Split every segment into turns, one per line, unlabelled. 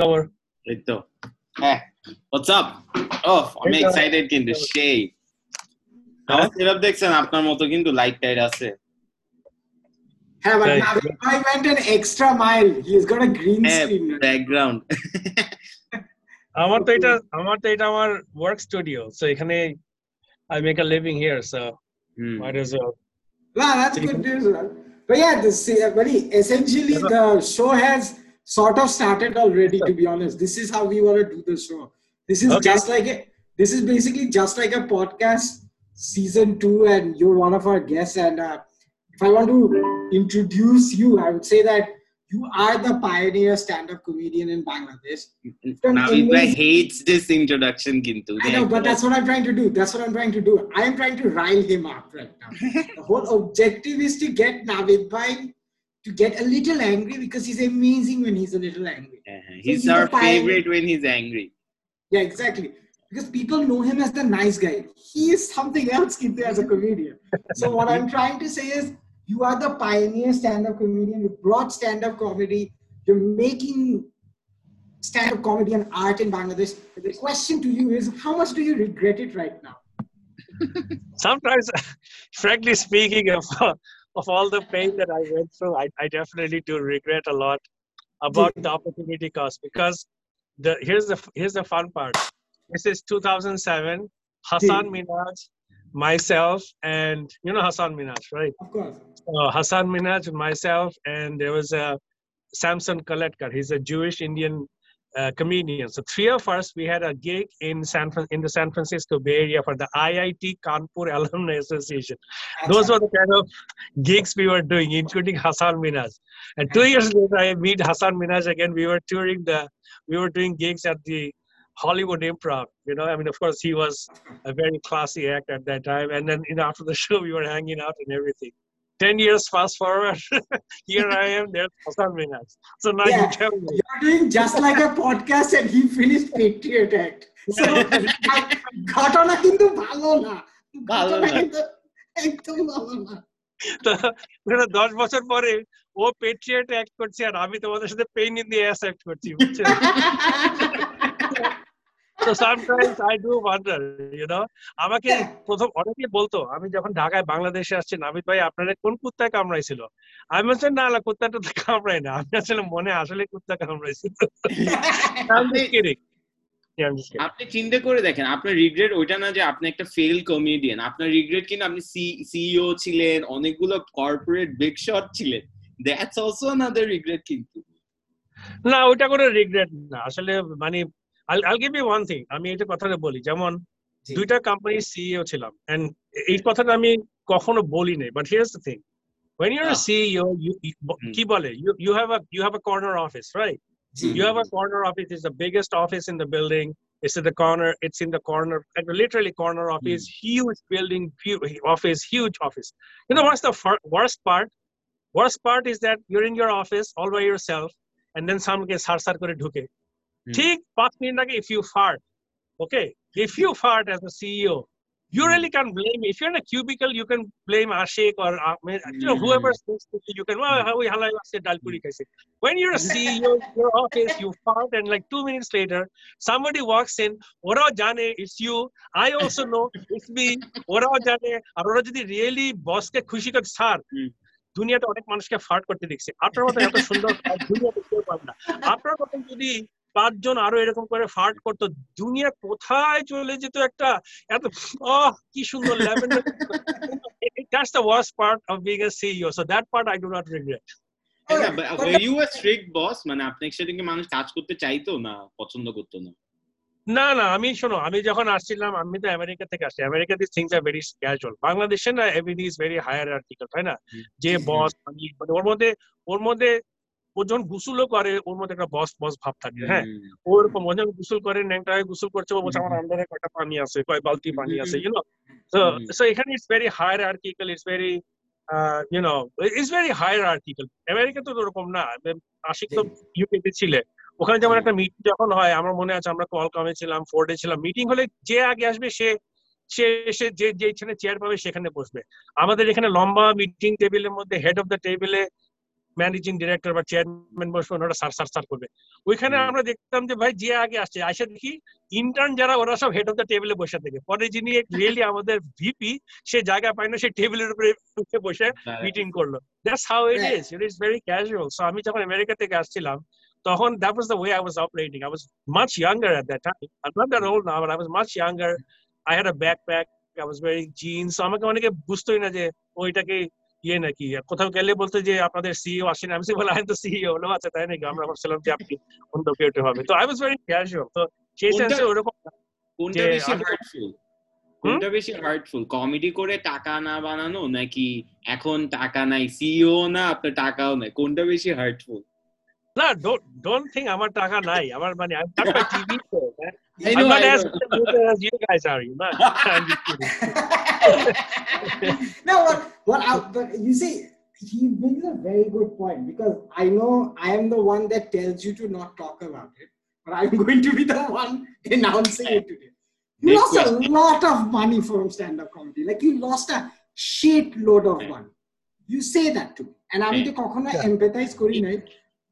খবর
এই তো হ্যাঁ হোয়াটস আপ ওহ আমি
এই তো।
এক্সাইটেড কিন্তু সেই আমার সেটআপ দেখছেন আপনার মতো কিন্তু লাইট টাইট আছে
হ্যাঁ but
Right.
Navid Bhai went an extra mile. He's got a green
হ্যাঁ
screen.
ব্যাকগ্রাউন্ড
আমার তো এটা আমার তো এটা আমার ওয়ার্ক স্টুডিও সো এখানে I make a living here so might as well
Wow, that's good news. man. But yeah, this, uh, buddy, essentially the show has sort of started already to be honest. This is how we want to do the show. This is
okay.
just like a, this is basically just like a podcast season two and you're one of our guests and uh, if i want to introduce you i would say that you are the pioneer stand-up comedian in bangladesh.
Mm-hmm. From now hates this introduction gintu
i know but that's what i'm trying to do. That's what i'm trying to do. I am trying to rile him up right now. The whole objective is to get navid bhai to get a little angry because he's amazing when he's a little angry.
Uh-huh. He's, so
he's,
our favorite when he's angry.
Yeah, exactly. Because people know him as the nice guy. He is something else, as a comedian. so what I'm trying to say is, you are the pioneer stand-up comedian. You brought stand-up comedy. You're making stand-up comedy and art in Bangladesh. The question to you is, how much do you regret it right now?
Sometimes, frankly speaking, of of all the pain that i went through i, I definitely do regret a lot about the opportunity cost because the here's the here's the fun part this is 2007 hassan minaj myself and you know hassan minaj right
Of course.
uh, Hassan Minaj, myself, and there was a Samson Kaletkar. He's a Jewish Indian uh, comedian. So three of us, we had a gig in San in the San Francisco Bay Area for the IIT Kanpur Alumni Association. Those were the kind of gigs we were doing, including Hassan Minaj. And two years later, I meet Hassan Minaj again. We were touring the, we were doing gigs at the Hollywood Improv. You know, I mean, of course, he was a very classy act at that time. And then, you know, after the show, we were hanging out and everything. 10 years fast forward, here I am, there's Hassan Minaj. So now
Yeah.
you tell me.
You're doing just like a podcast and he finished Patriot Act. So ঘটনা কিন্তু ভালো না
ভালো
ঘটনা। কিন্তু একদম ভালো না
তো দশ বছর পরে ও পেট্রিয়েট অ্যাক্ট করছে আর আমি তোমাদের সাথে pain in the ass act করছি বুঝছ তো sometimes I do wonder you know আমাকে প্রথম অনেকে বলতো আমি যখন ঢাকায় বাংলাদেশে আসছি নাবিদ ভাই আপনারা কোন কুত্তা কামড়াইছিল? আমি বলছি না না কুত্তাটা তো কামড়াই না। আমি আসলে মনে আসলে কুত্তা কামড়াইছিল.
আপনি চিন্তা করে দেখেন আপনার রিগ্রেট ওইটা না যে আপনি একটা ফেল কমেডিয়ান আপনার রিগ্রেট কিন্তু আপনি সিইও ছিলেন অনেকগুলো কর্পোরেট বিগ শট ছিলেন। দ্যাটস অলসো আনাদার রিগ্রেট কিন্তু।
না ওইটা কোনো রিগ্রেট না। আসলে মানে I'll give you one thing আমি এটা কথাটা বলি যেমন
জি।
দুইটা কোম্পানির সিইও ছিলাম এন্ড এই কথাটা আমি কখনো বলি নাই but here's the thing when you're a
Ah.
CEO you, you কি বলে you you have a you have a corner office right
G
you have a corner office it's the biggest office in the building it's in the corner it's in the corner like literally corner office huge building hu- office huge office you know what's the fir- worst part worst part is that you're in your office all by yourself and then someone gets সার সার করে ঢুকে
Hmm.
ঠিক পাঁচ minute আগে if you fart okay if you fart as a CEO you
Hmm.
really can't blame if you're in a cubicle you can blame Ashik or Ahmed, you know
Hmm.
whoever speaks to you you can well how we halai wase dal puri kaise when you're a CEO in your office you fart and like two minutes later somebody walks in ওরাও জানে it's you I also know it's me ওরাও জানে আর ওরা যদি really বসকে খুশি করে sir
হুম।
দুনিয়াতে অনেক মানুষকে ফার্ট করতে দেখছে আপনার মতো এত সুন্দর fart দুনিয়াতে কেউ পাবে না আপনার মতো যদি পাঁচজন আরও এরকম করে ফার্ট করতো। দুনিয়া কোথায় চলে যেত একটা এত আহ কি সুন্দর lavender. Part of being a CEO so that part I do not regret.
were you a strict মানে আপনার সাথে কি মানুষ কাজ করতে চাইতো না পছন্দ করতো না?
না না আমি শোনো আমি যখন আসছিলাম আমি তো আমেরিকা থেকে আসছি। America this things are very casual বাংলাদেশে না everything is very higher article তাই না? যে বস আমি মানে ওর মধ্যে ওর মধ্যে ও যখন গুসুলও করে ওর মধ্যে একটা বস বস ভাব থাকে হ্যাঁ? ওরকম যখন গোসল করে ন্যাংটা হয়ে গোসল করছে ও বলছে আমার আন্ডারে কয়টা পানি আছে কয় বালতি পানি আছে ইউনো সো এখানে it's very higher article it's very you know it's very higher article America তো ওরকম না। আশিক তো ইউকেতে ছিলে। ওখানে যেমন একটা মিটিং যখন হয় আমার মনে আছে আমরা কলকামে ছিলাম ফোর্ডে ছিলাম মিটিং হলে যে আগে আসবে সে সে এসে যে যেখানে চেয়ার পাবে সেখানে বসবে। আমাদের এখানে লম্বা মিটিং টেবিলের মধ্যে হেড অফ দ্য টেবিলে ম্যানেজিং ডিরেক্টর বা চেয়ারম্যান বসবে ওনারা সার সার সার করবে। ওইখানে আমরা দেখতাম যে ভাই যে আগে আসছে আসে দেখি ইন্টার্ন যারা ওরা সব হেড অফ দ্য টেবিলে বসে থাকে। পরে যিনি রিয়েলি আমাদের ভিপি সে জায়গা পায় না সে টেবিলের উপরে উঠে বসে মিটিং করল। That's how
it.
Is it is very casual so আমি যখন আমেরিকা থেকে আসছিলাম তখন that was the way I was operating I was much younger at that time I not that old now but I was much younger I had a backpack I was wearing jeans আমাকে অনেকে বুঝতোই না যে ওইটাকে ইয়ে নাকি? কোথাও গেলে বলতো যে আপনাদের সিইও আসেন আমি বলে আমি তো সিইও হলো আচ্ছা তাই নাকি? আমরা ভাবছিলাম যে আপনি অন্য কেউ হবে। তো আই ওয়াজ ভেরি ক্যাজুয়াল তো সেই সেন্সে ওরকম
কোনটা বেশি হার্টফুল কোনটা বেশি হার্টফুল কমেডি করে টাকা না বানানো নাকি এখন টাকা নাই? সিইও না আপনার টাকাও নাই। কোনটা বেশি হার্টফুল
না ডোন্ট থিঙ্ক আমার টাকা নাই। আমার মানে আমি not my TV show man.
I
I'm
know,
not
I
as
know.
good as you guys are you know I'm just kidding.
no, what, what I, but you see, he brings a very good point because I know I am the one that tells you to not talk about it, but I'm going to be the one announcing it today. You
Next
lost a
question.
lot of money from stand-up comedy. Like you lost a shit load of
Yeah.
money. You say that to me, and I'm
Yeah.
to কখনো
Yeah.
empathize করি নাই.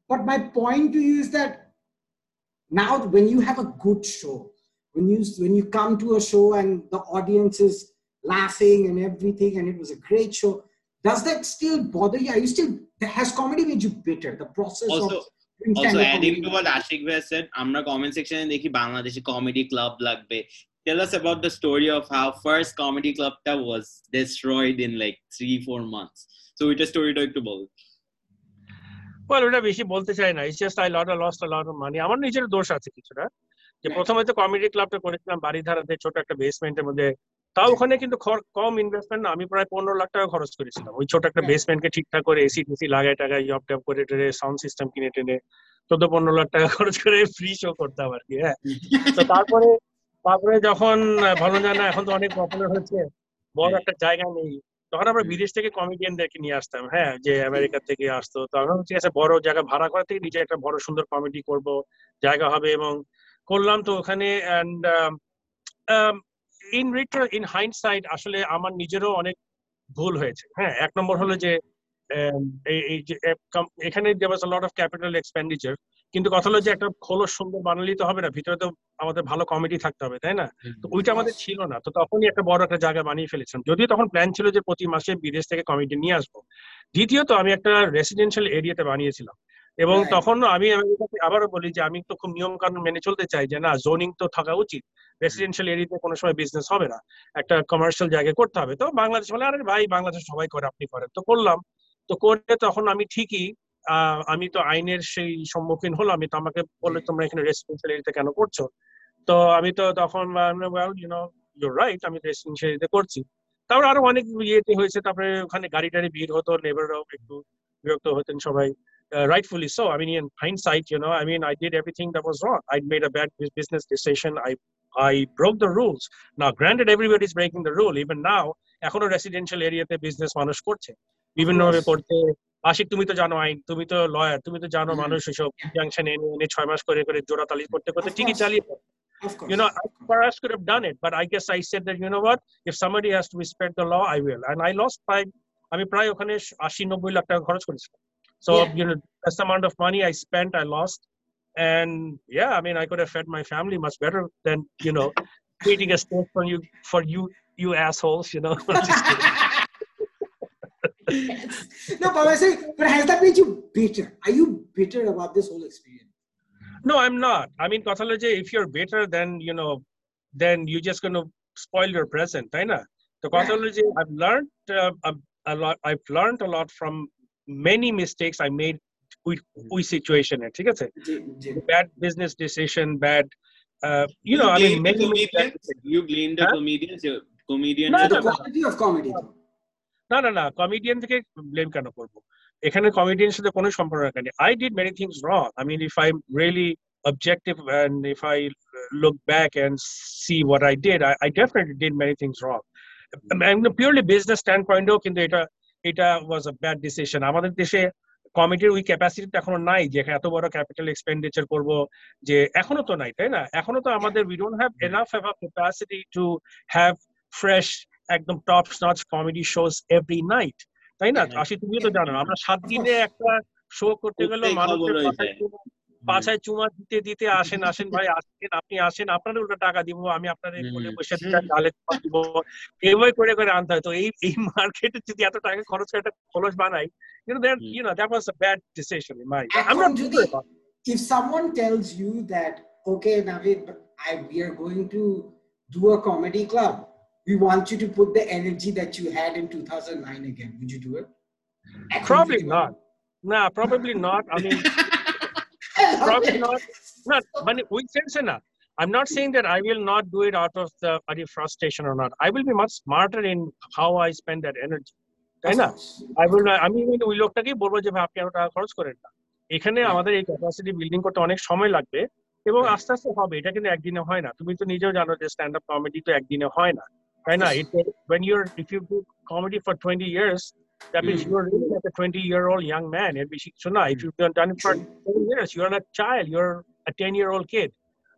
But my point to you is that now when you have a good show, when you when you come to a show and the audience is laughing and everything, and it was a great show, does that still bother you? Are you still has comedy made you bitter? The process
Also,
of doing
also
stand-up
adding
comedy?
to what Ashik Bhai said, আমরা comment section এ দেখি বাংলাদেশে comedy club লাগবে. Tell us about the story of how first comedy club টা was destroyed in like three, four months. So ওইটা স্টোরিটা একটু বল।
Well ওটা বেশি বলতে চাই না। It's just I lot lost a lot of money আমার নিজের দোষ আছে কিছুটা। যে প্রথমে তো কমেডি ক্লাবটা করেছিলাম বাড়িধারাতে ছোট একটা বেসমেন্টের মধ্যে। তাও ওখানে কিন্তু কম ইনভেস্টমেন্ট না আমি প্রায় পনেরো লাখ টাকা খরচ করেছিলাম। ওই ছোট একটা. বেসমেন্টকে ঠিকঠাক করে এসি টেসি লাগাই টাগাই জব টপ করে টেনে সাউন্ড সিস্টেম কিনে টেনে চোদ্দ পনেরো লাখ টাকা খরচ করে ফ্রি শো করতাম আর কি হ্যাঁ। তো তারপরে তারপরে যখন ভালো জানা এখন তো অনেক পপুলার হচ্ছে বড় একটা জায়গা নেই। তখন আমরা বিদেশ থেকে কমেডিয়ানদেরকে নিয়ে আসতাম হ্যাঁ যে আমেরিকা থেকে আসতো। তখন ঠিক আছে বড় জায়গা ভাড়া করা থেকে নিজে একটা বড় সুন্দর কমেডি করব জায়গা হবে এবং করলাম তো ওখানে and in retro in hindsight আসলে আমার নিজেরও অনেক ভুল হয়েছে। হ্যাঁ এক নম্বর হলো যে um, এই- এই যে এখানে দেওয়া লট অফ ক্যাপিটাল এক্সপেন্ডিচার কিন্তু কথা হলো যে একটা খোলস সুন্দর বানালেই তো হবে না ভিতরে তো আমাদের ভালো কমেডি থাকতে হবে তাই না? তো ওইটা আমাদের ছিল না তো তখনই একটা বড় একটা জায়গা বানিয়ে ফেলেছিলাম। যদিও তখন প্ল্যান ছিল যে প্রতি মাসে বিদেশ থেকে কমেডি নিয়ে আসব। দ্বিতীয়ত আমি একটা রেসিডেন্সিয়াল এরিয়াতে বানিয়েছিলাম। এবং তখন আমি আবারও বলি যে আমি তো খুব নিয়ম কানুন মেনে চলতে চাই যে না জোনিং তো থাকা উচিত। রেসিডেন্সিয়াল এরিয়াতে কোনো সময় বিজনেস হবে না। একটা কমার্শিয়াল জায়গায় করতে হবে। তো বাংলাদেশ বলে আরে ভাই বাংলাদেশ সবাই করে আপনি করেন। তো করলাম। তো করে তখন আমি ঠিকই আমি তো আইনের সেই সম্মুখীন হলাম আমি তো আমাকে বললে তোমরা এখানে রেসিডেন্সিয়াল এরিয়াতে কেন করছ তো আমি তো তখন well you know your right আমি রেসিডেন্সিয়াল এরিয়াতে করছি তারপর আরও অনেক ইয়েতে হয়েছে তারপরে ওখানে গাড়ি টাড়ি ভিড় হতো লেবাররাও একটু বিরক্ত হতেন সবাই rightfully so. I mean, in hindsight, you know, I mean, I did everything that was wrong. I made a bad bus- business decision. I I broke the rules. Now, granted, everybody's breaking the rule. Even now, এখনও residential এরিয়াতে business মানুষ করছে বিভিন্ন ভাবে. করতে আশিক তুমি তো জানো আইন তুমি তো লয়ার তুমি তো জানো
হুম।
মানুষ এসব জাংশন এনে এনে ছয় মাস করে করে জোড়া তালি করতে করতে
Of
ঠিকই
course.
চালিয়ে যায়।
Of course.
you know, for us could have done it, but I guess I said that, you know what, if somebody has to respect the law, I will. And I lost by, আমি প্রায় ওখানে আশি নব্বই লাখ টাকা খরচ করেছিলাম So,
Yeah.
you know, that's the amount of money I spent, I lost. And yeah, I mean, I could have fed my family much better than, you know, creating a stage for you, for you, you assholes, you know. Just kidding.
Yes. No, but I say, but has that made you bitter? Are you bitter about this whole experience?
No, I'm not. I mean, কথা হলো যে if you're better, then you know, then you're just going to spoil your present, তাই না? তো কথা হলো যে I've learned uh, a, a lot. I've learned a lot from many mistakes I made ওই ওই situation এ, ঠিক আছে? Bad business decision, bad, uh, you know, I mean,
blame the
many, many bad
comedians?
decisions.
You blame the
Huh?
comedians? Your comedian
No,
So
is
the
no, no.
quality of comedy.
না না না comedian থেকে blame কেন করব? এখানে কমেডিয়ানের সাথে কোনো সম্পর্ক রাখা নেই I did many things wrong I mean if I really objective and if I look back and see what I did, I, I definitely did many things wrong. And purely business standpoint, কিন্তু এটা এটা was a bad decision. আমাদের দেশে কমিটির ওই ক্যাপাসিটিটা এখনও নাই যে এত বড় ক্যাপিটাল এক্সপেন্ডিচার করব যে এখনও তো নাই তাই না? এখনও তো আমাদের we don't have enough have capacity to have fresh একদম top notch comedy shows every night তাই না
Yeah.
আশি তুমিও তো জানো আমরা সাত দিনে একটা শো করতে গেলে মানুষের
হয়ে
পাছায় চুমা দিতে দিতে আসেন আসেন ভাই আসেন আপনি আসেন আপনার উল্টা টাকা দিব আমি আপনার এই কোলে। বসে গালে দিব এইভাবে করে করে আনতে হয় তো এই এই মার্কেটে যদি এত টাকা খরচ করে একটা খরচ বানাই know that
hmm.
you know that was a bad decision in my I'm
এখন
not
যদি if someone tells you that okay Navid I we are going to do a comedy club we want you to put the energy that you had in 2009 again would you do it এখন
probably
যদি
not nah probably not I mean
I
probably
it.
not not but we sense na I'm not saying that I will not do it out of the frustration or not. I will be much smarter in how I spend that energy. তাই না. I will not- আমি কিন্তু ওই লোকটাকেই বলব যে আপনি এত টাকা খরচ করেন না এখানে. আমাদের এই ক্যাপাসিটি বিল্ডিং করতে অনেক সময় লাগবে এবং. আস্তে আস্তে হবে এটা কিন্তু একদিনে হয় না তুমি তো নিজেও জানো যে স্ট্যান্ড আপ কমেডি তো একদিনে হয় না তাই না
course.
it when you're if you do comedy for 20 years that means
Mm.
you're really like a 20 year old young man and so now if you've done it for 20 years you're not a child you're a 10 year old kid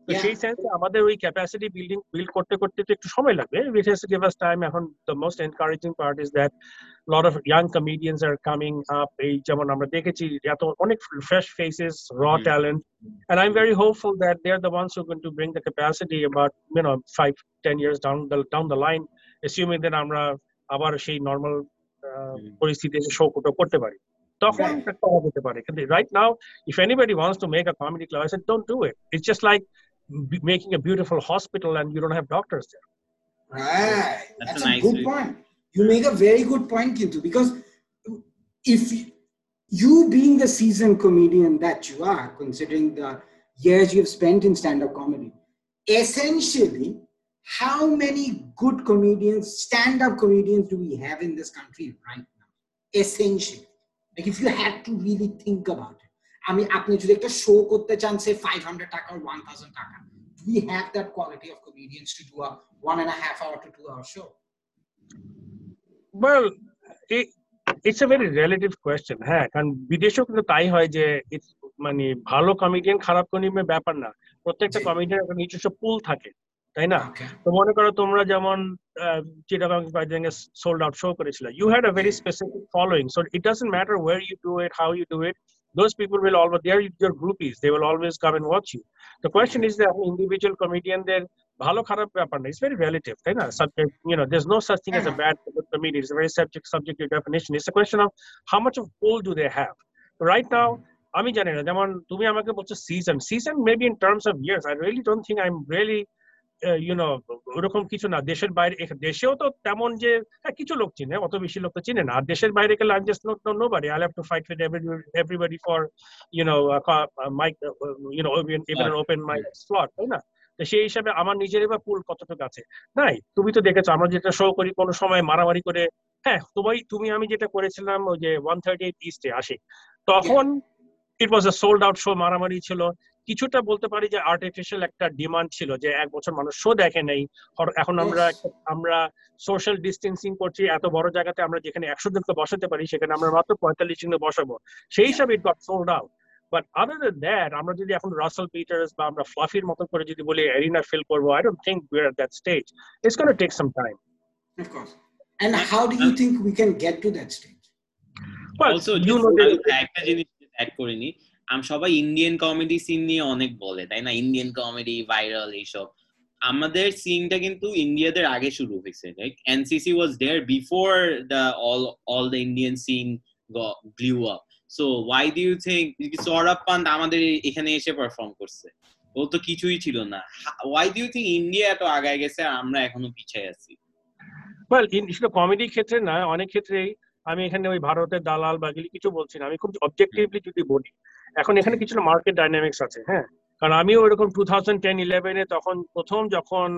তো
Yeah.
সেই সেন্সে আমাদের ওই capacity building build করতে করতে তো একটু সময় লাগবে which has to give us time এখন the most encouraging part is that a lot of young comedians are coming up এই যেমন আমরা দেখেছি এত অনেক fresh faces raw
Hmm.
talent and i'm very hopeful that they're the ones who are going to bring the capacity about you know five ten years down the down the line assuming that আমরা আবার সেই normal
Hmm.
পরিস্থিতিতে show করতে পারি তখন
Right.
এটা করা যেতে পারে কিন্তু right now if anybody wants to make a comedy club i said don't do it it's just like b- making a beautiful hospital and you don't have doctors there
Right.
That's
That's,
a
a,
nice
good
way.
point. You make a very good point, Kintu, because if you- you being the seasoned comedian that you are, considering the years you've spent in stand-up comedy, essentially, how many good comedians, stand-up comedians do we have in this country right now? Essentially. Like if you had to really think about it. I mean, আপনি যদি একটা show করতে চান সে 500 টাকা or 1000 টাকা do we have that quality of comedians to do a one and a half hour to two hour show
well it, it's a very relative question হ্যাঁ কারণ বিদেশেও কিন্তু তাই হয় যে it's মানে ভালো কমেডিয়ান খারাপ কমেডিয়ান ব্যাপার না প্রত্যেকটা
জি।
কমেডিয়ান একটা নিজস্ব পুল থাকে তাই না
okay
তো মনে করো তোমরা যেমন চিটাগাং বাইজাঙ্গে সোল্ড আউট শো করেছিল you had a very specific following so it doesn't matter where you do it how you do it those people will always they are your groupies they will always come and watch you the question is that individual comedian their ভালো খারাপ ব্যাপার না it's very relative তাই না? Subject you know there's no such thing as a bad good comedian it's a very subject subjective definition. It's a question of how much of pull do they have. Right now আমি জানি না যেমন তুমি আমাকে বলছো season season maybe in terms of years I really don't think I am really you know ওরকম কিছু না। দেশের বাইরে এখ- দেশেও তো তেমন যে হ্যাঁ কিছু লোক চিনে অত বেশি লোক তো চিনে না। আর দেশের বাইরে গেলে আই জাস্ট নট নো বাড়ি I have to fight with everybody for you know mic you know even open mic slot তাই না? তো সেই হিসাবে আমার নিজেরই বা পুল কতটুকু আছে? নাই তুমি তো দেখেছ আমরা যেটা শো করি কোনো সময় মারামারি করে হ্যাঁ তোমাই তুমি আমি যেটা করেছিলাম ওই যে ওয়ান থার্টি এইট ইস্টে আসি তখন it was a sold out show মারামারি ছিল। কিছুটা বলতে পারি যে আর্টিফিশিয়াল একটা ডিমান্ড ছিল যে এক বছর মানুষ শো দেখে নেই। এখন আমরা আমরা সোশ্যাল ডিস্টেন্সিং করছি এত বড় জায়গাতে আমরা যেখানে একশো জনকে বসাতে পারি সেখানে আমরা মাত্র পঁয়তাল্লিশ জনকে বসাবো। সেই হিসাবে it got sold out but other than that আমরা যদি এখন রাসেল পিটার্স বা আমরা ফ্লাফির মতো করে যদি বলি এরিনা ফিল করব I don't think we are that stage it's gonna take some time
of course. And how do you think we can get to that stage?
Also
you know that-
একটা জিনিস add করিনি আম সবাই Indian comedy scene নিয়ে অনেক বলে তাই না? Indian comedy viral এইসব। আমাদের সিনটা কিন্তু ইন্ডিয়াদের আগে শুরু হয়েছে like N C C was there before the all all the Indian scene blew up so why do you think Sourav Pant আমাদের এখানে এসে পারফর্ম করছে। ও তো কিছুই ছিল না। Why do you think India এত আগায় গেছে আর আমরা এখনও পিছিয়ে আছি?
ওয়েল শুধু কমেডি ক্ষেত্রে না, অনেক ক্ষেত্রেই আমি এখানে ওই ভারতের দালাল বা কিছু বলছি না। আমি খুব অবজেক্টিভলি যদি বলি, এখন এখানে কিছু মার্কেট ডাইনামিক্স আছে হ্যাঁ? কারণ আমিও এরকম টু থাউজেন্ড টেন ইলেভেনে তখন প্রথম যখন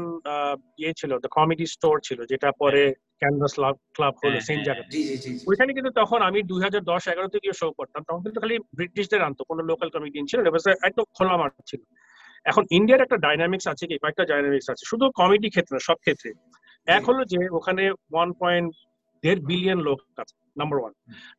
ইয়ে ছিল দ্য কমেডি স্টোর ছিল যেটা পরে ক্যানভাস ক্লাব হলো
হ্যাঁ,
সেম
হ্যাঁ,
জায়গায়
জি জি জি জি।
ওইখানে কিন্তু তখন আমি দুই হাজার দশ এগারো থেকে শো করতাম তখন কিন্তু খালি ব্রিটিশদের আনতো কোনো লোকাল কমেডিয়ান ছিল না, একদম খোলা মাঠ ছিল। এখন ইন্ডিয়ার একটা ডাইনামিক্স আছে কি কয়েকটা ডাইনামিক্স আছে শুধু কমেডি ক্ষেত্রে না, সব ক্ষেত্রে। এক হলো যে ওখানে ওয়ান পয়েন্ট দেড় বিলিয়ন লোক আছে নাম্বার ওয়ান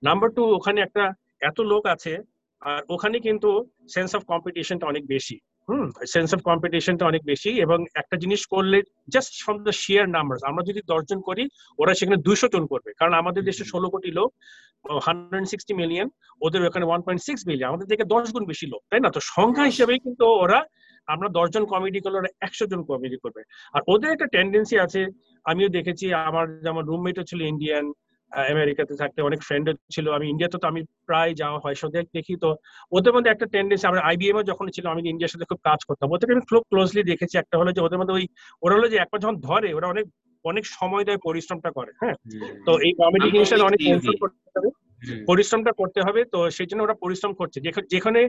নাম্বার টু ওখানে একটা এত লোক আছে আর ওখানে কিন্তু সেন্স অফ কম্পিটিশনটা অনেক বেশি। হুম সেন্স অফ কম্পিটিশনটা অনেক বেশি এবং একটা জিনিস করলে just from the sheer number আমরা যদি দশজন করি ওরা সেখানে দুইশো জন করবে। কারণ আমাদের দেশে ষোলো কোটি লোক হান্ড্রেড সিক্সটি মিলিয়ন ওদের ওখানে ওয়ান পয়েন্ট সিক্স মিলিয়ন আমাদের থেকে দশ গুণ বেশি লোক তাই না? তো সংখ্যা হিসেবেই কিন্তু ওরা আমরা দশজন কমেডি করলে ওরা একশো জন কমেডি করবে। আর ওদের একটা টেন্ডেন্সি আছে আমিও দেখেছি আমার যেমন রুমমেটও ছিল ইন্ডিয়ান আমেরিকাতে থাকতে অনেক ফ্রেন্ড ছিল। আমি ইন্ডিয়াতে তো আমি প্রায় যাওয়া হয় সদের দেখি তো। ওদের মধ্যে একটা টেন্ডেন্সি আমরা আইবিএম এ যখন ছিল আমি ইন্ডিয়ার সাথে খুব কাজ করতাম। ওদের আমি খুব ক্লোজলি দেখেছি। একটা হলো যে ওদের মধ্যে ওই ওরা হলো যে একবার যখন ধরে ওরা অনেক অনেক সময় দেয় পরিশ্রমটা করে হ্যাঁ? তো এই কমেডি জিনিসটা অনেক পরিশ্রমটা করতে হবে তো সেই জন্য ওরা পরিশ্রম করছে। যেখানে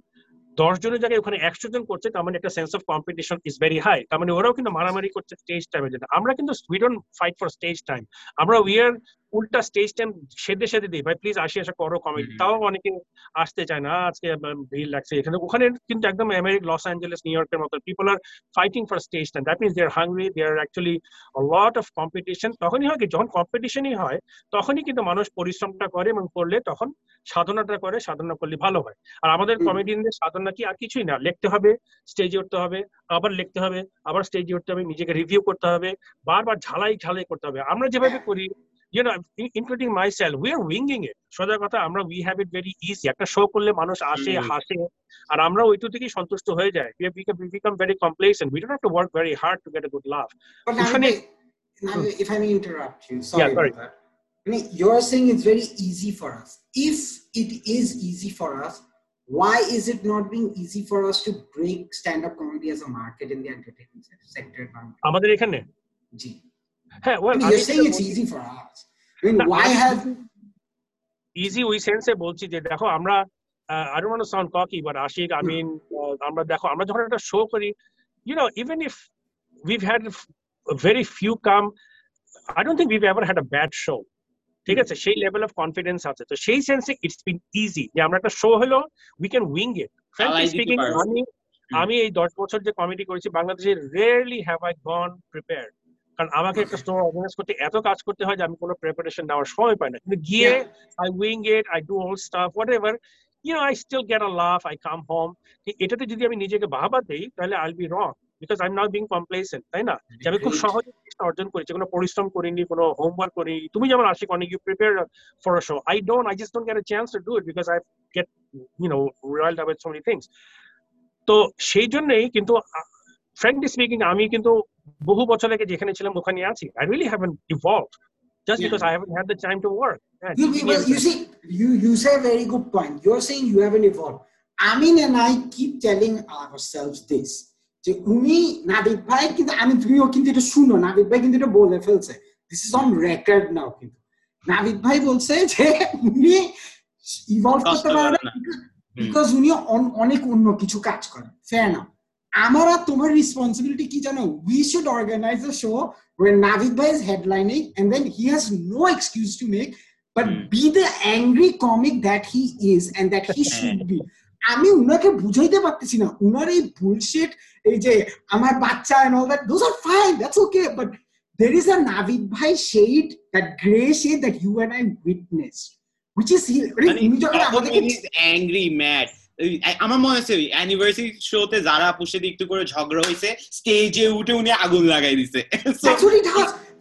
দশ জনের জায়গায় ওখানে একশো জন করছে তার মানে একটা sense of competition is very high তার মানে ওরাও কিন্তু মারামারি করছে স্টেজ টাইমে জন্য। আমরা কিন্তু we don't fight for stage time আমরা উই আর উল্টা স্টেজ টাইম সেদে সেদে দিই। ভাই প্লিজ আসি আসা করো কমেডি তাও অনেকে আসতে চায় না আজকে ভিড় লাগছে। এখানে ওখানে কিন্তু একদম আমেরিক লস অ্যাঞ্জেলেস নিউ ইয়র্কের মতো people are fighting for stage time that means they are hungry they are actually lot of competition তখনই হয় কি যখন কম্পিটিশনই হয় তখনই কিন্তু মানুষ পরিশ্রমটা করে এবং করলে তখন সাধনাটা করে সাধনা করলে ভালো হয়। আর আমাদের কমেডিয়ানদের সাধনা নাকি আর কিছুই না। লিখতে হবে স্টেজে উঠতে হবে আবার লিখতে হবে আবার স্টেজে উঠতে হবে নিজেকে রিভিউ করতে হবে বারবার ঝালাই ঝালাই করতে হবে। আমরা যেভাবে করি you know including myself we are winging a সোজা কথা আমরা we have it very easy একটা শো করলে মানুষ আসে হাসে আর আমরা ওইটু থেকেই সন্তুষ্ট হয়ে যায়। We become we become very complacent we don't have to work very hard to get a good laugh
you are saying it's very easy for us if it is easy for us why is it not being easy for us to break stand-up comedy as a market in the entertainment sector?
আমাদের এখানে
জি
হ্যাঁ
well, I mean, you're saying it's easy for us. I mean, why have
easy ওই সেন্সে বলছি যে দেখো আমরা I don't want to sound cocky, but Ashik, I mean, আমরা দেখো আমরা যখন একটা শো করি you know even if we've had very few come I don't think we've ever had a bad show ঠিক আছে? সেই লেভেল অফ কনফিডেন্স আছে। তো সেই সেন্সে ইটস বিন ইজি যে আমরা একটা শো হলো we can wing it frankly speaking আমি আমি এই দশ বছর যে কমেডি করেছি বাংলাদেশে rarely have I gone prepared কারণ আমাকে একটা স্টোর অর্গানাইজ করতে এত কাজ করতে হয় যে আমি কোনো প্রিপারেশন নেওয়ার সময় পাই না। কিন্তু গিয়ে I wing it I do all stuff whatever you know I still get a laugh I come home এটাতে যদি আমি নিজেকে বাহাবা দেই তাহলে I'll be wrong because I am not being complacent তাই না? যে আমি খুব সহজে অর্জন করেছি কোনো পরিশ্রম করিনি কোনো হোমওয়ার্ক করিনি। তুমি যেমন আশিক অনেক you prepare for a show I don't I just don't get a chance to do it because I get you know royal debate so many things তো সেই জন্যই কিন্তু ফ্র্যাঙ্কলি স্পিকিং আমি কিন্তু বহু বছর আগে যেখানে ছিলাম ওখানে আছি। I really haven't evolved just because I haven't had the time to work.
Yeah, you, well, you see, you, you say a very good point. You're saying you haven't evolved. Amin and I keep telling ourselves this. যে উনি নাবিদ ভাই কিন্তু আমি তুমিও কিন্তু এটা শুনো নাবিদ ভাই কিন্তু এটা বলে ফেলছে। This is on record now কিন্তু। নাবিদ ভাই বলছে যে উনি ইভলভ করতে পারে বিকজ উনি অনেক অন্য কিছু কাজ করেন। ফেয়ার না আমার আর তোমার রেসপন্সিবিলিটি কি জানো? We should organise a show Navid Bhai is headlining and then he has no excuse to make but mm. be the angry comic that he is and that he should be আমি উনাকে বুঝাইতে পারতেছি না উনার এই bullshit এই যে আমার বাচ্চা and all that those are fine that's okay but there is a Navid Bhai shade that gray shade that you and I witnessed which is
উনি যখন আমাদেরকে angry mad আমার মনে আছে অ্যানিভার্সারি শোতে যারা সাথে একটু করে ঝগড়া হয়েছে স্টেজে উঠে উনি আগুন লাগাই দিছে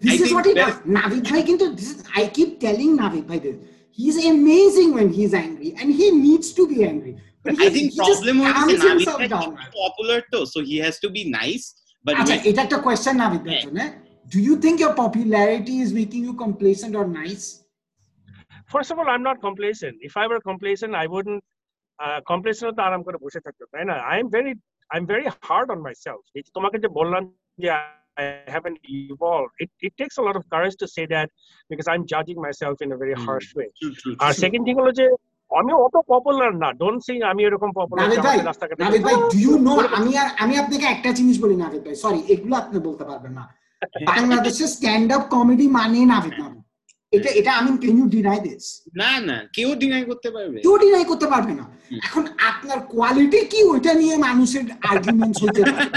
This is what he does. Navid Bhai কিন্তু this is, I keep telling Navid Bhai this. He's amazing when he's angry and he needs to be angry.
But I think problem হচ্ছে Navid Bhai popular তো so he has to be nice. But
আচ্ছা এটা একটা question Navid ভাই জন্য Do you think your popularity is making you complacent or nice?
First of all, I'm not complacent. If I were complacent, I wouldn't কমপ্লেক্সনও তো আরাম করে বসে থাকতো তাই না I am very I am very hard on myself তোমাকে যে বললাম যে I haven't evolved. It, it takes a lot of courage to say that because I'm judging myself in a very mm. harsh way. R second thing হলো যে আমি অত popular না don't sing আমি এরকম পপুলার
নাবিদ ভাই ডু ইউ নো আমি আর আমি আপনাকে একটা জিনিস বলি নাবিদ ভাই সরি এগুলো আপনি বলতে পারবেন না। বাংলাদেশে স্ট্যান্ড আপ কমেডি মানে নাবিদ নাবিদ এটা এটা আমি ক্যান ইউ ডিনাই দিস
না না কেউ ডিনাই করতে পারবে।
কেউ ডিনাই করতে পারবে না। এখন আপনার কোয়ালিটি কি ওইটা নিয়ে মানুষের আর্গুমেন্টস হতে পারে।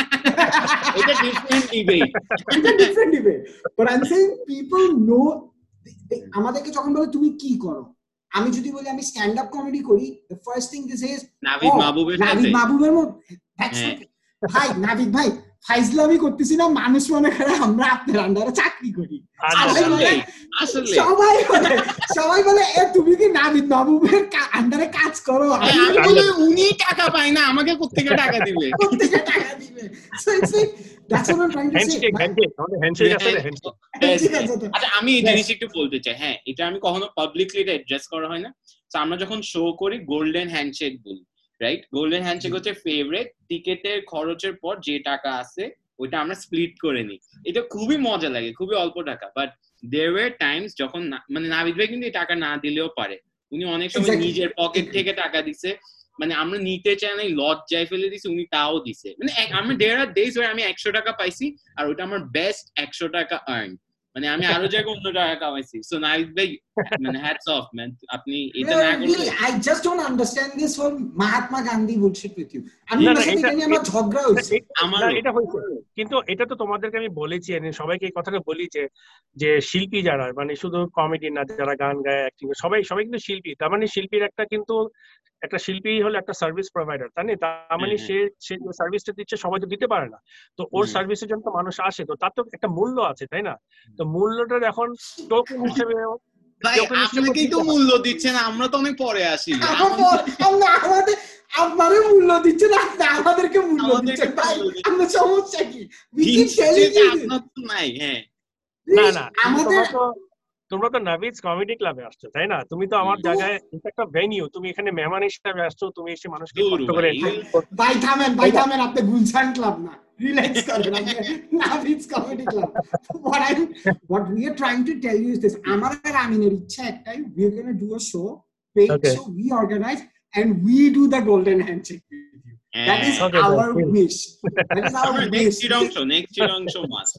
এটা ডিফারেন্ট ডিবেট
এটা different debate but I am saying people know আমাদেরকে যখন বলে তুমি কি করো? আমি যদি বলি আমি স্ট্যান্ড আপ কমেডি করি the first thing this is
Navid মাহবুবের
Navid মাহবুবের মতো। দ্যাটস ভাই নাভিদ ভাই ফাইজলামি করতেছি না মানুষ মনে করে আমরা আপনার আন্ডারে চাকরি করি। সবাই বলে সবাই বলে এ তুমি কি নাবিদ মাহবুবের আন্ডারে কাজ করো?
আমি উনি টাকা পায় না আমাকে কোত্থেকে টাকা দিবে?
কোত্থেকে টাকা দিবে।
আচ্ছা আমি এই জিনিস একটু বলতে চাই। হ্যাঁ এটা আমি কখনো পাবলিকলি এটা অ্যাড্রেস করা হয় না। তো আমরা যখন শো করি গোল্ডেন হ্যান্ডশেক বলি। রাইট গোল্ডেন হ্যান্ডশেক হচ্ছে ফেভারিট টিকেটের খরচের পর যে টাকা আছে ওইটা আমরা স্প্লিট করে নিই। এটা খুবই মজা লাগে খুবই অল্প টাকা বাট দেয়ার ওয়ার টাইমস যখন মানে নাবিদ ভাই কিন্তু টাকা না দিলেও পারে। উনি অনেক সময় নিজের পকেট থেকে টাকা দিছে মানে আমরা নিতে চাই না লজ্জায় ফেলে দিছি উনি তাও দিছে। মানে আমি দেয়ার আর ডেজ আমি একশো টাকা পাইছি আর ওটা আমার বেস্ট একশো টাকা আর্ন মানে আমি আরও জায়গায় অন্য টাকা কামাইছি। সো নাইট ভাই মানে হ্যাটস অফ ম্যান আপনি এটা না করলে
I just don't understand this whole Mahatma Gandhi bullshit with you. আমি
না, এটা-
নিয়ে আমার ঝগড়া হয়েছে
আমারও।
না, এটা হয়েছে। কিন্তু এটা তো তোমাদেরকে আমি বলেছি আমি সবাইকে এই কথাটা বলি যে যে শিল্পী যারা মানে শুধু কমেডি না যারা গান গায় অ্যাক্টিং সবাই সবাই কিন্তু শিল্পী। তার মানে শিল্পীর একটা কিন্তু একটা শিল্পী হলো একটা সার্ভিস প্রোভাইডার তাই না? তার মানে সে সে যে সার্ভিসটা দিচ্ছে সবাই তো দিতে পারে না। তো ওর সার্ভিসের জন্য তো মানুষ আসে তো তার তো একটা মূল্য আছে তাই না? তো মূল্যটা এখন টোকেন হিসেবে
ভাই আপনাকেই তো মূল্য দিচ্ছেন আমরা তো অনেক পরে আসি।
আমাদের আমারে মূল্য দিচ্ছে না আপনি আমাদেরকে মূল্য দিচ্ছেন ভাই। সমস্যা কি?
তো নাই হ্যাঁ।
না না
আমাদের
তোমরা তো নাভিজ কমেডি ক্লাবে আসছো তাই না? তুমি তো আমার জায়গায় একটা ভেনিউ তুমি এখানে মেহমান হিসেবে আসছো তুমি এসে মানুষকে
দূর
কষ্ট করে
ভাই।
ভাই থামেন ভাই থামেন আপনি গুলশান ক্লাব না। রিল্যাক্স করেন আপনি Naveed's comedy club what I'm what we are trying to tell you is this আমার আর আমিনের ইচ্ছা একটাই we are going to do a show paid
Okay.
show we organize and we do the golden handshake with you that is
Okay,
our
okay.
wish that is our
আমার
wish
next অংশ next অংশ must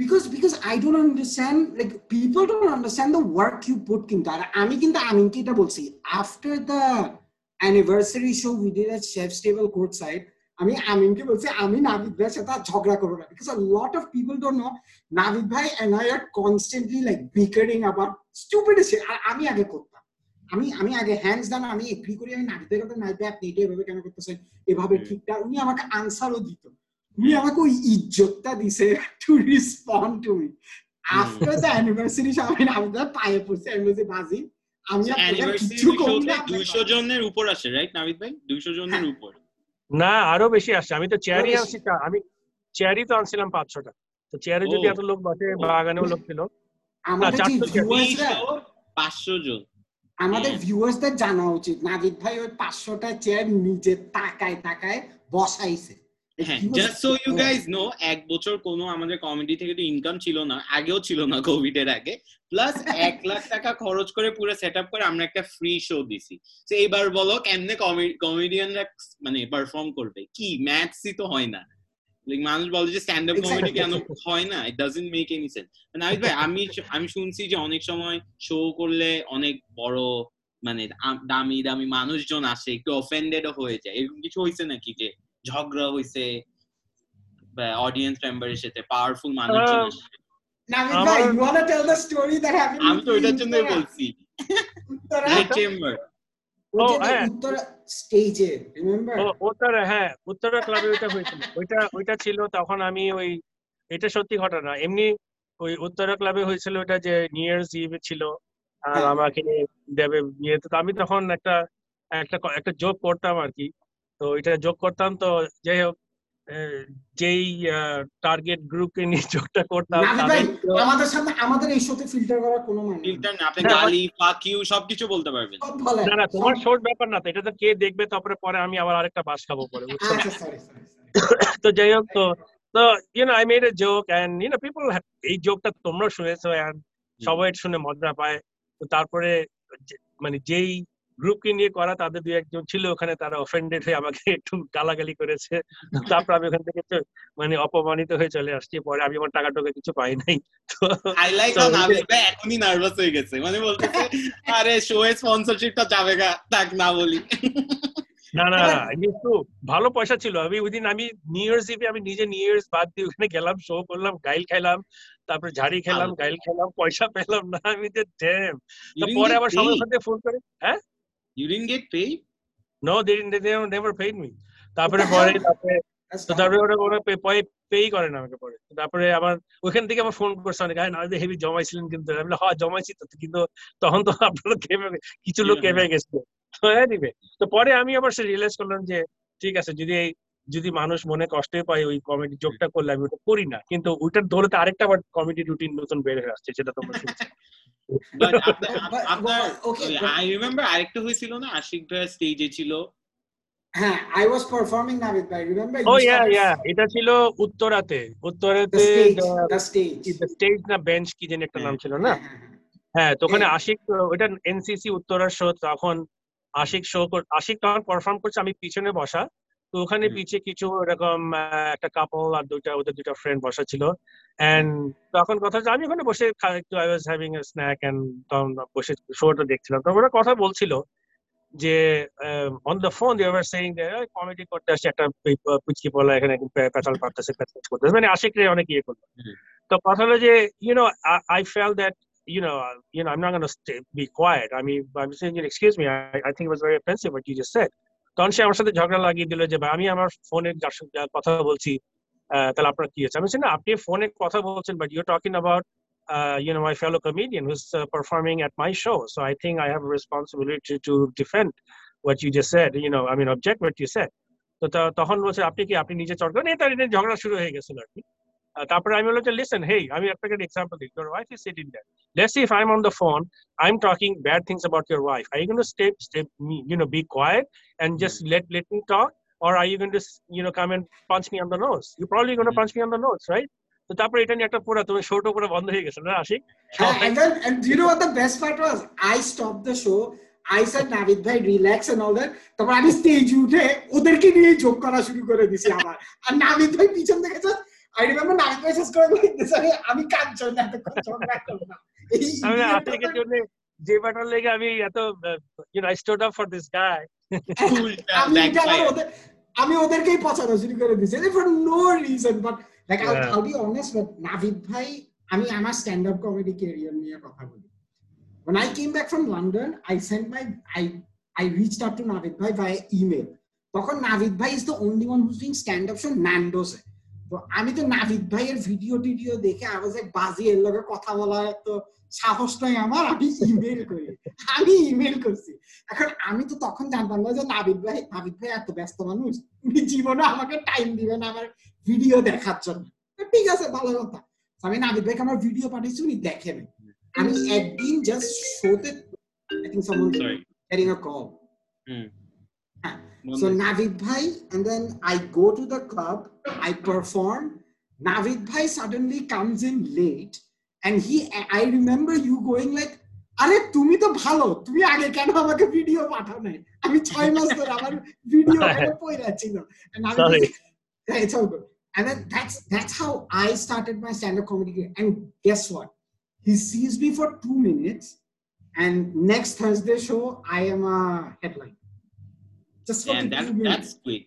because because I don't understand like people don't understand the work you put কিন্তু আর আমি কিন্তু আমিনকে এটা বলছি after the anniversary show we did at Chef's Table courtside আমি আমিনকে বলছি আমি নাবিদ ভাইয়ের সাথে আর ঝগড়া করব না। A lot of people don't know Nabid ভাই I are constantly like bickering about stupid shit আর আমি আগে করতাম। আমি আমি আগে হ্যান্ডস ডাউন আমি এগ্রি করি আমি নাবিদ ভাইয়ের কথা নাবিদ ভাই আপনি এটা এভাবে কেন করতেছেন? এভাবে ঠিকঠাক উনি আমাকে আনসারও দিত। উনি আমাকে ওই ইজ্জতটা দিছে to respond to me after the anniversary আমি নাবিদ ভাই পায়ে পড়ছি বাজি আমি কিছু না আপনাকে
দুইশো জনের উপর আসে রাইট নাবিদ ভাই? দুইশো জনের উপর।
না আরও বেশি আসছে। আমি তো চেয়ারই আনছি আমি চেয়ারই তো আনছিলাম পাঁচশোটা। তো চেয়ারে যদি এত লোক বসে বাগানেও লোক ছিল।
পাঁচশো জন।
আমাদের
হ্যাঁ।
ভিউয়ার্সদের জানা উচিত। নাজিদ ভাই ওই পাঁচশোটা চেয়ার নিজে তাকায় তাকায় বসাইছে।
হ্যাঁ just so
you.
Guys know এক বছর কোনো আমাদের কমেডি থেকে তো ইনকাম ছিল না আগেও ছিল না কোভিড এর আগে। প্লাস এক লাখ টাকা খরচ করে পুরো সেট আপ করে আমরা একটা ফ্রি শো দিছি। তো এইবার বলো কেমনে কমেডিয়ানরা মানে পারফর্ম করবে? কি? ম্যাথসই তো হয় না। Like, মানুষ বলে যে স্ট্যান্ড আপ কমেডি কেন হয় না? It doesn't make any sense Nahid ভাই আমি আমি শুনছি যে অনেক সময় শো করলে অনেক বড় মানে দামি দামি মানুষজন আসে একটু অফেন্ডেড হয়ে যায়। এরকম কিছু হয়েছে নাকি যে ঝগড়া হইছে অডিয়েন্স মেম্বারের সাথে পাওয়ারফুল
that happened
আমি তো ওইটার জন্যই বলছি।
উত্তরা?
চেম্বার
হ্যাঁ।
উত্তরা স্টেজে রিমেম্বার
হ্যাঁ উত্তরা ক্লাবে ওইটা হয়েছিল। ওইটা ওইটা ছিল তখন আমি ওই এটা সত্যি ঘটনা। এমনি ওই উত্তরা ক্লাবে হয়েছিল ওটা যে নিউ ইয়ার্স ইভ ছিল আর
হ্যাঁ।
আমাকে দেবে নিয়ে তো আমি তখন একটা একটা একটা যোগ করতাম আর কি। তো এটা যোগ করতাম তো যাই হোক আহ, যেই টার্গেট গ্রুপকে নিয়ে যোগটা করতাম
আমাদের সামনে আমাদের এই শোতে ফিল্টার করার কোনো মানে
ফিল্টার না আপনি গালি ফাক ইউ সবকিছু বলতে পারবেন।
না না তোমার
সব-
শোর ব্যাপার না তো এটা তো কে দেখবে তারপরে পরে আমি আবার আরেকটা বাস খাব পরে
আচ্ছা সরি সরি
তো যাই হোক তো তো you know I made a joke and you know people এই জোকটা তোমরা শুনেছো এন্ড সবাই শুনে মজা পায়। তো তারপরে যে- মানে যেই গ্রুপকে নিয়ে করা তাদের দুই একজন ছিল ওখানে তারা অফেন্ডেড হয়ে আমাকে একটু গালাগালি করেছে। তারপর আমি ওখান থেকে মানে অপমানিত হয়ে চলে আসছি। পরে আমি আমার টাকা টাকা কিছু পাই নাই। তো
ভাই এখনই নার্ভাস হয়ে গেছে। মানে বলতেছে আরে শো এর স্পন্সরশিপটা যাবে গা তাক না বলি।
না না কিন্তু ভালো পয়সা ছিল। আমি ওই দিন আমি নিউ ইয়ার্স ইভে আমি নিজে নিউ ইয়ার্স বাদ দিয়ে ওখানে গেলাম শো করলাম গাইল খেলাম তারপরে ঝাড়ি খেলাম গাইল খেলাম পয়সা পেলাম না। আমি যে ড্যাম তো পরে আবার সবার সাথে ফোন করে হ্যাঁ?
You didn't get paid?
No they never paid me তারপরে পরে তারপরে
That's
তো
tough.
তারপরে ওরা ওরা পেই করে না আমাকে পরে। তো তারপরে আবার ওইখান থেকে আমার ফোন করছে অনেক আরে না হেভি জমাইছিলেন কিন্তু। আমি বললাম, হ্যাঁ জমাইছি তো কিন্তু তখন তো আপনারা কেঁপে কিছু লোক কেঁপে গেছিল। তো দিবে তো পরে আমি আবার সে রিয়েলাইজ করলাম যে ঠিক আছে যদি এই যদি মানুষ মনে কষ্টে পায় ওই কমেডি জোকটা করলে আমি ওটা করি না। কিন্তু ওইটার দৌড়তে আরেকটা আবার কমেডি রুটিন নতুন বের হয়ে আসছে সেটা তোমরা শুনছো।
আপনার আই রিমেম্বার আরেকটা হয়েছিল না আশিক ভাই স্টেজে ছিল
হ্যাঁ I was performing Navid bhai remember
O yeah yeah এটা ছিল উত্তরাতে উত্তরাতে
stage the stage
স্টেজ না বেঞ্চ কি যেন একটা নাম ছিল না
হ্যাঁ, হ্যাঁ, হ্যাঁ।
হ্যাঁ তো ওখানে
হ্যাঁ।
আশিক ওইটা এনসিসি উত্তরার শো তখন আশিক শো আশিক তখন পারফর্ম করছে আমি পিছনে বসা তো ওখানে পিছে কিছু এরকম একটা কাপল আর দুইটা ওদের দুইটা ফ্রেন্ড বসা ছিল। এন্ড তখন কথা আমি ওখানে বসে একটু I was having a snack and তখন বসে শোটা দেখছিলাম। তো ওরা কথা বলছিল যে on the phone they were saying comedy করতে আসছে একটা পুচকি বলা এখানে পে- পেঁচাল পারতেছে পেঁচাল করতেছে। মানে আশিক রে অনেক ইয়ে করল। তো কথা হলো যে you know I felt that you know, you know, I'm not going to be quiet. I mean, I'm saying, excuse me, I, I think it was very offensive what you just said. তখন সে আমার সাথে ঝগড়া লাগিয়ে দিল যে ভাই আমি আমার ফোনে যার সাথে কথা বলছি তাহলে আপনার কি হচ্ছে আমি না আপনি ফোনে কথা বলছেন but you talking about you know my fellow comedian who's uh, performing at my show so i think i have a responsibility to, to defend what you just said you know i mean object what you said তো তখন বলছে আপনি কি আপনি নিজে চর্চা করেন এটা ঝগড়া শুরু হয়ে গেছিল আর কি তারপরে আমি বললাম যে লিসেন হেই আমি আপনাকে এক্সাম্পল দিই your wife is sitting there let's see if i'm on the phone i'm talking bad things about your wife are you going to stay stay you know be quiet and just let let me talk or are you going to you know come and punch me on the nose you're probably going to
Mhm.
punch me on the nose right তো তারপরে এটা নিয়ে একটা পুরো তুমি শোটা পুরো বন্ধ হয়ে গেছে না Ashiq
Yeah, and then and you know what the best part was? I stopped the show. I said Navid bhai relax and all that. তারপর আমি স্টেজ উঠে ওদেরকে নিয়ে যোগ করা শুরু করে দিছি আবার আর নাবিদ ভাই পিছন থেকে just I remember ভাই just going like this আমি কাঁদছি না
আমি জন্য যে ব্যাটার লেগে আমি এত you know I stood up for this guy
আমি ওদেরকেই পছন্দ শুরু করে দিছি for no reason but
like.
I be honest but Navid ভাই আমি আমার স্ট্যান্ড আপ কমেডি ক্যারিয়ার নিয়ে কথা বলি। When i came back from london i sent my i i reached out to navid bhai via email তখন নাভিদ ভাই is the only one who's doing stand up show ন্যান্ডোসে তো আমি তো নাভিদ ভাইয়ের video টিডিও দেখে আওয়াজ বাজি এর লগে কথা বলার তো সাহস নাই আমার আমি ইমেল করি। আমি ইমেল করছি। এখন আমি তো তখন জানতাম না যে নাবিদ ভাই নাবিদ ভাই এত ব্যস্ত মানুষ। উনি জীবনে আমাকে টাইম দিবেন আমার ভিডিও দেখার জন্য। ঠিক আছে ভালো কথা। আমি নাবিদ ভাইকে আমার ভিডিও পাঠিয়েছি উনি দেখেন আমি একদিন জাস্ট শোতে I think someone
sorry
getting a call হ্যাঁ। So Navid Bhai, and then I go to the club, I perform. Navid Bhai suddenly comes in late, and he, I remember you going like, আরে তুমি তো ভালো তুমি আগে কেন আমাকে video পাঠাও নাই আমি ছয় মাস ধরে আমার ভিডিও পড়ে ছিল And Navid
Sorry.
Bhai- Yeah, it's all good and then that's that's how I started my stand-up comedy career. and guess what he sees me for two minutes and next Thursday show I am a headline just for
and that, that's quick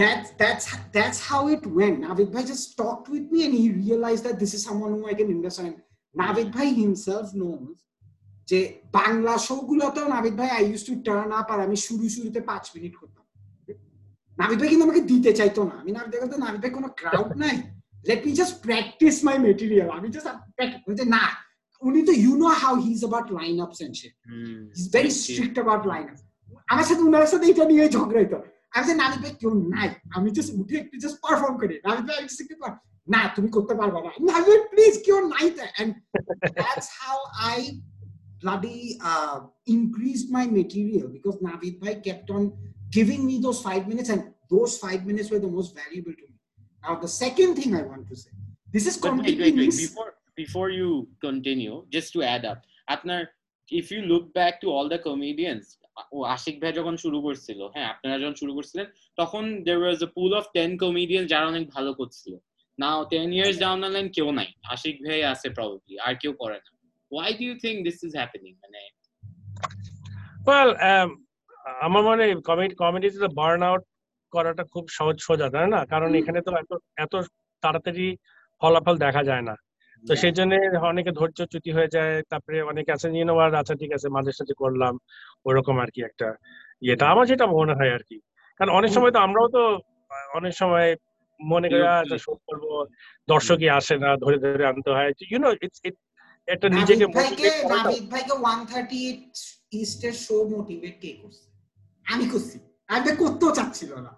that's that's that's how it went. Navid Bhai just talked with me and he realized that this is someone who I can invest in. Navid Bhai himself knows যে Bangla show গুলোতেও নাবিদ ভাই I use to turn up আর আমি শুরু শুরুতে পাঁচ minute করতাম। নাবিদ ভাই কিন্তু আমাকে দিতে চাইতো না। আমি নাবিদ ভাই নাবিদ ভাই কোনো ক্রাউড নাই। Let me just practise my material আমি জাস্ট না উনি তো you know how he is about line
ups
and shit
is very.
Strict about line আমার সাথে উনার সাথে এটা নিয়ে ঝগড়া হইতো আমি যে নাবিদ ভাই কেউ নাই আমি জাস্ট উঠে একটু জাস্ট পারফর্ম করি নাবিদ ভাই আমি just একটু পার- না তুমি করতে পারবা না নাবিদ ভাই প্লিজ কেউ নাই তো and that's how I bloody uh, increased my material because Navid Bhai kept on giving me those five minutes and those five minutes were the most valuable to me. Now the second thing I want to say, this is
But wait,
completely
wait, wait.
mis-
Before before you continue, just to add up, আপনার if you look back to all the comedians, ও আশিক ভাই যখন শুরু করছিল হ্যাঁ আপনারা যখন শুরু করছিলেন তখন a pool of 10 comedians যারা অনেক ভালো করছিল now 10 years down the line কেউ নাই। আশিক ভাই আছে probably আর কেউ করে না। Why do you think this is happening? মানে
ওয়েল আমার মনে কমেডি কমেডিতে তো বার্ন আউট করাটা খুব সহজ সোজা তাই না? কারণ এখানে তো এত এত তাড়াতাড়ি ফলাফল দেখা যায় না। তো সেই জন্য অনেকে ধৈর্য চ্যুতি হয়ে যায় তারপরে অনেকে আছে নিয়ে নেওয়ার আচ্ছা ঠিক আছে মাঝে সাথে করলাম ওরকম আর কি একটা ইয়েটা আমার যেটা মনে হয় আর কি কারণ অনেক সময় তো আমরাও তো অনেক সময় মনে করে "আহ, একটা শো করব দর্শকই আসে না ধরে ধরে আনতে হয়। ইউনো ইটস ইট একটা নিজেকে
ভাইকে নাভিদ ভাইকে ওয়ান থার্টি ইস্টের শো মোটিভেট কে করছে? আমি করছি। আমি করতেও চাচ্ছিল না।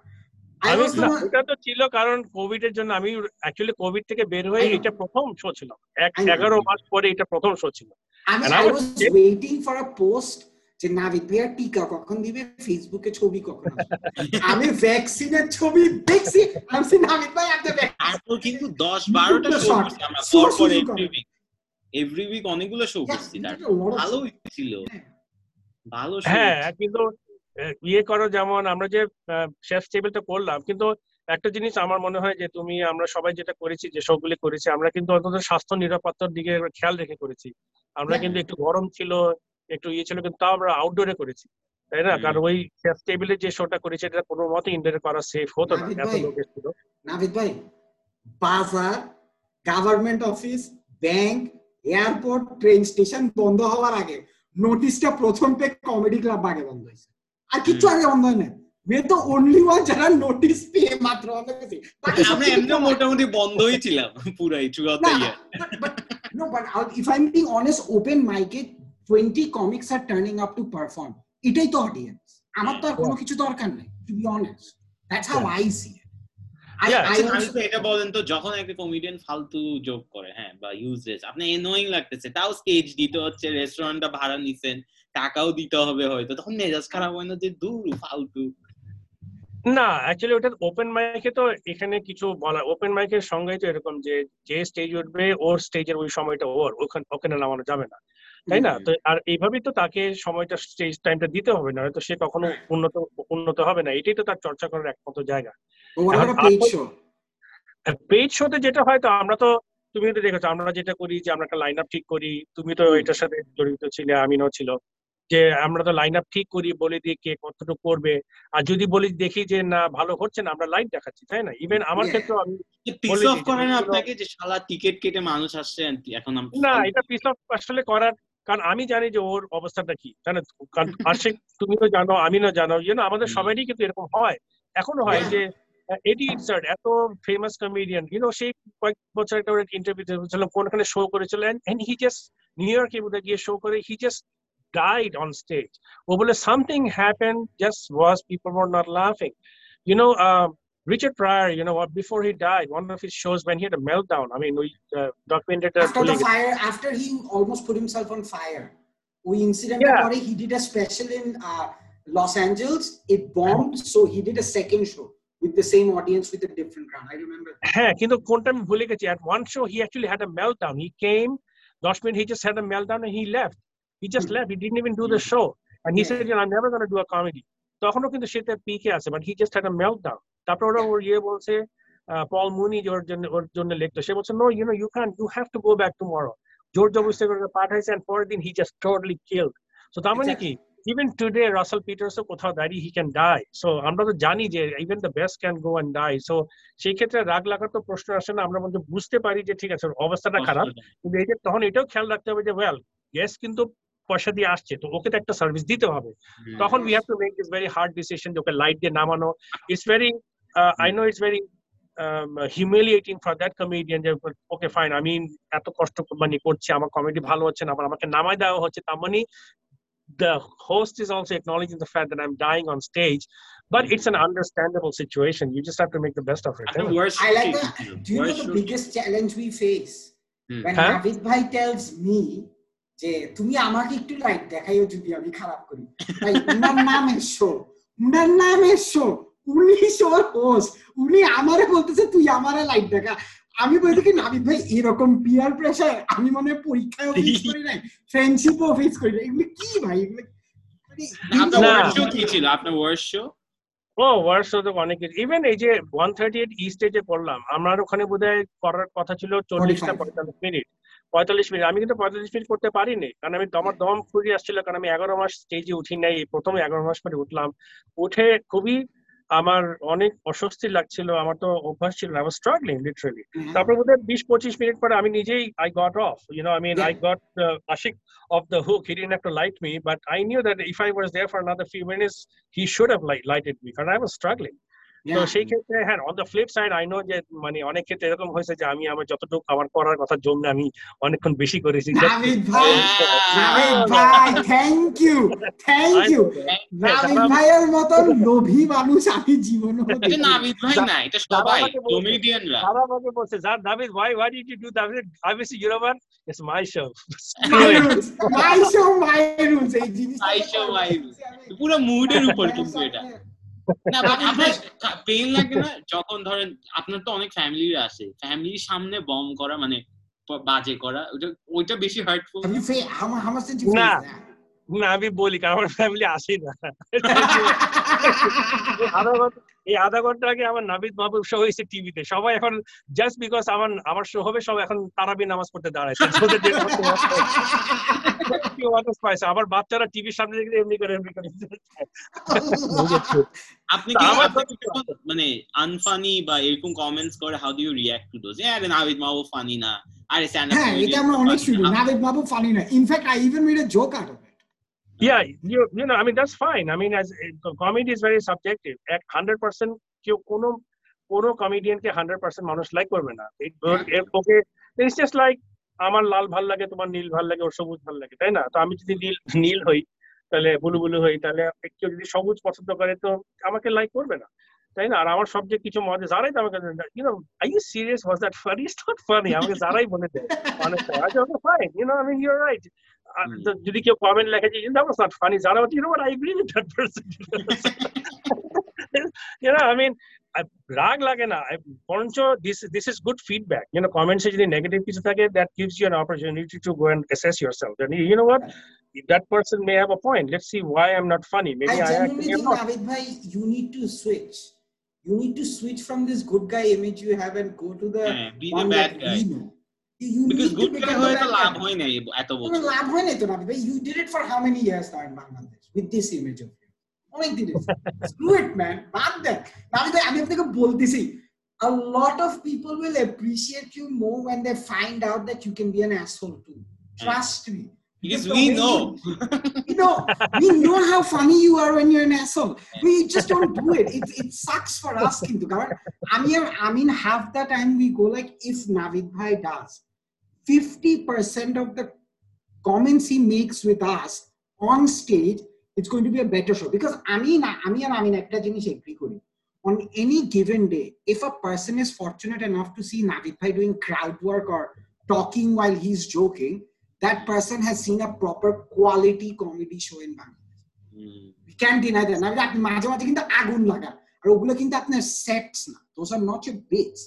আমি না, এটা তো ছিল কারণ কোভিড এর জন্য আমি অ্যাকচুয়ালি কোভিড থেকে বের হয়ে এটা প্রথম শো ছিল। এক এগারো মাস পরে এটা প্রথম শো ছিল।
ওয়েটিং ফর আ পোস্ট যে নাভিদ ভাইয়ার টিকা কখন দিবে ফেসবুকে ছবি কখন আমি ভ্যাকসিনের ছবি দেখছি আমি নাভিদ ভাই ভ্যাকসিন
তারপর কিন্তু দশ বারোটা
দুটো
শো আমরা। পর পর এভরি উইক এভরি উইক অনেকগুলো শো করছি। তার ছিল।
হ্যাঁ।
ভালো
হ্যাঁ। কিন্তু ইয়ে করো যেমন আমরা যে শেফ টেবিলটা করলাম কিন্তু একটা জিনিস আমার মনে হয় যে তুমি আমরা সবাই যেটা করেছি যে সবগুলি করেছি আমরা কিন্তু অন্তত স্বাস্থ্য নিরাপত্তার দিকে খেয়াল রেখে করেছি। আমরা কিন্তু একটু গরম ছিল একটু ইয়ে ছিল কিন্তু তাও আমরা আউটডোরে করেছি তাই না? কারণ ওই শেফ টেবিলে যে শোটা করেছি এটা কোনো মতে ইনডোরে করা সেফ হতো না এত লোক এসেছিল
নাভিদ ভাই বাজার government office bank airport train station বন্ধ হওয়ার আগে নোটিশটা প্রথম পে কমেডি ক্লাব আগে বন্ধ হয়েছে। আর কিচ্ছু আগে বন্ধ হয় না উই তো অনলি ওয়ান যারা নোটিশ পেয়ে মাত্র বন্ধ করেছি
আমরা
কিছু
মোটামুটি বন্ধই ছিলাম পুরাই throughout the
Nah,
yeah
but, but no, but out- if I'm being honest, open mic এ 20 comics are turning up to perform. এটাই তো অডিয়েন্স আমার তো আর কোনো কিছু দরকার নেই to be honest that's how
I
see
I I এটা বলেন তো যখন একটা কমেডিয়ান ফালতু জোক করে হ্যাঁ বা ইউজলেস আপনি এনোয়িং লাগতেছে তাও স্টেজ দিতে হচ্ছে রেস্টুরেন্টটা ভাড়া নিছেন টাকাও দিতে হবে হয়তো। তখন মেজাজ খারাপ হয় না যে দূর ফালতু।
না অ্যাকচুয়ালি ওটা ওপেন মাইকে তো এখানে কিছু বলা ওপেন মাইকের সঙ্গে তো এরকম যে যে স্টেজ উঠবে ওর স্টেজের ওই সময়টা ওর ওখানে ওখানে নামানো যাবে না। তাই না? তো আর এইভাবেই তো তাকে সময়টা স্টেজ টাইমটা দিতে হবে না তো সে কখনো উন্নত উন্নত হবে না। এটাই তো তার চর্চা করার একমাত্র জায়গা। পেজ শোতে যেটা হয় তো আমরা তো তুমি তো দেখেছ আমরা যেটা করি যে আমরা একটা লাইন আপ ঠিক করি তুমি তো এটার সাথে জড়িত ছিলে আমিনও ছিল। যে আমরা তো লাইন আপ ঠিক করি বলে দিই কে কতটুকু করবে। আর যদি বলি দেখি যে না ভালো হচ্ছে না আমরা লাইন দেখাচ্ছি তাই না? ইভেন আমার ক্ষেত্রে আমি
পিস অফ করে না আপনাকে যে শালা টিকিট কেটে মানুষ আসছে এখন
না এটা পিস অফ আসলে করার কারণ আমি জানি যে ওর অবস্থাটা কি তাই না? কারণ আশিক তুমি তো জানো আমিনও জানো ইয়ে আমাদের। সবারই কিন্তু এরকম হয়। এখনও হয় যে এডি ইটসার্ট এত ফেমাস কমেডিয়ান ইউনো সেই কয়েক বছর একটা ইন্টারভিউ ছিল কোনখানে শো করেছিল এন্ড হি জাস্ট নিউ ইয়র্কে বোধহয় গিয়ে শো করে he just died on stage. ও বলে something happened just was people were not laughing. You know, um, Richard Pryor, you know what, before he died, one of his shows when he had a meltdown, I mean, we uh, documented that.
after the fire after he almost put himself on fire we incident
Yeah.
পরে he did a special in uh, Los Angeles it bombed so he did a second show with the same audience with a different crowd I remember that.
হ্যাঁ কিন্তু কোনটা আমি ভুলে গেছি at one show he actually had a meltdown he came দশ minute he just had a meltdown and he left he just
Hmm.
left he didn't even do the show and he
Yeah.
said you know, I'm never going to do a comedy তখনও কিন্তু সেটা পিকে আছে but he just had a meltdown তারপর ওরা ওর ইয়ে বলছে পল মুনি ওর জন্য ওর জন্য লিখতো সে বলছে no you know you can't you have to go back tomorrow জোর জবরদস্তি করে পাঠাইছে and পরের দিন he just totally killed so তার মানে কি even today Russell Peters কোথাও দাঁড়িয়ে he can die so আমরা তো জানি যে even the best can go and die so সেই ক্ষেত্রে রাগ লাগার তো প্রশ্ন আসে না আমরা মধ্যে বুঝতে পারি যে ঠিক আছে ওর অবস্থাটা খারাপ কিন্তু এই যে তখন এটাও খেয়াল রাখতে হবে যে ওয়েল গ্যাস কিন্তু পয়সা দিয়ে আসছে তো ওকে তো একটা সার্ভিস দিতে হবে তখন we have to make this very hard decision যে ওকে লাইট দিয়ে নামানো it's very I know it's very humiliating for that comedian যে ওকে ফাইন আমি এত কষ্ট মানে করছি আমার কমেডি ভালো হচ্ছে না আবার আমাকে নামাই দেওয়া হচ্ছে তার মানে the host is also acknowledging the fact that I'm dying on stage, but it's an understandable situation. You just have to make the best of it.
আপনার
isn't it?
worst
I like
কি
that.
ছিল?
do you know
Worst
the
show-
biggest challenge we face
Hmm.
when
Huh?
Navid bhai tells me যে তুমি আমাকে একটু light দেখাইও যদি আমি খারাপ করি। ভাই উনার নামের শো উনার নামের শো উনি শোর হোস্ট উনি আমারে বলতেছে তুই আমারে লাইট দেখা। আমি বলতে কি নাবিদ ভাই এরকম পিয়ার প্রেসার আমি মনে হয় পরীক্ষায় ফেস করি নাই ফ্রেন্ডশিপও ফেস করি নাই। এগুলো কি ভাই? এগুলো মানে
আপনার worst কি ছিল? আপনার worst show?
ও ওয়ার্স তো অনেক কিছু। ইভেন এই যে ওয়ান থার্টি এইট ই স্টেজে করলাম আমার ওখানে বোধহয় করার কথা ছিল চল্লিশটা
45
পঁয়তাল্লিশ মিনিট পঁয়তাল্লিশ মিনিট। আমি কিন্তু পঁয়তাল্লিশ মিনিট করতে পারিনি। কারণ আমি আমার দম ফুরিয়ে আসছিল কারণ আমি এগারো মাস স্টেজে উঠি নাই। প্রথম এগারো মাস পরে উঠলাম। উঠে খুবই আমার অনেক অস্বস্তি লাগছিল। আমার তো অভ্যাস ছিল আই ওয়াজ স্ট্রাগলিং লিটারালি তারপর বোধহয় বিশ পঁচিশ মিনিট পরে আমি নিজেই I got off you know I mean I got Ashiq off the hook he didn't have to light me but I knew that if I was there for another few minutes he should have lighted me কারণ I was struggling তো সেই ক্ষেত্রে হ্যাঁ on the flip side I know যে মানে অনেক ক্ষেত্রে এরকম হয়েছে যে আমি আমার যতটুকু আমার করার কথা জন্য আমি অনেকক্ষণ বেশি করেছি।
নাভিদ ভাই নাভিদ
Oh,
ভাই থ্যাংক ইউ থ্যাংক ইউ ভাইয়ের মতন লোভী মানুষ আমি জীবনে
এটা নাবিদ ভাই না এটা সবাই কমেডিয়ানরা
আমাকে বলছে যার ভাই why did you do that? obviously you know what? It's my show.
My rules my show my rules এই জিনিসটা
My show, my rules. পুরো মুডের উপর কিন্তু এটা। না আপনার পেন লাগে না? যখন ধরেন আপনার তো অনেক ফ্যামিলি আসে ফ্যামিলির সামনে বম করা মানে বাজে করা ওটা ওইটা বেশি হার্টফুল
আমার আমার fa- how,
না আমি বলি কারণ আমার ফ্যামিলি আসি না। এই আধা ঘণ্টা আগে আমার নাবিদ মাহবুব শো হয়েছে টিভিতে। সবাই এখন জাস্ট বিকজ আমার আমার শো হবে সব এখন তারাবি নামাজ পড়তে দাঁড়ায় পাইছে। আবার বাচ্চারা টিভির সামনে দেখলে এমনি করে এমনি করে।
আপনি কি মানে আনফানি বা এরকম কমেন্টস করে how do you react to those আরে নাবিদ মাহবুব ফানি না। আরে স্ট্যান্ড
হ্যাঁ এটা আমরা অনেক শুনি। নাবিদ বাবু ফানি না। In fact I even made joke out of it
Yeah, you you know, I mean that's fine. I mean, as uh, comedy is very subjective. At hundred percent, কেউ কোনো কোনো কমেডিয়ানকে হান্ড্রেড পার্সেন্ট মানুষ like করবে না okay it's just like আমার লাল ভালো লাগে তোমার নীল ভালো লাগে ওর সবুজ ভালো লাগে তাই না তো আমি যদি নীল নীল হই তাহলে বুলু বুলু হই তাহলে কেউ যদি সবুজ পছন্দ করে তো আমাকে লাইক করবে না তাই না আর আমার সবচেয়ে কিছু মজা যারাই তো আমাকে you know I you serious was that funny it's not funny আমাকে যারাই বলে দেয় অনেক fine you know I mean you're
right.
যদি কেউ কমেন্ট লেখে যে that was not funny যারা you know what I agree with that person you know I mean I- রাগ লাগে না I- বরঞ্চ this this is good feedback you know comments এ যদি নেগেটিভ কিছু থাকে that gives you an opportunity to go and assess yourself and you know what that person may have a point let's see why I'm not funny maybe
I
I,
genuinely
actually am
think,
not
Navid bhai, you need to switch. You need to switch from this good guy image you have and go to the
হ্যাঁ B the
one
bad
that
guy
we know. You, you
because
need to
good guy
become the
হয়ে তো
bad
লাভ
guy.
হয় নাই এত
কোনো
বছর
লাভ হয় না তো নাবিদ ভাই you did it for how many years now in Bangladesh with this image of you অনেক দিন screw it man বাদ দেন নাবিদ ভাই আমি আপনাকে বলতেছি a lot of people will appreciate you more when they find out that you can be an asshole too trust me
because
the
we
way
know
you know, we know how funny you are when you're an asshole. We just don't do it. It, it sucks for us, Kintu. Karan, I mean, I mean, half the time we go like, if Navid Bhai does 50% of the comments he makes with us on stage, it's going to be a better show. Because I mean, I mean, I mean, একটা জিনিস agree করি। On any given day, if a person is fortunate enough to see Navid Bhai doing crowd work or talking while he's joking, that person has seen a proper quality comedy show in Bangladesh.
Hmm,
We can't deny that. Now, আপনি মাঝে মাঝে কিন্তু আগুন লাগান আর ওগুলো কিন্তু আপনার sets না those are not your bits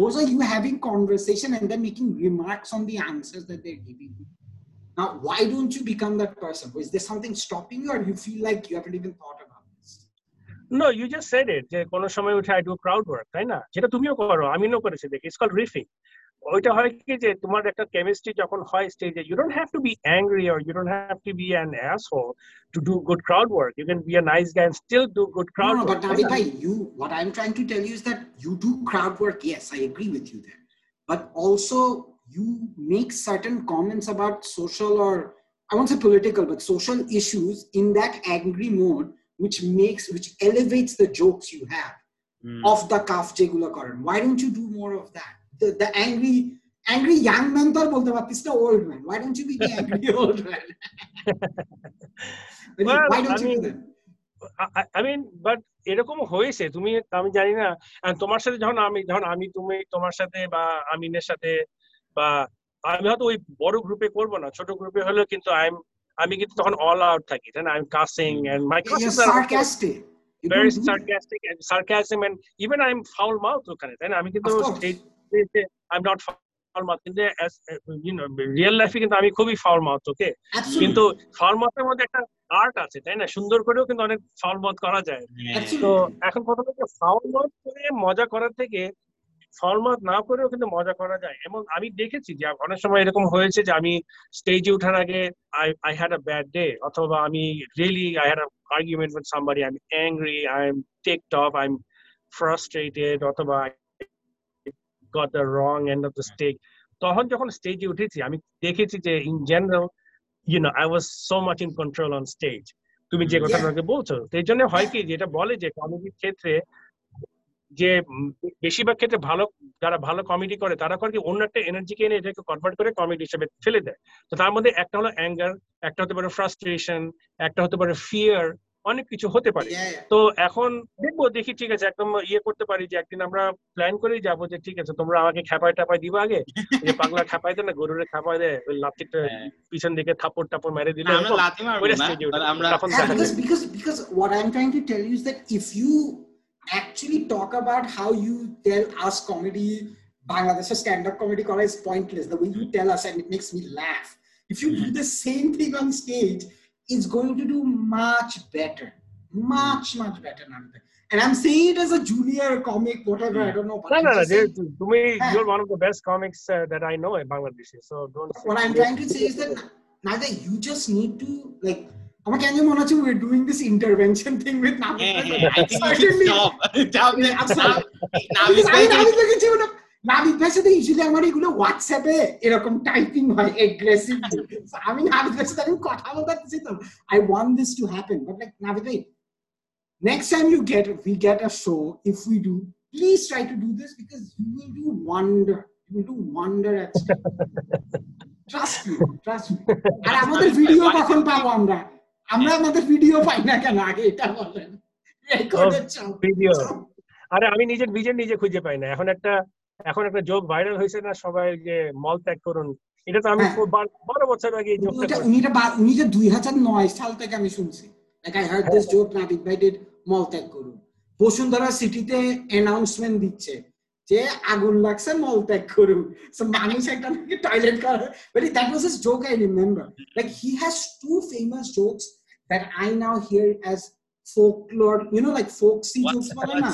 those are you having conversation and then making remarks on the answers that they're giving you now why don't you become that person is there something stopping you or you feel like you haven't even thought about this
No, you just said it. যে কোনো সময় উঠে I do crowd work, তাই না? যেটা তুমিও করো, আমিও করেছি দেখি। It's called riffing. ওইটা হয় কি যে তোমার একটা কেমিস্ট্রি যখন হয় স্টেজে you don't have to be angry or you don't have to be an asshole to do good crowd work. You can be a nice guy and still do good
no,
crowd
no,
work.
but Navid bhai, you what i'm trying to tell you is that you do crowd work yes i agree with you there but also you make certain comments about social or i won't say political but social issues in that angry mode which makes which elevates the jokes you have
hmm.
off the cuff যেগুলো করেন why don't you do more of that The, the angry angry young man তো আর বলতে পারতিস না old man why don't you be the angry old man
Well,
why don't
I
you mean, do
mean,
that
I mean but এরকম হয়েছে তুমি আমি জানি না তোমার সাথে যখন আমি যখন আমি তুমি তোমার সাথে বা আমিনের সাথে বা আমি হয়তো ওই বড় গ্রুপে করব না ছোট গ্রুপে হলেও কিন্তু আই আমি কিন্তু তখন অল আউট থাকি তাই না I am cussing
and my You
very
don't do that.
sarcastic and sarcasm and even I'm foul mouth ওখানে তাই না আমি কিন্তু
Course.
স্টেজে I'm not foul কিন্তু রিয়েল লাইফে কিন্তু আমি খুবই ফাউল মাউথ ওকে কিন্তু ফাউল মাউথের মধ্যে একটা আর্ট আছে তাই না সুন্দর করেও কিন্তু অনেক ফাউল মাউথ করা যায়। তো এখন কথা হচ্ছে ফাউল মাউথ করে মজা করার থেকে ফাউল না করেও কিন্তু মজা করা যায় এবং আমি দেখেছি যে অনেক সময় এরকম হয়েছে যে আমি স্টেজে ওঠার আগে I I had a bad day অথবা আমি really I had argument with somebody I am angry I am ticked off I am frustrated অথবা got the wrong end of the stage তখন যখন স্টেজে উঠেছি আমি দেখেছি যে in general you know I was so much in control on stage তুমি যে
Yeah.
কথাটাকে বলছো এই জন্য হয় কি যেটা বলে যে কমেডির ক্ষেত্রে যে বেশিরভাগ ক্ষেত্রে ভালো যারা ভালো কমেডি করে তারা করে কি অন্য একটা এনার্জিকে এনে এটাকে কনভার্ট করে কমেডি হিসেবে ফেলে দেয়। তো তার মধ্যে একটা হলো অ্যাঙ্গার একটা হতে পারে ফ্রাস্ট্রেশন একটা হতে পারে ফিয়ার অনেক কিছু হতে পারে. তো এখন দেখব দেখি ঠিক আছে একদম ইয়ে করতে পারি যে একদিন আমরা প্ল্যান করেই যাব যে ঠিক আছে তোমরা আমাকে খেপাই টাপাই দিবা আগে যে পাগলা খেপাই দেয় না গরুরে খেপাই দেয় ওই লাঠিটা
হ্যাঁ।
পিছন দিকে থাপড় টাপড় মেরে দিলে তখন
because because because what I'm trying to tell you is that if you actually talk about how you tell us comedy, Bangladesh stand-up comedy is pointless. The way you tell us and it makes me laugh. If you do the same thing on stage, it's going to do much better, much much better. Nandita. And I'm saying it as a junior comic, whatever. I don't know. But
না
I'm
না না
just
যে
saying-
তুমি
হ্যাঁ।
you're one of the best comics uh, that I know in Bangladesh so don't say-
what I'm trying to say is that neither you just need to like. আমার কেন মনে হচ্ছে we're doing this intervention thing with Navid.
হ্যাঁ
bhai,
হ্যাঁ I think you should
Certainly.
stop stop
Yeah,
that
absolutely.
Nabid
Because
ভাই
আমি নাবিদ দেখেছি ওটা নাবিদ ভাইয়ের সাথে ইউজুয়ালি আমার এগুলো হোয়াটসঅ্যাপে এরকম টাইপিং হয় এগ্রেসিভলি আমি নাবিদ ভাইয়ের সাথে আমি কথা বলতে পারতেছি তো। I want this to happen but like Navid ভাই next time you get we get a show if we do please try to do this because you will do wonder you will do wonder at stage. trust me trust me. আর আমাদের video কখন পাবো আমরা? আমরা আমাদের video পাই না কেন? আগে এটা বলেন। Recorded show.
ভিডিও
So,
আরে আমি নিজের নিজের নিজে খুঁজে পাই না। এখন একটা এখন একটা যোগ ভাইরাল হয়েছে না সবাই যে মল ত্যাগ করুন এটা তো আমি
হ্যাঁ।
বার- বছর আগে
দুই হাজার নয় সাল থেকে আমি শুনছি। Like I heard this joke did মল ত্যাগ করুন। বসুন্ধরা সিটিতে অ্যানাউন্সমেন্ট দিচ্ছে যে আগুন লাগছে মল ত্যাগ করুন। সো মানুষ একটা নাকি টয়লেট করে but that was his joke I remember like he has two famous jokes that I now hear as folklore you know like folksy jokes বলে না?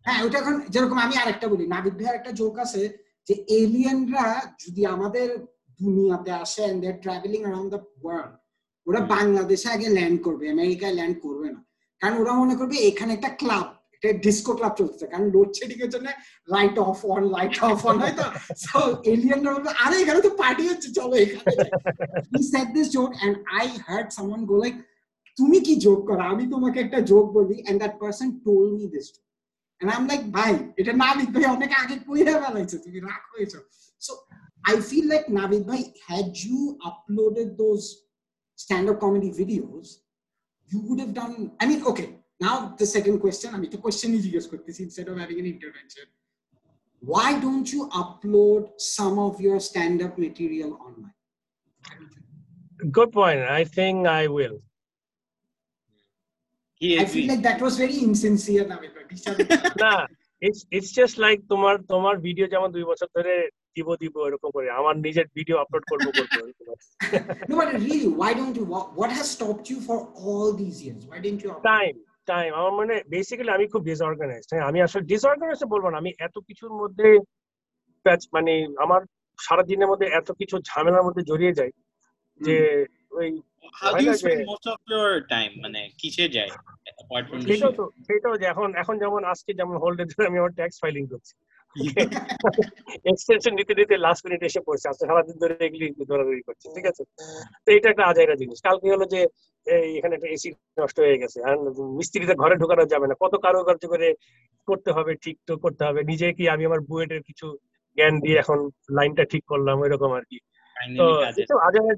হয়ে।
হ্যাঁ ওটা এখন যেরকম আমি আরেকটা বলি নাবিদ ভাইয়ের একটা জোক আছে যে এলিয়েনরা যদি আমাদের দুনিয়াতে আসে and they travelling around the world ওরা বাংলাদেশে আগে ল্যান্ড করবে আমেরিকায় ল্যান্ড করবে না। কারণ ওরা মনে করবে এখানে একটা ক্লাব একটা ডিস্কো ক্লাব চলছে কারণ লোডশেডিং এর জন্য light off on light off on হয় তো? সো এলিয়েনরা বলবে আরে এখানে তো পার্টি হচ্ছে চলো এখানে he said this joke and I heard someone go like তুমি কি জোক করো? আমি তোমাকে একটা জোক বলি and that person told me this joke And I'm like, ভাই এটা নাবিদ ভাই অনেক আগে কইরা ফেলাইছো তুমি রাগ হয়েছো so I feel like Nabid ভাই had you uploaded those stand-up comedy videos you would have done I mean okay now the second question আমি তো question জিজ্ঞেস করতেছি instead of having an intervention why don't you upload some of your stand-up material online
good point i think i will
He
I feel like that was very insincere ভাই বিশ্বাস
না it's it's like তোমার তোমার video যেমন দুই বছর ধরে দিব দিব এরকম করে। আমার নিজের ভিডিও আপলোড করব করব
no but really why don't you what, what has stopped you for all these years? Why didn't you upload?
Time time আমার মানে বেসিক্যালি আমি খুব ডিসঅর্গানাইজড হ্যাঁ? আমি আসলে ডিসঅর্গানাইজড বলব না। আমি এত কিছুর মধ্যে মানে আমার সারা দিনের মধ্যে এত কিছু ঝামেলার মধ্যে জড়িয়ে যাই যে ওই না যে-
spend most of your time? মানে কিসে যায়? From the
সেটাও তো সেটাও যে এখন এখন যেমন আজকে যেমন হোল্ডে ধরে আমি আমার ট্যাক্স ফাইলিং করছি। এক্সটেনশন দিতে দিতে লাস্ট মিনিট এসে পড়ছে। আজকে সারাদিন ধরে এগুলি দৌড়াদৌড়ি করছে ঠিক আছে? তো এটা একটা আজাইরা জিনিস। কালকে হলো যে এখানে একটা এসি নষ্ট হয়ে গেছে। আর মিস্ত্রিতে ঘরে ঢোকানো যাবে না। কত কারুকার্য করে করতে হবে ঠিক তো করতে হবে। নিজে কি আমি আমার বুয়েটের কিছু জ্ঞান দিয়ে এখন লাইনটা ঠিক করলাম ওইরকম আর কি। তো।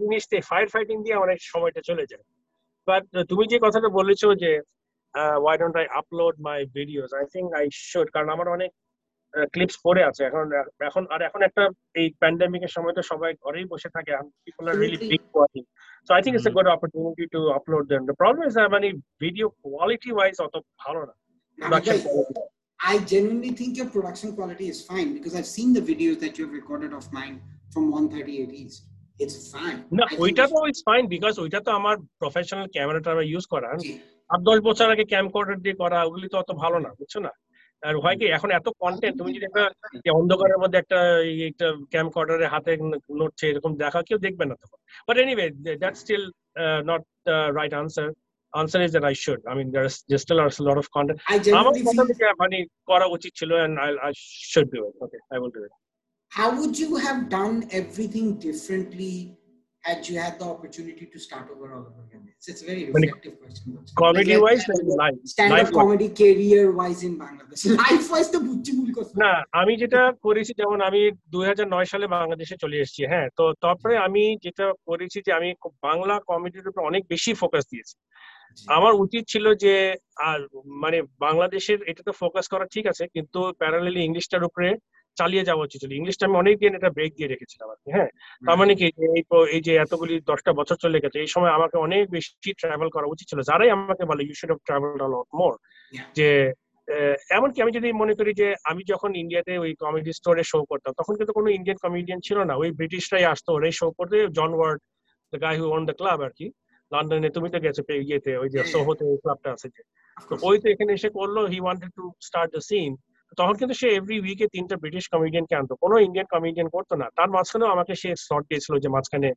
জিনিস ফায়ার ফাইটিং দিয়ে অনেক সময়টা চলে যায়। বাট তুমি যে কথাটা বলেছ যে why don't I upload my videos I think I should কারণ আমার অনেক ক্লিপস পড়ে আছে। এখন এখন আর এখন একটা এই প্যান্ডেমিকের সময় তো সবাই ঘরেই বসে থাকে। People
are
really big watching so I think it's
a.
Good opportunity to upload them the problem is মানে ভিডিও কোয়ালিটি ওয়াইজ অত ভালো না। Production
I genuinely think your production quality is fine because I've seen the videos that you've recorded of mine. From 138 East. It's fine.
না ওইটা তো it's fine because ওইটা তো আমার প্রফেশনাল ক্যামেরাটা আমার ইউজ করা। আর দশ বছর আগে ক্যামকর্ডার দিয়ে করা ওগুলি তো অত ভালো না বুঝছ না? আর হয় কি এখন এত কন্টেন্ট তুমি যদি একটা অন্ধকারের মধ্যে একটা একটা ক্যামকর্ডারে হাতে নড়ছে এরকম দেখা কেউ দেখবে না তখন। But anyway that still not right answer answer is that I should I mean there is still a lot of
content
আমার কথা মানে করা উচিত ছিল and I should do it okay I will do it
how would you have done everything differently had you had the opportunity to start over all over again? It's, it's a very reflective question. Like,
wise
like,
life
stand up comedy career wise in Bangladesh. Life wise, the ভুল করছি।
না আমি যেটা করেছি যেমন আমি দুই হাজার নয় সালে বাংলাদেশে চলে এসেছি হ্যাঁ তো তারপরে আমি যেটা করেছি যে আমি বাংলা কমেডির উপর অনেক বেশি ফোকাস দিয়েছি আমার উচিত ছিল যে আর মানে বাংলাদেশের এটাতে ফোকাস করা ঠিক আছে কিন্তু প্যারালেলি ইংলিশটার উপরে চালিয়ে যাওয়া উচিত ছিল। ইংলিশটা আমি অনেক দিন এটা ব্রেক দিয়ে রেখেছিলাম আর কি হ্যাঁ? তার মানে কি এই যে এতগুলি দশটা বছর চলে গেছে এই সময় আমাকে অনেক বেশি ট্রাভেল করা উচিত ছিল। যারাই আমাকে বলে you should have travel lot
more
যে এমনকি আমি যদি মনে করি যে আমি যখন ইন্ডিয়াতে ওই কমেডি স্টোরে শো করতাম তখন কিন্তু কোনো ইন্ডিয়ান কমেডিয়ান ছিল না। ওই ব্রিটিশরাই আসতো ওরাই শো করতে। John Ward the guy who own the club আর কি লন্ডনে তুমি তো গেছো ইয়েতে ওই যে. সোহোতে ওই ক্লাবটা আছে যে। তো ওই তো এখানে এসে করল he wanted to start the scene তখন কিন্তু সে এভরি উইকে তিনটা ব্রিটিশ কমেডিয়ানকে আনতো। কোনো ইন্ডিয়ান কমেডিয়ান করতো না। তার মাঝখানেও আমাকে সে স্লট দিয়েছিল যে মাঝখানে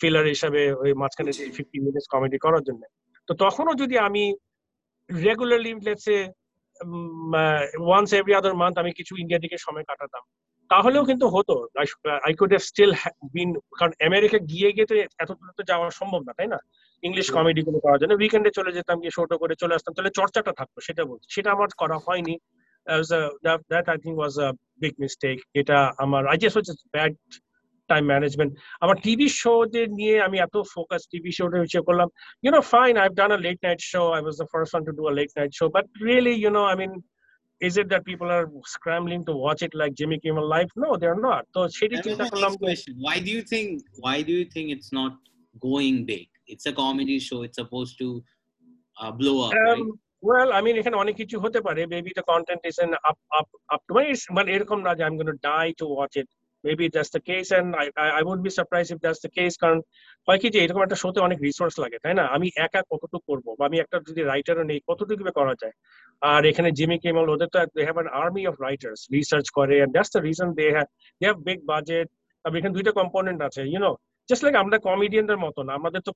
ফিলার হিসাবে ওই মাঝখানে ফিফটি মিনিটস কমেডি করার জন্য। তো তখনও যদি আমি regularly let's say once every other month আমি কিছু ইন্ডিয়া দিকে সময় কাটাতাম তাহলেও কিন্তু হতো। I could have still been কারণ আমেরিকা গিয়ে গিয়ে তো এত দূর তো যাওয়া সম্ভব না তাই না? ইংলিশ কমেডি গুলো করার জন্য। উইকেন্ডে চলে যেতাম গিয়ে শোটো করে চলে আসতাম। তাহলে চর্চাটা থাকতো সেটা বলছি। সেটা আমার করা হয়নি। That I think was a big mistake এটা আমার I just was bad time management আমার টিভি শোদের নিয়ে আমি এত ফোকাস টিভি শোটা হিসেবে করলাম you know, fine, I've done a late night show. I was the first one to do a late night show. But really, you know, I mean, is it that people are scrambling to watch it like Jimmy Kimmel Live? No, they're not. So, সেটি
That was
চিন্তা
my
করলাম
next
যে
question. Why do you think? Why do you think it's not going big? It's a comedy show. It's supposed to uh, blow up, right?
Well, I mean, এখানে অনেক কিছু হতে পারে. Maybe the content isn't up, up, up to my, মানে এরকম না যে going to die to watch it. Maybe that's the case, and I, I, I wouldn't be surprised if that's the case. কারণ হয় কি যে এরকম একটা শোতে অনেক রিসোর্স লাগে তাই না আমি একা কতটুকু করব বা আমি একটা যদি রাইটারও নেই কতটুকু বা করা যায় আর এখানে জিমি কেমল ওদের তো they have an army of writers research করে and that's the reason they have they have big budget তারপর এখানে দুইটা কম্পোনেন্ট আছে ইউনো জাস্ট লাইক আমরা কমেডিয়ানদের মতন আমাদের তো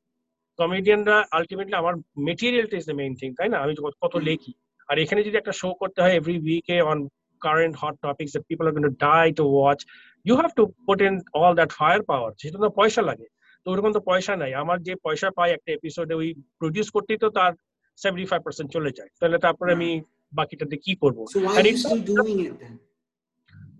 কমেডিয়ানরা আলটিমেটলি আমার মেটেরিয়ালটা ইজ দ্য মেইন থিং তাই না? আমি কত- লেখি। আর এখানে যদি একটা শো করতে হয় এভরি উইকে on current hot that people to die to watch you have to put in all that fire power সেটা তো পয়সা লাগে। তো ওরকম তো পয়সা নাই। আমার যে পয়সা পাই একটা এপিসোডে ওই প্রডিউস করতেই তো তার সেভেন্টি ফাইভ পার্সেন্ট চলে যায়। তাহলে তারপরে আমি বাকিটাতে কি করব?
Are you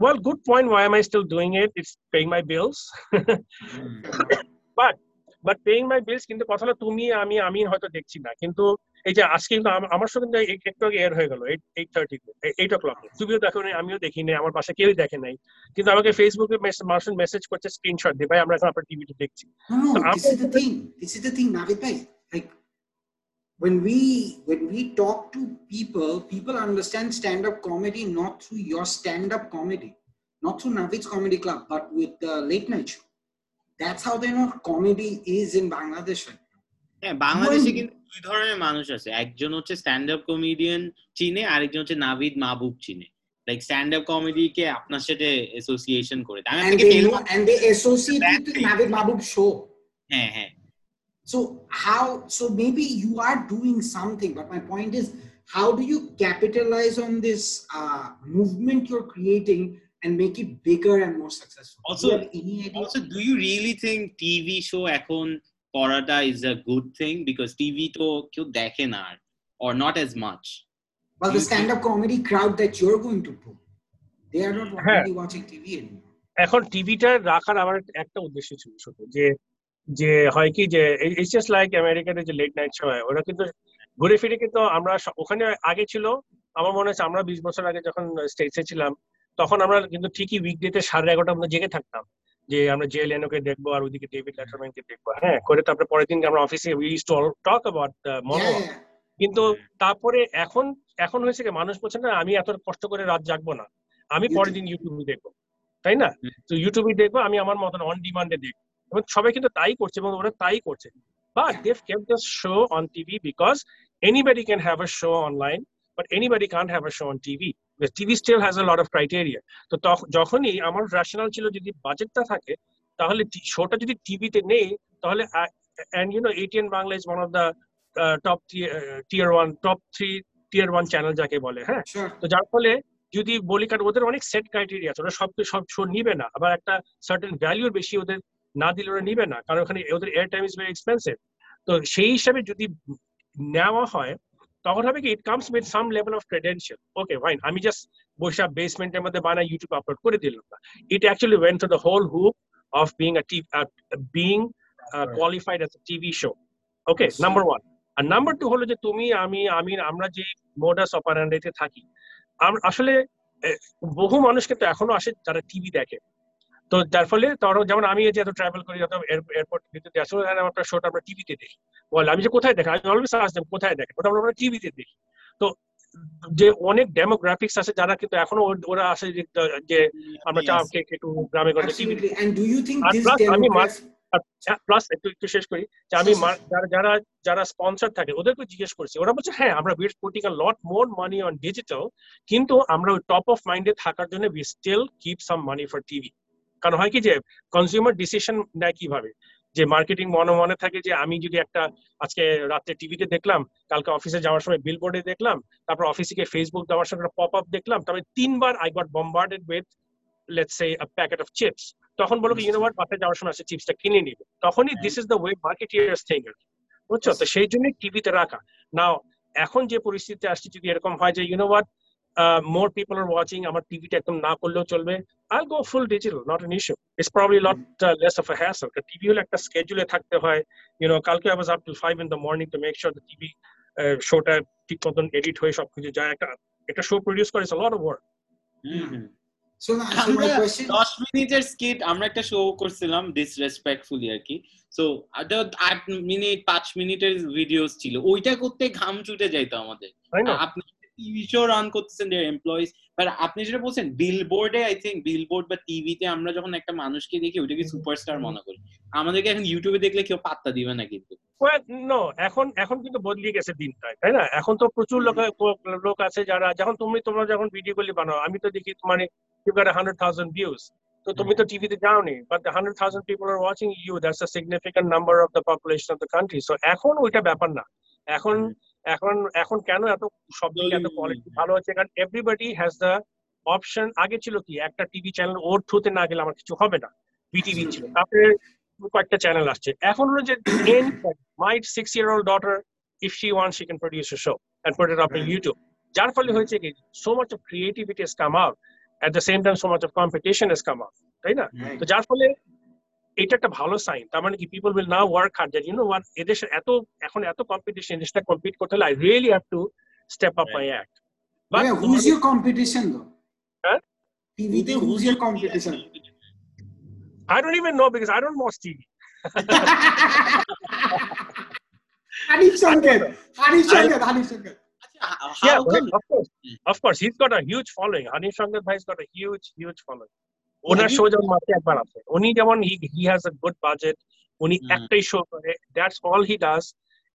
well good point why am i still doing it? It's paying my bills. But paying my bills কিন্তু কথা হলো তুমি আমি আমি হয়তো দেখছি না। কিন্তু এই যে আজকে কিন্তু আমার সঙ্গে একটু আগে এয়ার হয়ে গেল eight thirty eight o'clock তুমিও দেখো নাই আমিও দেখি নাই আমার পাশে কেউই দেখে নাই। কিন্তু আমাকে ফেসবুকে মানুষ মেসেজ করছে স্ক্রিনশট দিয়ে ভাই আমরা এখন আপনার টিভিটা দেখছি।
When we when we talk to people, people understand stand-up comedy not through your stand-up comedy, not through Navid's comedy club, but with the late night show. That's how they know comedy is in Bangladesh right now.
হ্যাঁ বাংলাদেশে কিন্তু দুই ধরনের মানুষ আছে একজন হচ্ছে stand up comedian চিনে আরেকজন হচ্ছে নাভিদ মাহবুব চিনে লাইক স্ট্যান্ড আপ কমেডি কে আপনার সাথে অ্যাসোসিয়েশন করে আমি
And
আপনাকে
they
tell
know and they associate it with Navid Mahbub show.
হ্যাঁ হ্যাঁ
So how so maybe you are doing something, but my point is how do you capitalize on this uh, movement you're creating and make it bigger and more successful? do
Also-
you any?
Also, do you really think TV show এখন করাটা is a good thing because TV তো কেউ দেখে না or not as much.
well,
do
the stand-up comedy crowd that you're going to pull, they are not really watching TV anymore.
এখন টিভিটা রাখার আমার একটা উদ্দেশ্য ছিল শুধু যে যে হয় কি যে ইটস জাস্ট লাইক আমেরিকাতে যে লেট নাইট শো হয় ওরা কিন্তু ঘুরে ফিরে কিন্তু আমরা ওখানে আগে ছিল আমার মনে হচ্ছে আমরা বিশ বছর আগে যখন স্টেটসে ছিলাম তখন আমরা কিন্তু ঠিকই উইকডেতে সাড়ে এগারোটা আমরা জেগে থাকতাম। যে আমরা জে লেনোকে দেখব আর ওইদিকে ডেভিড ল্যাটারম্যানকে দেখব। হ্যাঁ করে তারপরে পরের দিন আমরা অফিসে we to talk
about mono.
কিন্তু তারপরে এখন এখন হয়েছে কি মানুষ বলছে না আমি এত কষ্ট করে রাত জাগবো না। আমি পরের দিন ইউটিউবে দেখব। তাই না? তো ইউটিউবে দেখব আমি আমার মতন অন ডিমান্ডে দেখব। এবং সবাই কিন্তু তাই করছে এবং ওরা তাই করছে। But they've kept the show on TV because anybody can have a show online but anybody can't have a show on TV TV still has lot of criteria তো যখনই আমার রেশনাল ছিল যদি বাজেটটা থাকে তাহলে শোটা যদি টিভিতে নেই তাহলে and you know ATN Bangla is one of the top tier one top three tier one channel যাকে বলে হ্যাঁ? তো যার ফলে যদি বলি কারণ ওদের অনেক সেট ক্রাইটেরিয়া আছে ওরা সব সব শো নিবে না। আবার একটা সার্টেন ভ্যালুর বেশি ওদের না দিলে ওরা নিবে না কারণ ওখানে ওদের air time is very expensive তো সেই হিসাবে যদি নেওয়া হয় তখন হবে কি it comes with some level of credential okay fine আমি জাস্ট বসে বেসমেন্টের মধ্যে বানাই ইউটিউব আপলোড করে দিলাম না। It actually went to the whole hoop of being being qualified as TV show okay number one R number two হলো যে তুমি আমি আমি আমরা যে মোডাস অপারেন্ডেতে থাকি আসলে বহু মানুষ কিন্তু এখনও আসে যারা টিভি দেখে। তো যার ফলে ধরো যেমন আমি যে এত ট্রাভেল করি যত এয়ারপোর্ট ভিতরে আসলে আমরা শোটা আমরা টিভিতে দেখি। বল আমি যে কোথায় দেখি আমি অলওয়েজ আসতাম কোথায় দেখে? ওটা আমরা টিভিতে দেখি। তো যে অনেক ডেমোগ্রাফিক্স আছে যারা কিন্তু এখনও ওরা আসে যে- আমরা চা
Yes.
একটু গ্রামে গঞ্জে TV
Absolutely. And do you think
আর
this
plus আমি প্লাস একটু একটু শেষ করি যে আমি যারা যারা স্পন্সর থাকে ওদেরকে জিজ্ঞেস করছি। ওরা বলছে হ্যাঁ আমরা we're putting a lot more money on digital কিন্তু আমরা ওই টপ অফ মাইন্ডে থাকার জন্য we still keep some money for TV কারণ হয় কি যে কনজিউমার ডিসিশন নেয় কীভাবে? যে মার্কেটিং মনে মনে থাকে যে আমি যদি একটা আজকে রাতে টিভিতে দেখলাম কালকে অফিসে যাওয়ার সময় বিলবোর্ডে দেখলাম তারপর অফিসে গিয়ে ফেসবুক দেওয়ার সময় পপ আপ দেখলাম তারপরে তিনবার I got bombarded with let's say packet of chips তখন বলব ইউনো হোয়াট বাসে যাওয়ার সময় সে চিপসটা কিনে নিবে। তখনই this is the way marketeers thing বুঝছ? তো সেই জন্য টিভিতে রাখা। নাও এখন যে পরিস্থিতি আসছে যদি এরকম হয় যে you know more people are watching আমার টিভিটা একদম না করলেও চলবে। I go full digital not an issue it's probably not less of a hassle TV হলে একটা স্কেজুলে থাকতে হয়। ইউনো কালকে I was up to five in the morning to make sure the TV শোটা ঠিক মতন এডিট হয়ে সবকিছু যায়। একটা একটা শো প্রডিউস করে lot of work
hmm, hmm.
So, now-
আমরা
question.
দশ মিনিটের স্কিট আমরা একটা শো করছিলাম ডিসরেসপেক্টফুলি আর কি। সো আট মিনিট পাঁচ মিনিটের ভিডিওস ছিল। ওইটা করতে ঘাম ছুটে যাইতো আমাদের।
তাই না
আপনি টিভি শো রান করতেছেন দেয়ার এমপ্লয়িজ বাট আপনি যেটা বলছেন বিলবোর্ডে আই থিঙ্ক বিলবোর্ড বা টিভিতে আমরা যখন একটা মানুষকে দেখি ওইটাকে সুপারস্টার মনে করি। আমাদেরকে এখন ইউটিউবে দেখলে কেউ পাত্তা দিবে না কিন্তু।
নো এখন এখন কিন্তু বদলে গেছে দিনটা তাই না? এখন তো প্রচুর লোক লোক আছে যারা যখন তুমি তোমরা যখন ভিডিও গুলি বানাও আমি তো দেখি মানে you got hundred thousand views তো তুমি তো টিভিতে যাওনি but hundred thousand people are watching you that's a significant number of the population of the country so এখন ওইটা ব্যাপার না। এখন এখন এখন কেন এত সব এত কোয়ালিটি ভালো হচ্ছে কারণ এভরিবডি হ্যাজ দ্য অপশন আগে ছিল কি একটা টিভি চ্যানেল ওর থ্রুতে না গেলে আমার কিছু হবে না। বিটিভি ছিল। তারপরে কয়েকটা চ্যানেল আসছে। এখন হলো যে my six year old daughter if she want she can produce show and put it up in YouTube যার ফলে হয়েছে কি so much of creativity has come out at the same time so much of competition has come out তাই না? তো যার ফলে এটা একটা ভালো সাইন তার মানে কি people will now work hard that you know what এদেশে এত এখন এত কম্পিটিশন এদেশটা কম্পিট করতে হলে I really have to step up my
act who's your competition though?
Huh?
TV te who's your competition?
I don't even know because I don't watch TV.
Hanif Shankar. Hanif Shankar. Hanif Shankar.
আচ্ছা,
yeah,
come-
of course, of course, he's got a huge following. Hanif Shankar bhai's got a huge, huge following. ওনার show যেমন মাসে একবার আছে। উনি যেমন he he has a good budget উনি একটাই শো করে that's all he does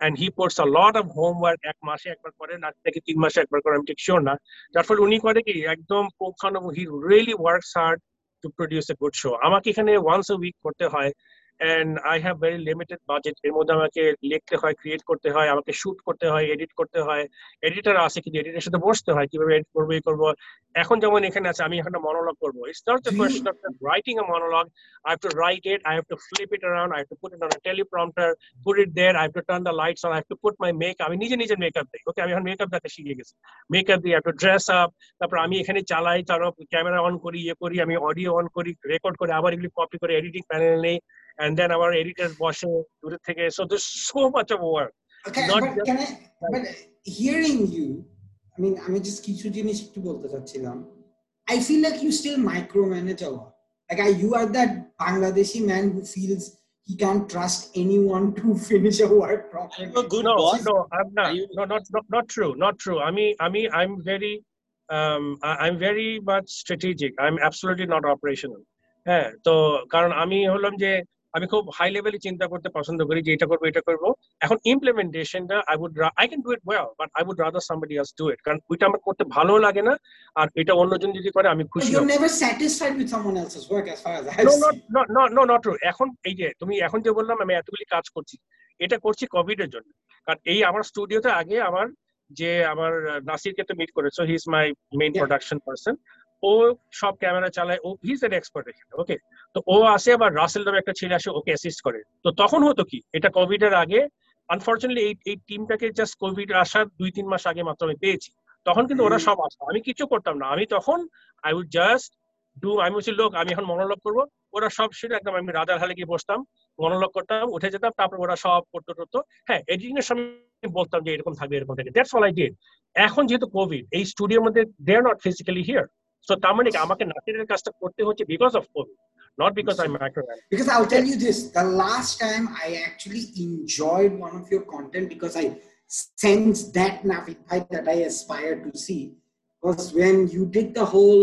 and he puts a lot of homework এক মাসে একবার করে না থেকে তিন মাসে একবার করে আমি ঠিক শিওর না। যার ফলে উনি করে কি একদম পুঙ্খানু he really works hard to produce a good show আমাকে এখানে ওয়ান্স এ উইক করতে হয় and I have very limited budget এর মধ্যে আমাকে লিখতে হয় ক্রিয়েট করতে হয় আমাকে শুট করতে হয় এডিট করতে হয়। এডিটর আছে কিন্তু এডিটের সাথে বসতে হয় কীভাবে এডিট করব এই করব। এখন যেমন এখানে আছে আমি এখানে মনোলগ করব।
It's not
the question of writing a monologue have to write it, I have to flip it around, I have to put it on a teleprompter, put it there, I have to turn the lights on, I have to put my makeup. আমি নিজে নিজে makeup দিই ওকে আমি এখন makeup দেখে শিখে গেছি। Makeup দিই have to dress up তারপর আমি এখানে চালাই তারপর ক্যামেরা অন করি ইয়ে করি আমি অডিও অন করি রেকর্ড করে আবার এগুলি কপি করে এডিটিং প্যানেল নেই। and then আমার এডিটর বসে দূরের থেকে so there's so much of work
Okay,
Not
but
just-
can I? But hearing you, I mean, আমি just কিছু জিনিস একটু বলতে চাচ্ছিলাম. I feel like you still micromanage a lot. Like I, you are that Bangladeshi man who feels he can't trust anyone to finish a work properly.
Are you a good
no
boss?
no I'm not
Are you-
no not, not not true not true I mean I mean I'm very um I- I'm very much strategic I'm absolutely not operational হ্যাঁ তো কারণ আমি হলাম যে আমি খুব high লেভেলে চিন্তা করতে পছন্দ করি যে এটা করব এটা করব। এখন ইমপ্লিমেন্টেশনটা I would I can do it well but I would rather somebody else do it কারণ ওইটা আমার করতে ভালো লাগে না আর এটা অন্যজন যদি করে আমি খুশি no no no not true এখন এই যে তুমি এখন যে বললাম আমি এতগুলি কাজ করছি এটা করছি কোভিড এর জন্য। কারণ এই আমার স্টুডিওতে আগে আমার যে আমার নাসিরকে তো মিট করেছ he is my
main
production person ও সব ক্যামেরা চালায় ও হিজ এন এক্সপার্ট এখানে ওকে তো ও আসে আবার রাসেল নামে একটা ছেলে আসে ওকে অ্যাসিস্ট করে। তো তখন হতো কি এটা কোভিড এর আগে আনফর্চুনেটলি এই এই টিমটাকে জাস্ট কোভিড আসার দুই তিন মাস আগে মাত্র আমি পেয়েছি। তখন কিন্তু ওরা সব আসতো। আমি কিছু করতাম না। আমি তখন আই উড জাস্ট ডু আমি বলছি লোক আমি এখন মনোলগ করব। ওরা সব সেটা একদম আমি রাজার হালে গিয়ে বসতাম মনোলগ করতাম উঠে যেতাম তারপর ওরা সব করতে করতো হ্যাঁ এডিটিং এর সময় বলতাম যে এরকম থাকবে এরকম থাকবে। দ্যাটস অল আই ডিড এখন যেহেতু কোভিড এই স্টুডিওর মধ্যে they are not physically here so তার মানে আমাকে নাটের কাজটা করতে হচ্ছে because of Covid not because I'm macro
Because I'll tell you this: the last time I actually enjoyed one of your content because I sensed that Navid that I aspired to see was when you did the whole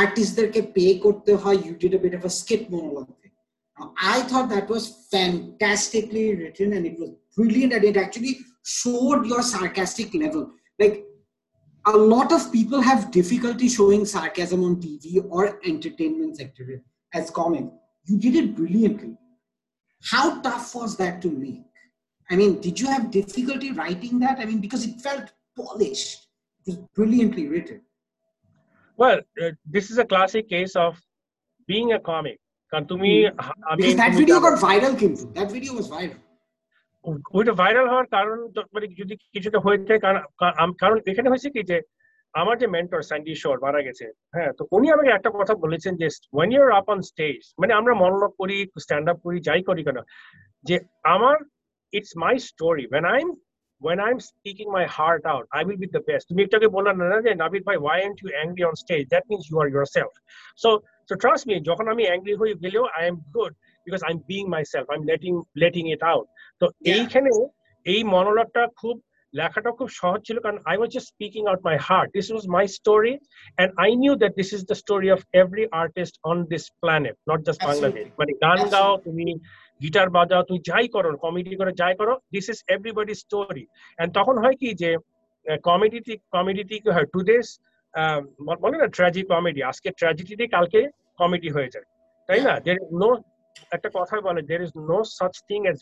আর্টিস্টদেরকে pay করতে হয় you did a bit of a skit monologue thing. Now, I thought that was fantastically written and it was brilliant and it actually showed your sarcastic level. Like a lot of people have difficulty showing sarcasm on TV or entertainment sector as comic. You did it brilliantly. How tough was that to make? I mean, did you have difficulty writing that? I mean, because it felt polished, it was brilliantly written.
Well, uh, this is a classic case of being a comic. Kantumi, mm. I mean,
because that video got viral, Kim. That video was viral.
ওইটা viral হওয়ার কারণ মানে যদি কিছুটা হয়ে থাকে কারণ এখানে হয়েছে কি যে আমার যে মেন্টর স্যান্ডি শোর মারা গেছে হ্যাঁ তো উনি আমাকে একটা কথা বলেছেন যে when you're up on stage মানে আমরা মনোলগ করি স্ট্যান্ড আপ করি যাই করি কেন যে আমার it's my story when I am when I'm speaking my heart out, I will be the best. তুমি একটু আগে বললাম না যে নাবিদ ভাই why aren't you angry on stage? That means you are yourself. So so trust me, যখন আমি angry হয়ে গেলেও I am good because I'm being myself. I'm letting letting it out. তো এইখানে এই মনোলগটা খুব লেখাটা খুব সহজ ছিল কারণ I was just speaking out my heart was my story and I knew that this is the story of every artist on this planet, not just
Absolutely.
Bangladesh. মানে গান গাও তুমি গিটার বাজাও তুমি যাই করো কমেডি করে যাই করো this is everybody story and তখন হয় কি যে কমেডিতে কমেডিতে কি হয় টুডেস বলে না ট্র্যাজিক কমেডি আজকে ট্র্যাজেডিতে কালকে কমেডি হয়ে যায়। তাই না? দের নো একটা কথা বলে there is no such thing as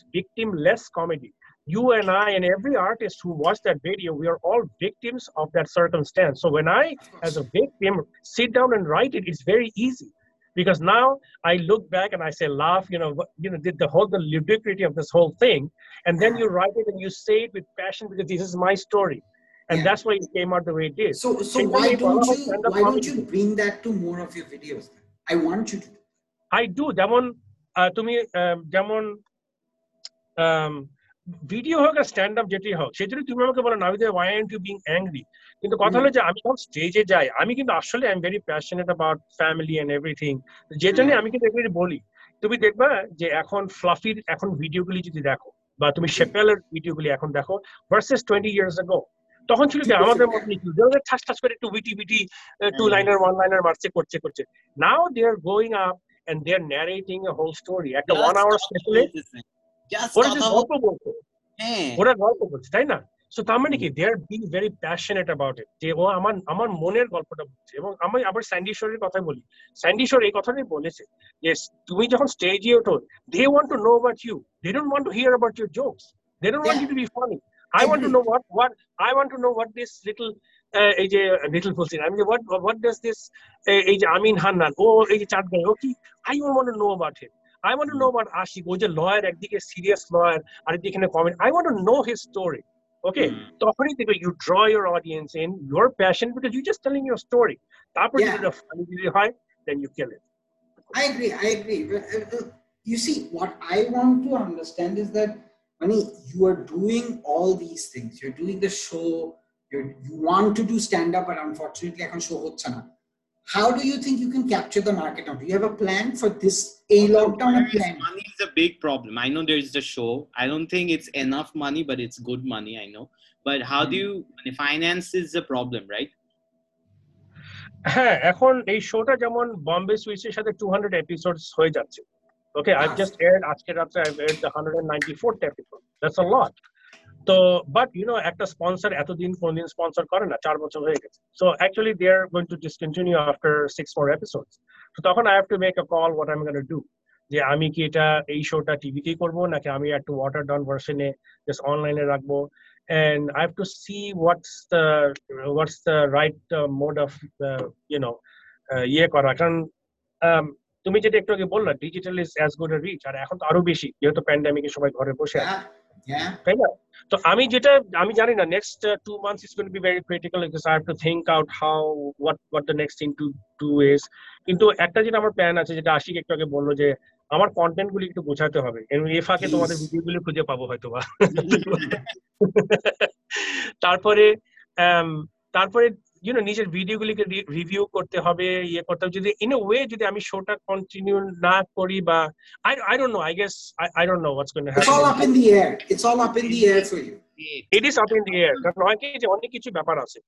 victimless comedy you and I and every artist who watched that video, we are all victims of that circumstance. So when I, as a victim, sit down and write it, it's very easy because now I look back and I say, laugh, you know, what- you know, did the whole the ludicrity of this whole thing, and then you write it and you say it with passion because this is my story, and
Yeah.
that's why it came out the way it did.
So, so
Same
why
way
don't
for
you
stand-up
why don't
comedy.
you bring that to more of your videos? I want you to.
I do যেমন আহ, তুমি যেমন video হোক আর stand up যেটি হোক সেজন্য তুমি আমাকে বলো নাবিদে why and you being angry কিন্তু কথা হলো যে আমি যখন স্টেজে যাই আমি কিন্তু আসলে I am very passionate about family and everything যে জন্য আমি কিন্তু এগুলি বলি। তুমি দেখবা যে এখন ফ্লাফির এখন ভিডিওগুলি যদি দেখো বা তুমি শেপেলের ভিডিওগুলি এখন দেখো ভার্সেস টোয়েন্টি ইয়ার্স আগো তখন ছিল যে আমাদের ওদের ঠাস ঠাস করে একটু উইটি বিটি টু লাইনার ওয়ান লাইনার মারছে করছে করছে। Now they are going up and they're narrating a whole story একটা ওয়ান আওয়ার স্পেশালে ওরা যে গল্প বলছে ওরা গল্প বলছে তাই না? সো তার মানে কি? They are being very passionate about it যে ও আমার আমার মনের গল্পটা বলছে। এবং আমি আবার স্যান্ডি শোরের কথা বলি। স্যান্ডি শোর এই কথাটাই বলেছে যে তুমি যখন স্টেজে ওঠো they want to know about you they don't want to hear about your jokes they don't want you to be funny I want to know what what I want to know what this little এই যে little বলছি I mean what what does this uh, এই যে আমিন হান্নান ও এই যে চাঁদ গাই ও কি I want to know about him I want to know about Ashik ও যে লয়ার একদিকে সিরিয়াস লয়ার আর একদিকে comment I want to know his story okay
হুম।
তখনই দেখবে you draw your audience in your passion because you're just telling your story তারপর
Yeah.
যদি funny যদি হয় then you kill it
I agree. I agree. But, uh, uh, you see, what I want to understand is that, Mani, you are doing all these things. You're doing the show. You're, you want to do stand up, but unfortunately, এখন show হচ্ছে না. How do you think you can capture the market now? Do you have a plan for this a lockdown a plan?
Money is a big problem. I know there's the show. I don't think it's enough money, but it's good money. I know. But how do you? Finance is the problem, right?
হ্যাঁ এখন এই শোটা যেমন বম্বে সুইচের সাথে two hundred episodes হয়ে যাচ্ছে okay I just aired আজকে রাত্রে I aired the hundred and ninety fourth episode that's a lot তো বাট ইউ নো একটা স্পন্সর এতদিন কোনদিন স্পন্সর করে না চার বছর হয়ে গেছে। So actually they are going to discontinue after six more episodes তো তখন I have to make a call what I am do যে আমি কি এটা এই শোটা টিভিতেই করব নাকি আমি একটু ওয়াটার ডাউন ভার্সনে জাস্ট অনলাইনে রাখব? Have to see what's the what's the right uh, mode of uh, you know ইয়ে করা। কারণ আম, তুমি যেটা একটু আগে বললা digital is as good reach আর এখন তো আরও বেশি যেহেতু প্যান্ডামিকে সবাই ঘরে বসে আছে।
yeah.
তাই না তো আমি যেটা আমি জানি না next two months is going be very critical because I have to think out how what what the next thing to do is কিন্তু একটা যেটা আমার প্ল্যান আছে যেটা আশিক একটু আগে বলল যে আমার কন্টেন্ট গুলি একটু বোঝাতে হবে। এবং এ ফাঁকে তোমাদের ভিডিও গুলি খুঁজে পাবো হয়তো বা তারপরে um, তারপরে ইউ নো নিজের ভিডিওগুলিকে রিভিউ করতে হবে ইয়ে করতে হবে। যদি ইন এ ওয়ে যদি আমি শোটা কন্টিনিউ না করি বা I I don't know I guess I don't know what's going to
It's all
happen
up in the air. It's all up in the air for you.
It is up in the air কারণ হয় কি যে অনেক কিছু ব্যাপার আছে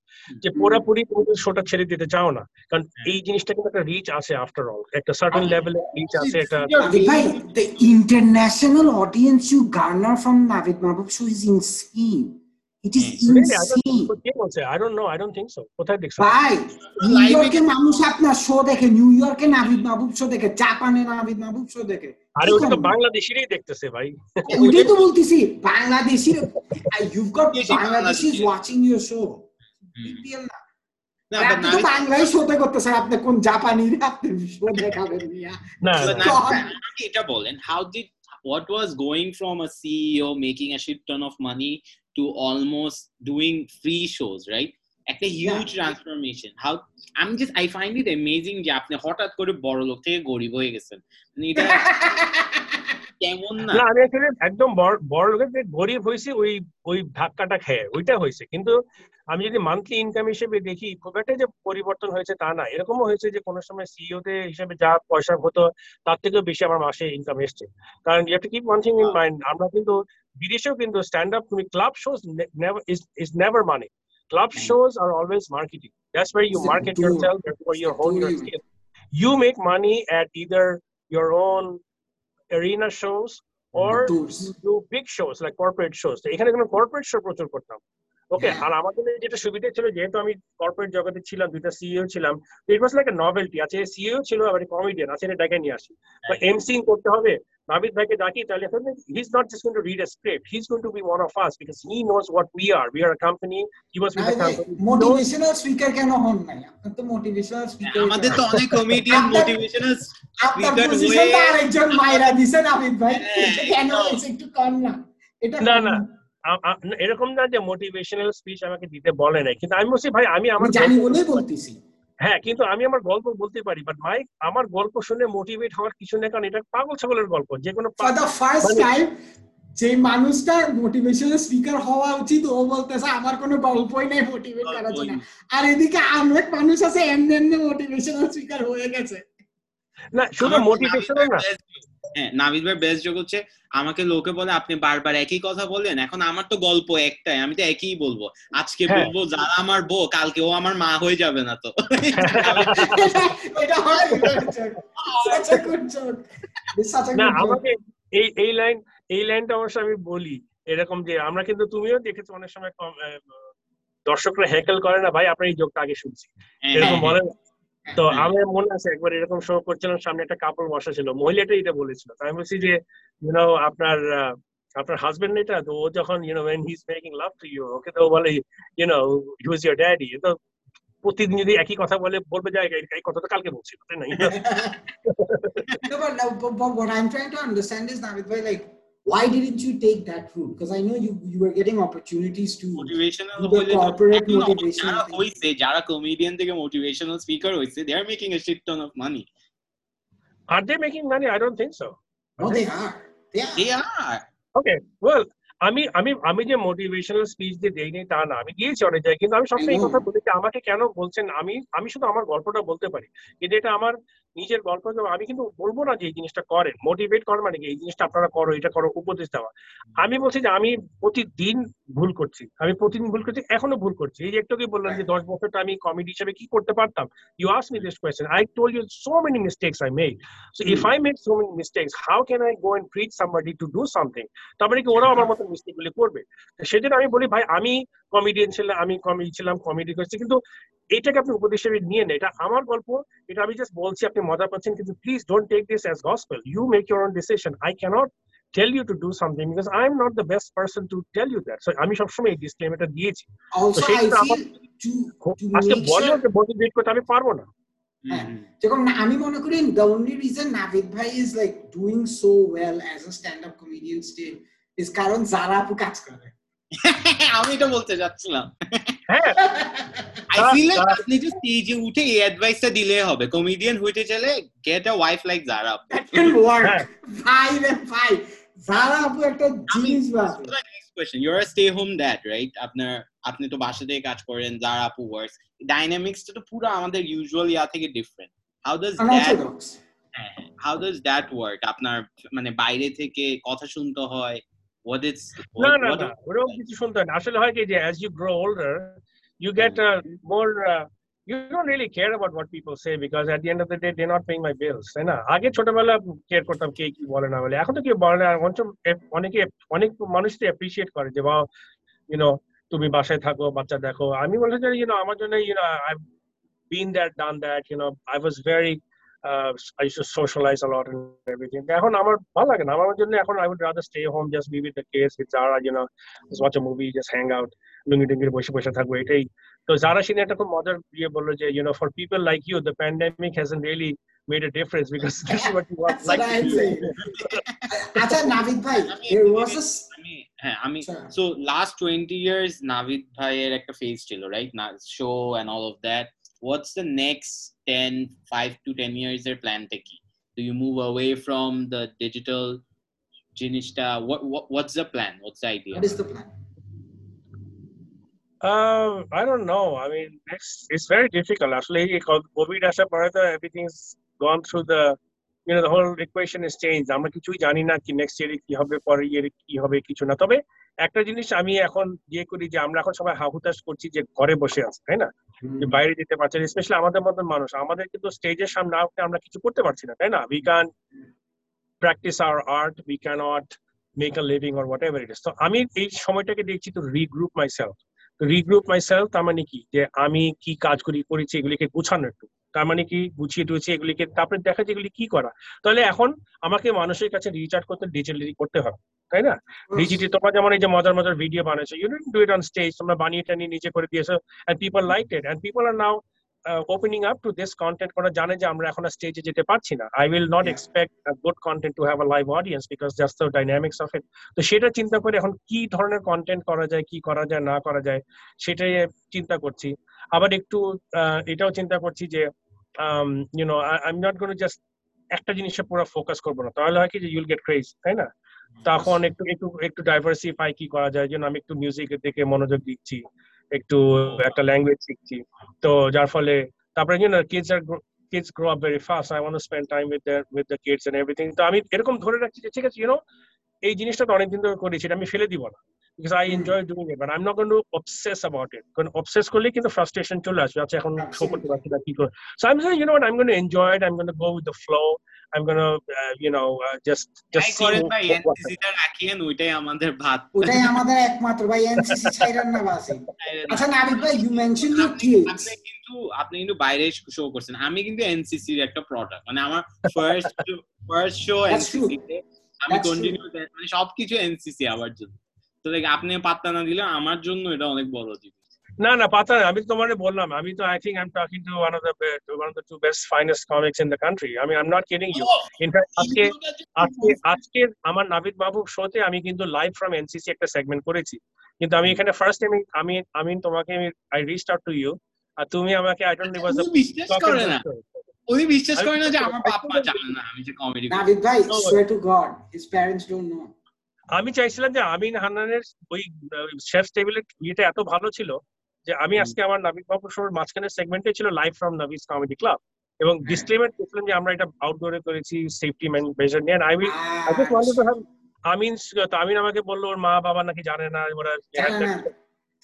যে পুরোপুরি তুমি শোটা ছেড়ে দিতে চাও না কারণ এই জিনিসটা কিন্তু একটা রিচ আছে আফটার অল একটা সার্টেন লেভেলে রিচ আছে একটা
Navid bhai, the international audience you garner from Navid Mahbub show is insane. It is
don't
insane.
know. কে বলছে? I don't know. I don't think so. কোথায় দেখছ?
ভাই নিউ ইয়র্কে মানুষ আপনার শো দেখে নিউ ইয়র্কে নাভিদ মাহবুব শো দেখে জাপানে নাভিদ মাহবুব শো দেখে
আরে ওটা তো? বাংলাদেশিরাই দেখতেছে ভাই
ওইটাই তো বলতেছি বাংলাদেশির
you
got Bangladeshi.
Watching
your
show
আপনি তো বাংলায় শোতে করতেছেন আপনি কোন জাপানির আপনি শো দেখাবেন
না
এটা বলেন how did what was going from a CEO making a shit ton of money to almost doing free shows right? একটা হিউজ ট্রান্সফরমেশন হাউ আমি just I find it amazing যে আপনি হঠাৎ করে বড় লোক থেকে গরিব হয়ে গেছেন। মানে এটা কেমন না?
না আমি আসলে একদম বড় লোকের যে গরিব হয়েছে ওই ওই ধাক্কাটা খেয়ে ওইটা হয়েছে। কিন্তু আমি যদি মান্থলি ইনকাম হিসেবে দেখি খুব একটা যে পরিবর্তন হয়েছে তা না। এরকমও হয়েছে যে কোনো সময় সিইও তে হিসেবে যা পয়সা হতো তার থেকেও বেশি আমার মাসে ইনকাম এসছে। কারণ you have to keep one thing in mind আমরা কিন্তু বিদেশেও কিন্তু স্ট্যান্ড আপ তুমি club shows never is is never money club shows are always marketing that's where you
It's a
market
tool.
yourself that's where you hone your
tool.
skill you make money at either your own arena shows or
Tours.
you do big shows like corporate shows তো এখানে কোনো corporate show প্রচুর করতাম ওকে
Yeah.
আর আমাদের যেটা সুবিধা ছিল যেহেতু আমি কর্পোরেট জগতে ছিলাম দুইটা সিইও ছিলাম ইট ওয়াজ লাইক এ নভেলটি আছে সিইও ছিল আবার কমেডিয়ান আছে এটা ডেকে নিয়ে আসি। তো এমসিং করতে হবে। নাবিদ ভাইকে ডাকি তাহলে he is not just going to read a script he is going to be one of us because he knows what we are we are a company he was with the company
motivational speaker কেন হন নাই? আপনার তো motivational speaker
আমাদের তো অনেক comedian motivational
পজিশনটা
হয়ে-
আরেকজন মাইরা দিছে নাবিদ ভাই।
হ্যাঁ,
কেন একটু কম না। এটা
না, না। এরকম না যে মোটিভেশনাল স্পিচ আমাকে দিতে বলে নাই। কিন্তু আমি বলছি ভাই আমি
আমি
আমার
জানি
গল্প-
বলেই বলতেছি।
হ্যাঁ কিন্তু আমি আমার গল্প বলতে পারি বাট মাই আমার গল্প শুনে মোটিভেট হওয়ার কিছু নেই কারণ এটা পাগল ছাগলের গল্প যে কোনো
ফার্স্ট
মানে-
টাইম যে মানুষটা মোটিভেশনাল স্পিকার হওয়া উচিত ও বলতেছে আমার কোনো গল্পই নেই মোটিভেট করার জন্য। আর এদিকে অনেক মানুষ আছে এমনি এমনি মোটিভেশনাল স্পিকার হয়ে গেছে।
না শুধু মোটিভেশনাল না।
হ্যাঁ নাবিদ ভাই বেস্ট যোগ হচ্ছে আমাকে লোকে বলে আপনি বারবার একই কথা বলেন এখন আমার তো গল্প একটাই আমি তো একই বলব আজকে
হ্যাঁ।
বলব যারা আমার বউ কালকে ও আমার মা হয়ে যাবে না তো
না আমাকে এই এই লাইন এই লাইনটা অবশ্য আমি বলি এরকম যে আমরা কিন্তু তুমিও দেখেছ অনেক সময় দর্শকরা হ্যাকেল করে না ভাই আপনার এই যোগটা আগে শুনছি
হ্যাঁ,
এরকম
হ্যাঁ,
বলে না? তো
হ্যাঁ।
আমার মনে আছে একবার এরকম শো করছিলাম সামনে একটা কাপড় বসা ছিল। মহিলাটা এটা বলেছিল। তো আমি বলছি যে ইউনো আপনার আহ, আপনার হাজবেন্ড এটা? তো ও যখন you know when he's making love to you okay তো ও বলে ইউনো was your daddy তো প্রতিদিন যদি একই কথা বলে বলবে যে এই- কথা তো কালকে বলছিল তাই না?
No, but, no, but, but what I'm trying to understand is Navid bhai, like, why didn't you take that route? Because I know you you were getting opportunities to. Do the corporate motivational
যারা. হইছে যারা comedian থেকে motivational speaker হইছে they are making a shit ton of money
are they making money i don't think so
No, they are. They are.
They are
okay well আমি আমি আমি যে motivational speech দিয়ে দেইনি তা না আমি দিয়েছি অনেক জায়গায় কিন্তু আমি সবসময় এই. কথা বলি যে আমাকে কেন বলছেন আমি আমি শুধু আমার গল্পটা বলতে পারি কিন্তু এটা আমার নিজের গল্প আমি কিন্তু বলব না যে এই জিনিসটা করেন। মোটিভেট করেন মানে এই জিনিসটা আপনারা করো, এটা করো, উপদেশ দেওয়া। আমি বলছি যে আমি প্রতিদিন ভুল করছি। আমি প্রতিদিন ভুল করছি, এখনও ভুল করছি। এই একটু বললাম যে দশ বছরটা আমি কমেডি হিসেবে কি করতে পারতাম? You ask me this question I told you so many mistakes I made so if I make so many mistakes how can I go and preach somebody to do something তারপরে কি, ওরাও আমার মতো mistake গুলি করবে। সেজন্য আমি বলি, ভাই, আমি কমেডিয়ান ছিলাম, আমি কমেডি ছিলাম কমেডি করছি। কিন্তু এটাকে আপনি উপদেশ হিসেবে নিয়ে নেন। এটা আমার গল্প এটা আমি জাস্ট বলছি আপনি মজা পাচ্ছেন কিন্তু please don't take this as gospel you make your own decision I can't tell you to do something because I am not the best person to tell you that so আমি সবসময় এই ডিসক্লেমারটা দিয়েছি। আজকে বলে. মোটিভেট করতে আমি পারব না।
হ্যাঁ
Mhm.
যেরকম না- আমি মনে করি দ্য অনলি রিজন নাভিদ ভাই is like doing so well as a stand up comedian still is কারণ যারা আপু কাজ করে।
আমি এটা বলতে যাচ্ছিলাম।
হ্যাঁ।
আপনি যে স্টেজে উঠে এই অ্যাডভাইসটা দিলে হবে। কমেডিয়ান হইতে চাইলে get a wife like
Zara that can
work.
ভাই রে ভাই যারা আপু একটা জিনিস বাজে
next you are stay home dad right আপনার আপনি তো বাসা থেকে কাজ করেন যারা আপু ওয়ার্কস ডাইনামিক্সটা তো পুরো আমাদের ইউজুয়াল ইয়া থেকে different how does
that
how does that work আপনার মানে বাইরে থেকে কথা শুনতে হয় what it's
না
what,
না
what
না ওরকম কিছু শুনতে হয় না আসলে হয় কি যে as you grow older you get more you don't really care about what people say because at the end of the day they're not paying my bills তাই না আগে ছোটবেলা কেয়ার করতাম কে কি বলে না বলে এখন তো কেউ বলে না আর অনেক অনেকে অনেক মানুষ তো অ্যাপ্রিসিয়েট করে যে বা ইউনো তুমি বাসায় থাকো বাচ্চা দেখো আমি বলতে চাই ইউনো আমার জন্য you know I been that done that you know I was very uh, I used to socialize a lot and everything এখন আমার ভালো লাগে না আমার জন্য এখন I would rather stay home just be with the kids with Zara you know just watch a movie just hang out লুঙ্গি টুঙ্গি বসে বসে থাকব এটাই তো যারা সিনে একটা খুব মজার ইয়ে বলল যে you know for people like you the pandemic hasn't really made a difference because this is what you want
That's
like
what
to
I'm
do.
saying. আচ্ছা নাভিদ ভাই
আমি
there was a
হ্যাঁ আমি
আচ্ছা।
So last twenty years Navid ভাইয়ের একটা phase ছিল right না show and all Of that what's the next ten five to ten years এর প্ল্যানটা কি do you move away from the digital জিনিসটা what's the plan what's the idea
what is the plan
Um, I don't know. I mean, it's it's very difficult. Actually, because COVID আসার পরে তো everything's gone through the, you know, the whole equation is changed. আমরা কিছুই জানি না কি next year কি হবে পরের year কি হবে কিছু না। তবে একটা জিনিস আমি এখন ইয়ে করি যে আমরা এখন সবাই হাহুতাশ করছি যে ঘরে বসে আছি তাই না? যে বাইরে যেতে পারছে না স্পেশালি আমাদের মতন মানুষ। আমাদের কিন্তু স্টেজের সামনে না আমরা কিছু করতে পারছি না তাই না? We can practice our art we can't make a living or whatever it is তো আমি এই সময়টাকে দেখছি তো regroup myself regroup myself তার মানে কি? যে আমি কি কাজ করি করেছি এগুলিকে গুছানো একটু। তার মানে কি? গুছিয়ে টুছিয়ে এগুলিকে তারপরে দেখা যায় এগুলি কি করা? তাহলে এখন আমাকে মানুষের কাছে রিচ আউট করতে ডিজিটালি করতে হবে। তাই না? ডিজিটালি তোমরা যেমন এই যে মজার মজার ভিডিও বানাইছো you don't do it on stage তোমরা বানিয়ে টানিয়ে নিজে করে দিয়েছ and people like it and people are now opening up to this content করা জানে যে আমরা এখন স্টেজে যেতে পারছি না। I will
not
expect good content to have a live audience because just the dynamics of it তো সেটা চিন্তা করে এখন কি ধরনের কন্টেন্ট করা যায় কি করা যায় না করা যায় সেটাই চিন্তা করছি। আবার একটু এটাও চিন্তা করছি যে you know I am not gonna just একটা জিনিসে পুরো ফোকাস করব না। তাহলে হয় কি যে ইউল গেট ক্রেজ তাই না? তখন একটু একটু একটু ডাইভার্সিফাই কি করা যায় যেন আমি একটু মিউজিকের দিকে মনোযোগ দিচ্ছি একটু একটা ল্যাঙ্গুয়েজ শিখছি তো যার ফলে তারপরে যেন no kids are kids grow up very fast. I want to spend time with their with the kids and everything. তো আমি এরকম ধরে রাখছি যে ঠিক আছে ইউনো এই জিনিসটা তো অনেকদিন ধরে করেছি এটা আমি ফেলে দিব না because I enjoy doing it, but I'm not going to obsess about it. কারণ obsess করলে কিন্তু frustration চলে আসবে। আচ্ছা এখন শো করতে পারছি না কি করে so I'm saying you know what? I'm going to enjoy it. I'm going to go with the flow. I'm going to uh, you know uh, just just see
করেন ভাই
what- what-
রাখিয়েন ওইটাই আমাদের ভাত।
ওটাই আমাদের একমাত্র ভাই এনসিসি ছাইরান না বাসি। আচ্ছা নাবিদ ভাই ইউ মেনশন
আপনি
কিডস
আপনি কিন্তু আপনি কিন্তু বাইরে শো করছেন। আমি কিন্তু এনসিসি এনসিসির একটা প্রোডাক্ট মানে আমার ফার্স্ট ফার্স্ট শো এনসিসি আমি কন্টিনিউ মানে সবকিছু এনসিসি আমার জন্য। তো আপনি পাত্তা না দিলে আমার জন্য এটা অনেক বড় জিনিস।
না না পাতা না, আমি তো তোমাকে বললাম আমি তো I think I am talking to one of the one of the two best finest comics in the country আমি I am not kidding you in fact আজকে আজকে আজকে আমার নাবিদ বাবুর শোতে আমি কিন্তু লাইভ ফ্রম এনসিসি একটা সেগমেন্ট করেছি। কিন্তু আমি এখানে ফার্স্ট আমি আমি আমি তোমাকে I reach out to you আর তুমি আমাকে আই ডোন্ট
উনি বিশ্বাস করে না। উনি বিশ্বাস করে না যে আমার বাপ মা জানে না আমি যে কমেডি
নাবিদ ভাই to god his parents don't know
আমি চাইছিলাম যে আমিন হান্নানের ওই শেফ টেবিলের ইয়েটা এত ভালো ছিল যে আমি আজকে আমার নাবিদ বাবুর শোর মাঝখানের সেগমেন্টে ছিল live from Navid's comedy club এবং
হ্যাঁ।
ডিসক্লেমার দিয়েছিলাম যে আমরা এটা আউটডোরে করেছি সেফটি মেজার নিয়ে। I
will
I just wanted to have Amin তো আমিন আমাকে বলল ওর মা বাবা নাকি জানে না ওরা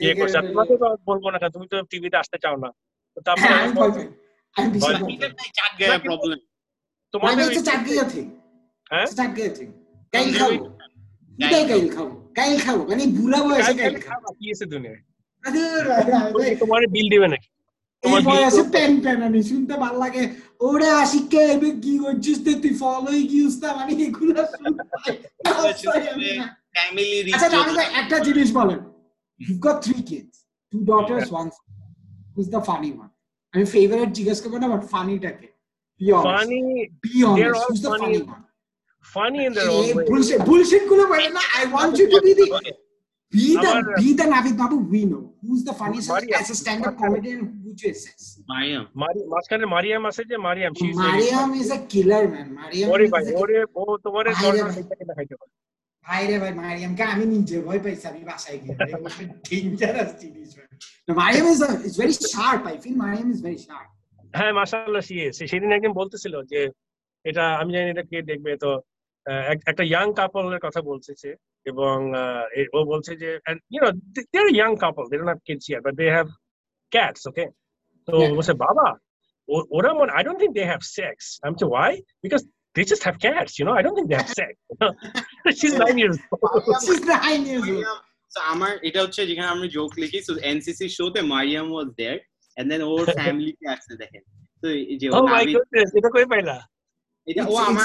ইয়ে করছে। তোমাকে তো বলব না তুমি তো টিভিতে আসতে চাও না। তো তারপরে
হ্যাঁ,
তোমাদের হ্যাঁ?
চাট কাইল খাব কাইল খাব মানে বুড়া বয়সে কাইল খাব
কি আছে দুনিয়ায়
আরে ভাই, ভাই,
তোমার বিল দিবে নাকি তোমার
বয়সে প্যান প্যান আমি শুনতে ভালো লাগে ওরে আশিককে এবে কি করছিস তে তুই ফলোই কি উস্তা মানে এগুলো শুনতে পাই। আমি না।
ফ্যামিলি
আচ্ছা একটা জিনিস বলেন you've got three kids. Two daughters one son. Who's the funny one? আমি ফেভারিট জিজ্ঞেস করব না বাট ফানিটাকে
funny. in their own way.
bullshit, bullshit বলে I want you to be the
Okay.
be the be the Navid Babu we know. Who's the funniest
Mariam.
as a stand-up comedian? Who you assess?
Mariam
মারি মাঝখানে মারিয়াম আছে যে Mariam she's
Mariam is a killer man. Mariam
ওরে ভাই ওরে ও তোমারে
ভাই রে
দরকার
ভাই।
দেখে দেখাইতে পারে
ভাই রে ভাই মারিয়ামকে আমি নিজে ভয় পাইছি আমি বাসায় গিয়ে ডেঞ্জারাস জিনিস Mariam is is very sharp I feel Mariam is very sharp
হ্যাঁ মাশাআল্লাহ সে সেদিন একদিন বলতেছিল যে এটা আমি জানি এটা কে দেখবে তো একটা ইয়াং কাপলের কথা বলতেছে এবং ও বলছে যে you know they are young couple they don't have kids yeah but they have cats okay তো বলছে বাবা ওরা মনে I don't think they have sex আমি বলছি why because they just have cats, you know. I don't think they have sex. She's nine years old.
She's nine years old.
So আমার এটা হচ্ছে যেখানে আমরা জোক লিখি সো এনসিসি শোতে Mariam was there and then or family কে আসছে দেখেন তো যে ও
Oh
নাবিদ-
goodness, এটা কই পাইলা?
এটা ও আমার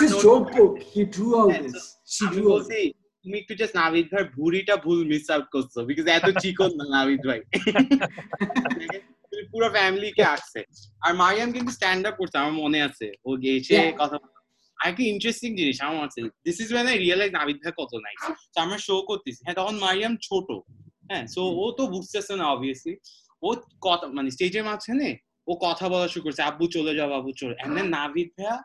তুমি একটু জাস্ট নাবিদ ভাই ভুড়িটা ভুল মিস আউট করছ বিকজ এত চিকন না নাবিদ ভাই। পুরো ফ্যামিলি কে আসছে আর মারিয়াম কিন্তু স্ট্যান্ড আপ করছে আমার মনে আছে। ও গেছে কথা আর কি ইন্টারেস্টিং জিনিস আমার আছে। This is when I realise Navid ভাই কত নাইস তো আমরা শো করতেছি। হ্যাঁ তখন মারিয়াম ছোট। হ্যাঁ সো ও তো বুঝতেছে না অবভিয়াসলি ও কথা মানে স্টেজের মাঝখানে ও কথা বলা শুরু করছে আব্বু চলে যাও আব্বু চলে এন্ড দেন নাবিদ ভাইয়া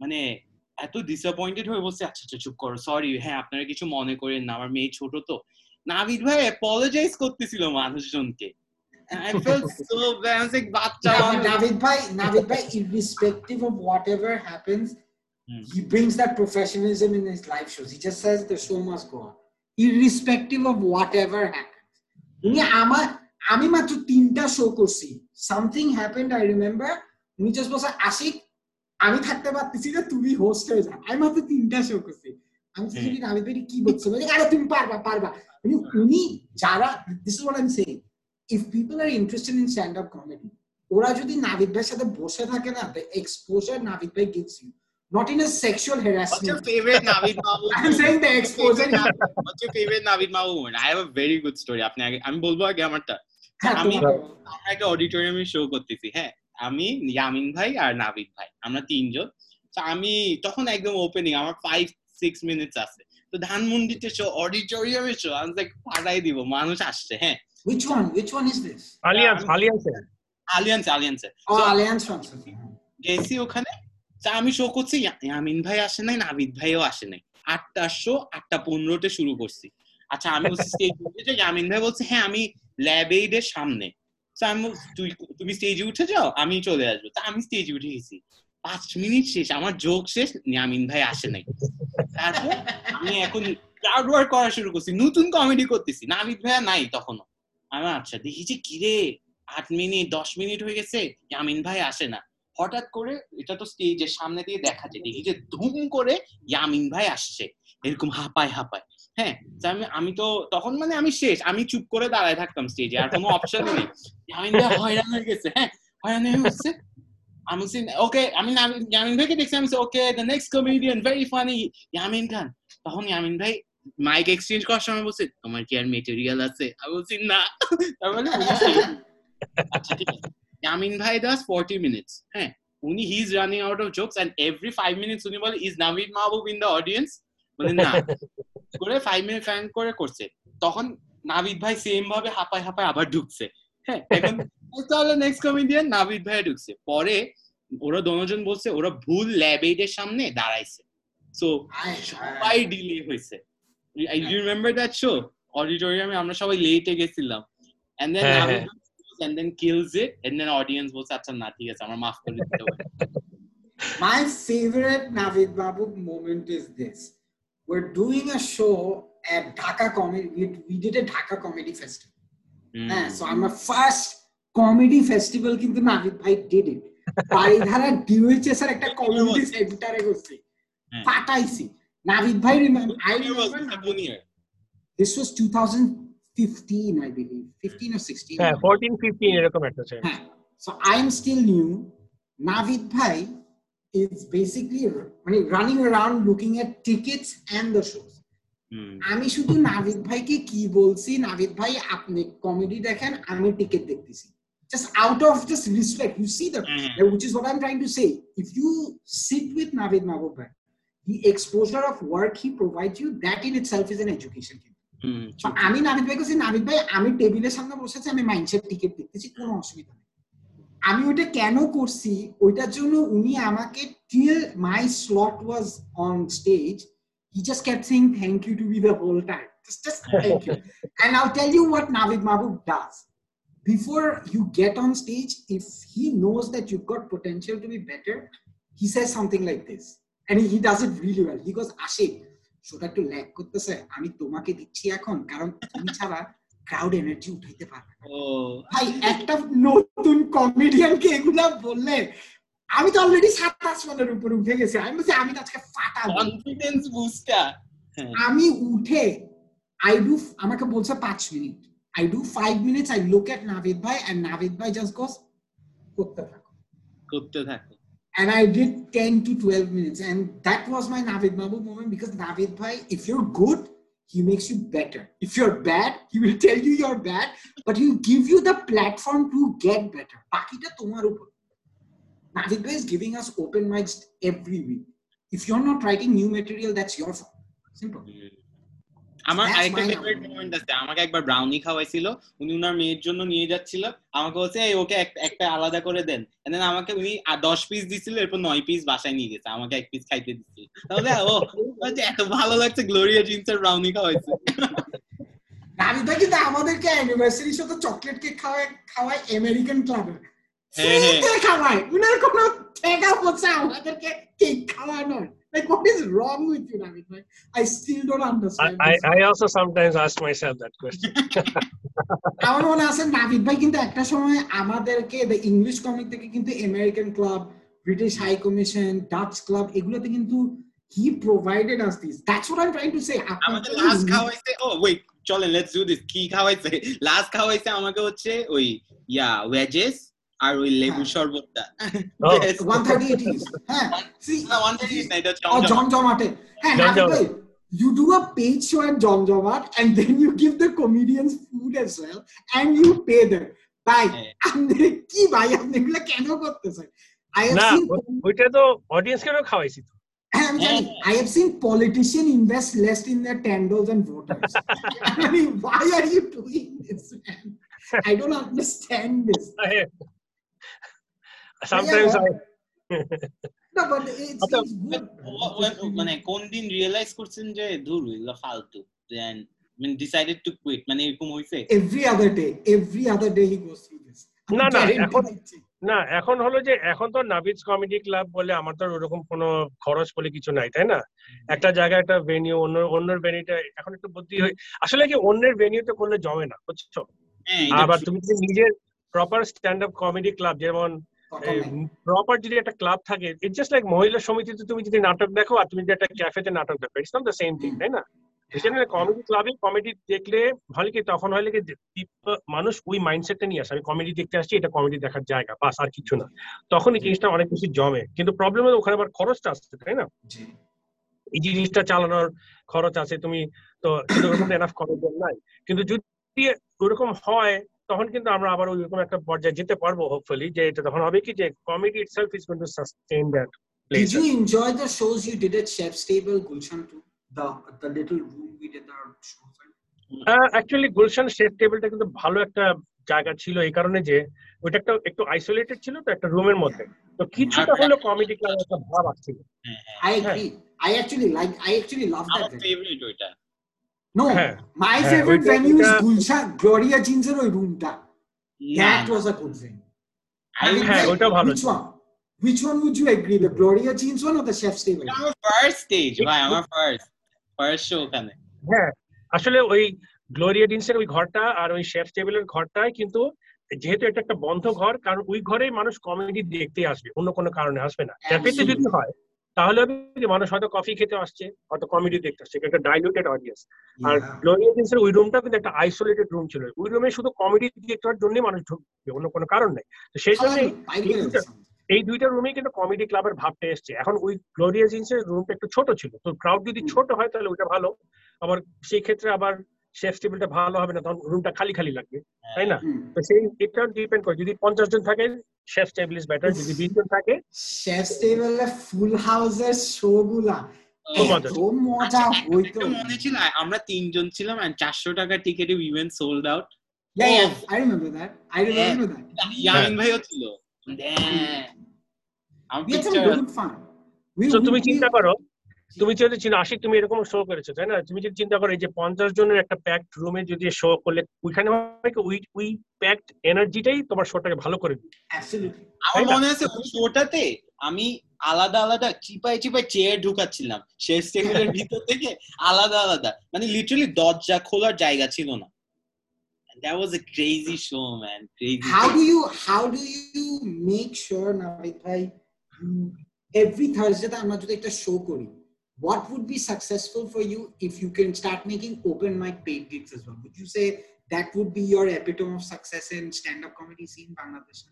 মানে এত ডিসঅ্যাপয়েন্টেড হয়ে বলছে আচ্ছা আচ্ছা চুপ করো সরি হ্যাঁ আপনারা কিছু মনে করেন না আমার মেয়ে ছোট তো। নাবিদ ভাই অ্যাপোলজাইজ করতেছিল মানুষজনকে।
আমি মাত্র তিনটা শো করছি। Something happened I remember Ashik আমি থাকতে পারতেছি না তুমি হোস্ট হয়ে যাও আমি মাত্র তিনটা শো করছি আমি. যদি নাবিদ কি বলছো বলে আরে তুমি পারবা পারবা উনি উনি যারা this is what I am saying if people are interested in stand up comedy ওরা যদি নাবিদ ভাইয়ের সাথে বসে থাকে না দ্য এক্সপোজার নাবিদ ভাই gives you not in a sexual
What's your
harassment
favorite Navid Babu?
I'm saying the exposure.
What's your favorite Navid Babu moment? I have a very good story. আপনি আগে আমি বলব আগে আমারটা
হ্যাঁ
আমি- একটা অডিটোরিয়ামে শো করতেছি হ্যাঁ আমি ইয়ামিন ভাই আর নাবিদ ভাই আমরা তিনজন। তো আমি তখন একদম ওপেনিং আমার ফাইভ সিক্স মিনিটস আছে। তো ধানমন্ডিতে শো অডিটোরিয়ামে শো আমি লাইক পাঠাই দিব মানুষ আসছে হ্যাঁ।
Which one? Which one is this?
Alliance, Alliance.
Alliance আলিয়ান্সে
oh alliance function
গেছি ওখানে তা আমি শো করছি ইয়া- ইয়ামিন ভাই আসে নাই নাবিদ ভাইও আসে নাই। আটটার শো আটটা পনেরোতে শুরু করছি। আচ্ছা আমি বলছি স্টেজ ইয়ামিন ভাই বলছে হ্যাঁ আমি ল্যাব এইডের সামনে। আমি তুমি স্টেজে উঠে যাও, আমি চলে আসব। তা আমি স্টেজে উঠে গেছি। পাঁচ মিনিট শেষ, আমার যোগ শেষ ইয়ামিন ভাই আসে নাই। তারপর আমি এখন ক্রাউড ওয়ার্ক করা শুরু করছি, নতুন কমেডি করতেছি। নাবিদ ভাইয়া নাই তখনও। আমি আচ্ছা দেখি যে কিরে আট মিনিট, দশ মিনিট হয়ে গেছে ইয়ামিন ভাই আসে না। হঠাৎ করে এটা তো স্টেজের সামনে দিয়ে দেখা যায়। দেখি যে ধুম করে ইয়ামিন ভাই আসছে। এরকম হাঁপায় হাঁপায়। হ্যাঁ আমি আমি তো তখন মানে আমি শেষ, আমি চুপ করে দাঁড়ায় থাকতাম স্টেজে আর কোনো অপশন নেই। ইয়ামিন ভাই হয়রান হয়ে গেছে হ্যাঁ হয়রান হয়ে গেছে আমি ওকে আমি ইয়ামিন ভাইকে দেখছি। আমি okay the next comedian very funny Yamin Khan. তখন ইয়ামিন ভাই মাইক এক্সচেঞ্জ করার সময় বলছে, তোমার কি আর মেটেরিয়াল আছে? আমি বলছি, না। তার মানে। আচ্ছা Yamin Bhai does 40 minutes. হ্যাঁ উনি he is running out of jokes and every five minutes উনি বলে is Navid Mahbub in the audience বলে, না। করে ফাইভ মিনিট ফ্যান করে করছে। তখন নাবিদ ভাই সেম ভাবে হাঁপায় হাঁপায় আবার ঢুকছে। হ্যাঁ এখন তাহলে নেক্সট কমেডিয়ান নাভিদ ভাই ঢুকছে। পরে ওরা দোনোজন বলছে ওরা ভুল ল্যাব এইডের সামনে দাঁড়াইছে। সো সবাই ডিলে হয়েছে। I you remember that show অডিটোরিয়ামে আমরা সবাই লেটে গেছিলাম। এন্ড দেন নাভিদ
হ্যাঁ।
and then kills it and বলছে আচ্ছা না ঠিক আছে আমার মাফ করে দিতে হবে
My favorite Navid Babu moment is this. We're doing a show at Dhaka Comedy. We, we did a Dhaka Comedy Festival.
হুম।
হ্যাঁ, so I'm a first comedy festival কিন্তু নাভিদ ভাই did it. বারিধারা ডিউএইচএস এর একটা কমিউনিটি সেন্টারে করছি
হ্যাঁ।
পাঠাইছি নাভিদ ভাই
remember I remember.
This was 2015 I believe 15 or 16
হ্যাঁ 14 15 এরকম একটা ছিল
হ্যাঁ so I am still new Navid ভাই is basically মানে running around looking at tickets and the shows আমি শুধু নাভিদ ভাইকে কি বলছি নাভিদ ভাই আপনি কমেডি দেখেন আমি টিকিট দেখতেছি just out of just respect. You see the,
Mhm.
which is what I'm trying to say. If you sit with Navid Mahbub bhai, the exposure of work he provides you, that in itself is an education. আমি নাবিদ ভাই কাছে নাবিদ ভাই আমি টেবিলের সামনে বসেছি আমি mindset ticket দেখতেছি কোনো অসুবিধা নেই আমি ওইটা কেন করছি ওইটার জন্য উনি আমাকে till my slot was on stage he just kept saying thank you to be the whole time just just thank you and i'll tell you what navid mahbub does before you get on stage if he knows that you've got potential to be better he says something like this and he, does it really well he goes ashik শোটা একটু lack করতেছে আমি তোমাকে দিচ্ছি এখন কারণ তুমি ছাড়া ক্রাউড এনার্জি উঠাইতে পারবে ভাই একটা নতুন কমেডিয়ানকে এগুলা বললে আমি তো অলরেডি সাত আসমানের উপরে উঠে গেছি। আমি বলছি আমি আজকে ফাটাবো
কনফিডেন্স বুস্টার
আমি উঠে আই ডু আমাকে বলছে পাঁচ minute. I do five minutes I look at Navid ভাই এন্ড নাভিদ ভাই জাস্ট গোস করতে থাকো।
করতে থাকো।
And I did 10 to 12 minutes. And that was my Navid Babu moment because Navid Bhai, if you're good, he makes you better. If you're bad, he will tell you you're bad, but he'll give you the platform to get better. Bakita is giving us open mics every week. If you're not writing new material, that's your fault. Simple.
আমার আরেকটা favourite. Moment আছে। আমাকে একবার brownie খাওয়াইছিল। উনি উনার মেয়ের জন্য নিয়ে যাচ্ছিল। আমাকে বলছে ওকে একটা আলাদা করে দেন। Then আমাকে উনি দশ পিস দিছিল এরপর নয় পিস বাসায় নিয়ে গেছে। আমাকে এক পিস খাইতে দিচ্ছিল তাহলে ও এত ভালো লাগছে গ্লোরিয়া জিন্সের ব্রাউনি খাওয়াইছে।
ভাই কিন্তু আমাদেরকে অ্যানিভার্সারি সাথে চকলেট কেক খাওয়ায় খাওয়ায় আমেরিকান ক্লাবে
হ্যাঁ, হ্যাঁ।
খাওয়ায়। উনার কোনো ঠেকা হচ্ছে আমাদেরকে কেক খাওয়ানোর। Like what is wrong with you Navid bhai I still don't understand
I,
this.
I also sometimes ask myself that question.
আমার মনে আছে নাভিদ ভাই কিন্তু একটা সময় আমাদেরকে দ্য ইংলিশ কমিক থেকে কিন্তু American club British high commission Dutch club এগুলোতে কিন্তু he provided us this that's what I am trying to say
আমাকে লাস্ট খাওয়াইছে ও ওয়েট চলেন লেটস ডু দিস কি খাওয়াইছে? লাস্ট খাওয়াইছে আমাকে হচ্ছে ওই ইয়া ওয়েজেস আর ওই লেবু
হ্যাঁ।
শরবতটা
Oh.
Best.
138 is হ্যাঁ see
না, 138 না, এটা হচ্ছে
or
Zamzam.
John Jomate. Hey,
John
Navid
Jomate.
bhai, you do a paid show at John Jomat and then you give the comedians food as well and you pay them. ভাই
হ্যাঁ।
আপনি কি ভাই আপনি এগুলো কেন করতেছেন I have
না
seen
ও- ওইটা তো অডিয়েন্সকেও খাওয়াইছি তো
I'm telling you, I have seen politicians invest less in their tenders and voters. I mean, why are you doing this, man? I don't understand this.
sometimes I
No, but it's, it's good.
ও- ও- মানে কোন দিন realise করছেন যে ধুর এগুলো ফালতু দেন মানে decided to quit মানে এরকম হইছে
Every other day, every other day he goes through this.
না, না, এখন- না এখন হলো যে এখন তো নাবিজ কমেডি ক্লাব বলে আমার তো ওরকম কোনো খরচ বলে কিছু নাই তাই না একটা জায়গায় একটা ভেনিউ অন্য অন্যের ভেনিউটা এখন একটু বুদ্ধি হয় আসলে কি অন্যের ভেনিউতে করলে জমে না বুঝছ
হ্যাঁ
আবার তুমি যদি নিজের proper stand up comedy club যেমন। প্রপার যদি একটা ক্লাব থাকে ইটস জাস্ট লাইক মহিলা সমিতিতে তুমি যদি নাটক দেখো আর তুমি যদি একটা ক্যাফেতে নাটক দেখো it's not the same thing তাই না? সেখানে কমেডি ক্লাবে কমেডি দেখলে ভালো কি তখন হয় কি মানুষ ওই মাইন্ডসেটটা নিয়ে আসে। আমি কমেডি দেখতে আসছি এটা কমেডি দেখার জায়গা বাস আর কিছু না। তখন এই জিনিসটা অনেক বেশি জমে। কিন্তু প্রবলেম হলো ওখানে আবার খরচটা আসছে তাই না? এই জিনিসটা চালানোর খরচ আছে তুমি তো ওরকম এনাফ কমেডিয়ান নাই। কিন্তু যদি ওরকম হয় তখন কিন্তু আমরা আবার ওইরকম একটা পর্যায়ে যেতে পারব হোপফুলি যে এটা তখন হবে কি যে comedy itself is going to sustain that
Did
place
you enjoy the shows you did at Chef's Table, Gulshan too? The the little room we did our shows in?
Actually Gulshan chef টেবিলটা কিন্তু ভালো একটা জায়গা ছিল এই কারণে যে ওইটা একটা একটু আইসোলেটেড ছিল তো একটা রুমের মধ্যে তো কিছুটা হলো কমেডি ক্লাব একটা ভাব আসছিল
হ্যাঁ, হ্যাঁ।
Actually like. I actually love
আমার
that. venue.
ফেভারিট ওইটা
No,
হ্যাঁ,
my
হ্যাঁ,
favorite
ওইটা-
venue is Gulshan, Gloria Jeans এর ওই রুমটা। That was a good venue. I mean,
হ্যাঁ,
like,
ওইটা ভালো
which
ছিল।
one? Which one would you agree? The Gloria Jeans one or the Chef's Table?
আমার ফার্স্ট স্টেজ ভাই আমার ফার্স্ট ফার্স্ট শো ওখানে
হ্যাঁ আসলে ওই গ্লোরিয়া ডিন্সের ওই ঘরটা আর ওই শেফ টেবিলের ঘরটাই কিন্তু যেহেতু এটা একটা বন্ধ ঘর কারণ ওই ঘরেই মানুষ কমেডি দেখতে আসবে অন্য কোনো কারণে আসবে না ক্যাফেতে যদি হয় তাহলে হবে মানুষ হয়তো কফি খেতে আসছে হয়তো কমেডি দেখতে আসছে একটা ডাইলুটেড অডিয়েন্স আর. গ্লোরিয়া ডিন্সের ওই রুমটা কিন্তু একটা আইসোলেটেড রুম ছিল। ওই রুমে শুধু কমেডি দেখার জন্যই মানুষ ঢুকবে অন্য কোনো কারণ নেই। তো সেই
minutes.
এই দুইটা রুমে কিন্তু কমেডি ক্লাবের ভাবটা এসছে। এখন ওই গ্লোরিয়া জিন্সের রুমটা একটু ছোট ছিল। তো ক্রাউড যদি ছোট হয় তাহলে ওইটা ভালো। আবার সেই ক্ষেত্রে আবার শেফ টেবিলটা ভালো হবে না তখন রুমটা খালি খালি লাগবে তাই না? তো সেই এটা ডিপেন্ড করে যদি পঞ্চাশ জন থাকে শেফ টেবিল ইজ বেটার যদি বিশ জন থাকে।
শেফ টেবিলে ফুল হাউসের শো গুলা
আচ্ছা, মনে ছিল আমরা তিনজন ছিলাম and চারশো টাকার টিকেটে ইভেন্ট সোল্ড আউট ভাইও ছিল। হ্যাঁ।
তুমি চিন্তা করো তুমি যদি চিন্তা আশিক তুমি এরকম শো করেছ তাই না তুমি যদি চিন্তা করো এই যে পঞ্চাশ জনের একটা প্যাকড রুমে যদি শো করলে ওইখানে ওই ওই প্যাকড এনার্জিটাই তোমার শোটাকে ভালো করে দিবে.
আমার মনে আছে ওই শোটাতে আমি আলাদা আলাদা চিপাই চিপাই চেয়ার ঢুকাচ্ছিলাম শেষ টেবিলের ভিতর থেকে আলাদা আলাদা মানে লিটারালি দরজা খোলার জায়গা ছিল না That was a crazy show, man. Crazy.
How do you how do you make sure Navid bhai every Thursday আমরা যদি একটা শো করি what would be successful for you if you can start making open mic paid gigs as well? Would you say that would be your epitome of success in stand-up comedy scene Bangladesh?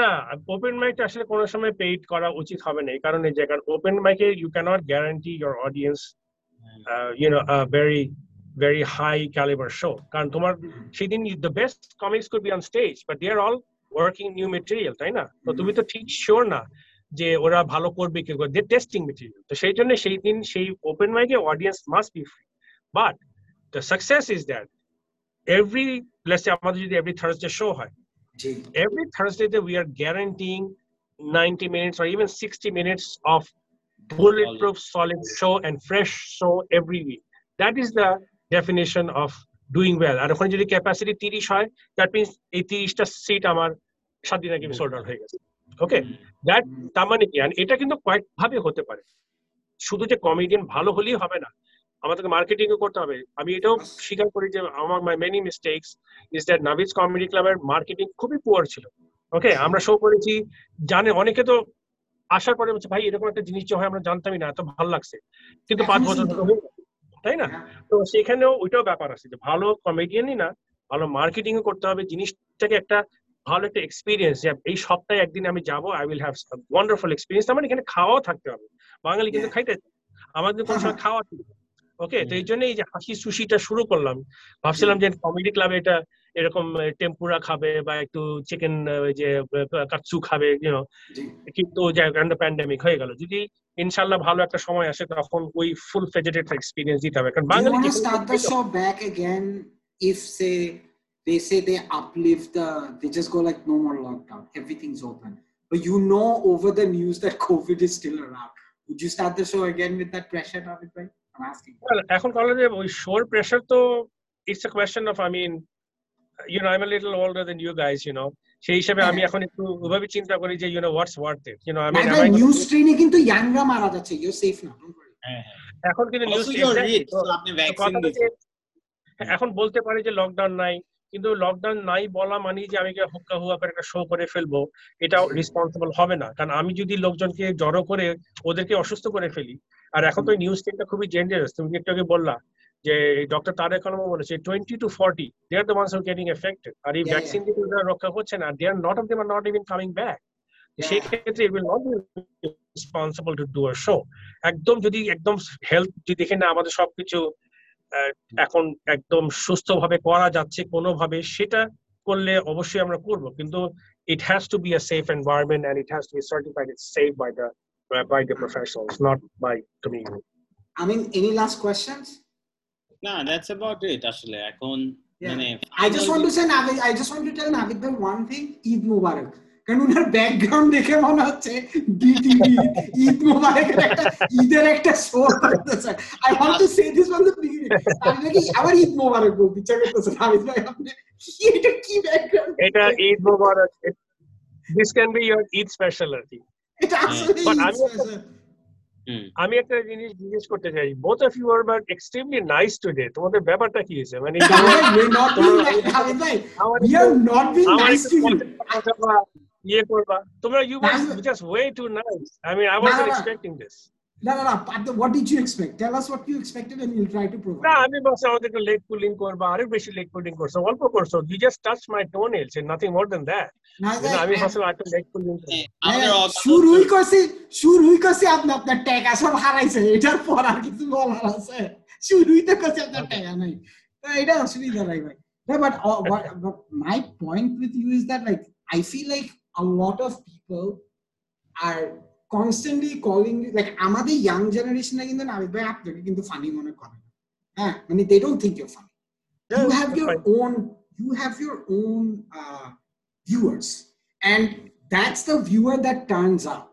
না open mic আসলে কোনো সময় paid করা উচিত হবে না এই কারণে যে কারণ ওপেন মাইকে you can't guarantee your audience you know very very high calibre show কারণ তোমার সেদিন the best comics could be on stage but they are all working new material তাই না তো তুমি তো ঠিক শিওর না যে ওরা ভালো করবে কি করবে টেস্টিং মেটেরিয়াল তো সেই জন্য সেই দিন সেই ওপেন মাইকে audience must be free but the success is that every let's আমাদের যদি এভরি থার্সডে শো হয়
Jay.
every Thursday that we are guaranteeing 90 minutes or even 60 minutes of bulletproof solid show and fresh show every week. That is the definition of doing well. আর ওখানে যদি capacity 30 হয় that means এই 30টা seat আমার সাত দিন আগে sold out হয়ে গেছে ওকে দ্যাট তার মানে কি? এটা কিন্তু কয়েক ভাবে হতে পারে। শুধু যে কমেডিয়ান ভালো হলেই হবে না আমাদেরকে মার্কেটিং করতে হবে। আমি এটাও স্বীকার করি যে আমার my many mistakes is that Navid's comedy ক্লাবের মার্কেটিং খুবই পুয়ার ছিল। ওকে আমরা শো করেছি। জানে অনেকে তো আশা করে বলছে ভাই এরকম একটা জিনিস যে হয় আমরা জানতামই না এত ভালো লাগছে। কিন্তু পাঁচ বছর ধরে তাই না? তো সেখানেও ওইটাও ব্যাপার আছে যে ভালো কমেডিয়ানই না ভালো মার্কেটিং করতে হবে। জিনিসটাকে একটা ভালো একটা এক্সপিরিয়েন্স যে এই সপ্তাহে একদিন আমি যাব I will have wonderful experience আমার এখানে খাওয়াও থাকতে হবে। বাঙালি কিন্তু খাইতে আমাদের কোনো সময় খাওয়া ওকে তো এই জন্য এই যে হাসি সুশিটা শুরু করলাম। ভাবছিলাম যে কমেডি ক্লাবে এটা এরকম টেম্পুরা খাবে বা একটু চিকেন যে কাচ্চু খাবে ইউনো. কিন্তু প্যান্ডেমিক হয়ে গেল। যদি ইনশাল্লাহ ভালো একটা সময় আসে তখন ওই ফুল ফেজেটেড এক্সপিরিয়েন্স দিতে হবে। কারণ বাঙালি
to
যেখানে-
start they say they uplift the they just go like no more lockdown, everything's open. But you know over the news that COVID is still around. Would you start the show again with that pressure, bhai? I'm asking.
Well, এখন কলেজে ওই শোর pressure তো it's a question of, I mean, you know I am little older than you guys you know সেই হিসাবে আমি এখন একটু ওইভাবে চিন্তা করি যে you know what's worth it you
know mean news train এ কিন্তু ইয়াংরা মারা যাচ্ছে you're safe now don't worry
এখন কিন্তু নিউজ
আপনি vaccine দিচ্ছেন।
এখন বলতে পারি যে লকডাউন নাই কিন্তু লকডাউন নাই বলা মানে যে আমি হুক্কা হুয়া করে একটা শো করে ফেলব এটা রেসপন্সিবল হবে না। কারণ আমি যদি লোকজনকে জড়ো করে ওদেরকে অসুস্থ করে ফেলি আর এখন তো নিউজ টিমটা খুবই ডেঞ্জারাস তুমি একটু আগে বললা যে ডক্টর তারেক রহমান বলেছে twenty two forty they are the ones are getting affected আর এই ভ্যাকসিন দিয়ে ওরা রক্ষা হচ্ছে না they are not of them are not even coming
back.
সেই ক্ষেত্রে it will not be responsible to do a show একদম যদি একদম হেলথ যদি দেখে না আমাদের সবকিছু এখন একদম সুস্থভাবে করা যাচ্ছে কোনোভাবে সেটা করলে অবশ্যই আমরা করব। কিন্তু it has to be a safe environment and it has to be certified it safe by the by the professionals not by community
I mean any last questions
না দ্যাটস অ্যাবাউট ইট আসলে। এখন মানে
I just want to say I just want to tell Navid the one thing Eid Mubarak কারণ ওনার background দেখে মনে হচ্ছে BTV Eid মোবারকের একটা ঈদের একটা শো করতেছে I want to say this from the beginning আমি নাকি আবার ঈদ মোবারক বলতে ইচ্ছা করতেছে নাবিদ ভাই আপনি কি এটা কি ব্যাকগ্রাউন্ড
এটা ঈদ মোবারক। This can be your Eid আর কি।
এটা আসলে
আমি-। আমি একটা জিনিস জিজ্ঞেস করতে চাই। Both of you are but extremely nice today তোমাদের ব্যাপারটা কি হয়েছে? মানে
like- Navid ভাই,
আমার
we are not being
আমার
nice to you.
একটু ইয়ে করবা তোমরা you were
না, না।
just way too nice I mean I wasn't
না, না।
expecting this
No, no, no. But the- what did you expect? Tell us what you expected and we'll try to
না
provide.
আমি ভাবছি আমাদের একটু leg pulling করবা আরও বেশি লেগ পুলিং করছ অল্প করছ you just touched my toenails and nothing more than that
Navid
You know,
ভাই,
আমি ভাবছিলাম একটু লেগ পুলিং
মানে আমাদের
হ্যাঁ,
অজ্ঞাত-
শুরুই করছি শুরুই করছি আপনি আপনার টাকা সব হারাইছে এটার পর আর কিছু বলার আছে শুরুই তো করছি আপনার টাকা নাই এটা অসুবিধা নাই ভাই No, but, uh, what, but my point with you is that like I feel like a lot of people are constantly calling like আমাদের ইয়াং জেনারেশনে কিন্তু নাবিদ ভাই আপনাকে কিন্তু ফানি মনে করে না হ্যাঁ মানে they don't think you're funny you have your own you have your own uh, viewers and that's the viewer that turns up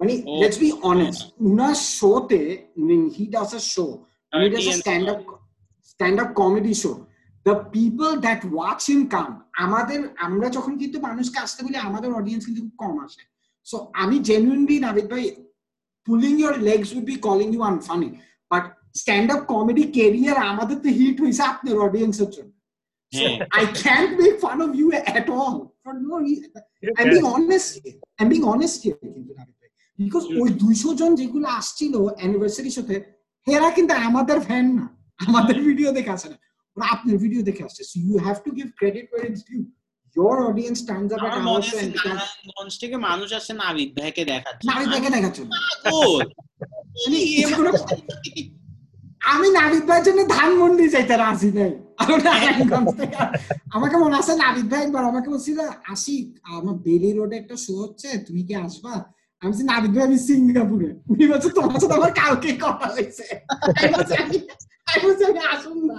মানে
Oh.
let's be honest উনার শোতে I mean he does a show and it is a
Dirty and-
stand up the people that watch him come আমাদের আমরা যখন কিন্তু মানুষকে আসতে বলি আমাদের অডিয়েন্স কিন্তু খুব কম আসে। সো আমি জেনুইনলি নাবিদ ভাই pulling your legs would be calling you unfunny but stand up comedy career আমাদের তো হিট হয়েছে আপনার অডিয়েন্সের জন্য।
হ্যাঁ।
I can't make fun of you at all for no I'm being honest. I'm being honest here because ওই দুইশো জন যেগুলো আসছিল অ্যানিভার্সারি সাথে হেরা কিন্তু আমাদের ফ্যান না আমাদের ভিডিও দেখে আসে না। আপনার ভিডিও দেখে আসছে। So you have to give credit where it's due
আমার
our
মনে
show
আছে
and becomes
নারায়ণগঞ্জ থেকে মানুষ আসে নাবিদ ভাইকে জন্য।
নাবিদ ভাইকে
পাগল।
মানে আমি নাবিদ ভাইয়ের জন্য ধানমন্ডি যাইতে রাজি নাই। আমাকে মনে আছে নাবিদ ভাই একবার আমাকে বলছিল আসি আমার বেলি রোডে একটা শো হচ্ছে তুমি কি আসবা? আমি বলছি নাবিদ ভাই আমি সিঙ্গাপুরে। উনি বলছে তোমার সাথে আমার কালকে কথা হয়েছে। আমি বলছি, আমি আসুন না।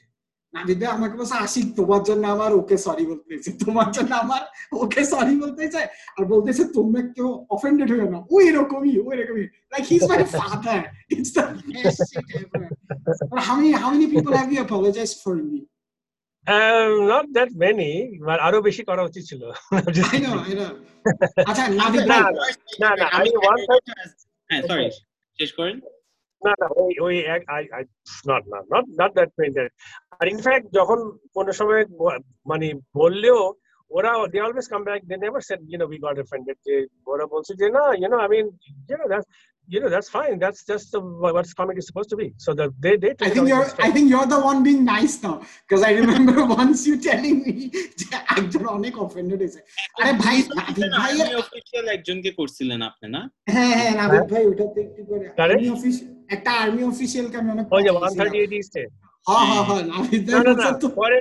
নাবিদ আমাকে বলছে আশিক তোমার জন্য আমার ওকে সরি বলতেছে। তোমার জন্য আমার ওকে সরি বলতেছে। আর বলতেছে তোমরা কেউ অফেন্ডেড হয়ে না। ওই এরকমই ওই এরকমই like he is my father it's the best shit ever how many how many people have you apologised for
me not that many, আরও বেশি করা উচিত ছিল.
আচ্ছা
না, না, না,
আমি
one
হ্যাঁ সরি শেষ করেন।
না না, ওই ওই এক, আই আই নট না নট নট দ্যাট মেন্টাল আর ইনফ্যাক্ট যখন কোনো সময় ব- মানে বললেও ওরা they always come back they never said you know we got offended যে ওরা বলছে যে, না you know I mean you know that's you know that's fine that's just the, what comedy is supposed to be so that they they
I think you're I think you're the one being nice now because I remember once you telling me একজন অনেক offended হয়েছে আরে ভাই নাবিদ ভাই
official একজনকে করছিলেন আপনি না
হ্যাঁ হ্যাঁ নাবিদ ভাই ওটাতে একটু করে? আর্মি অফিস একটা আর্মি অফিসিয়াল কে আমি অনেক
ওই যে
পাঠিয়েছিলাম।
138 ইস্টে
হ্যাঁ হ্যাঁ হ্যাঁ নাবিদ
না
ভাই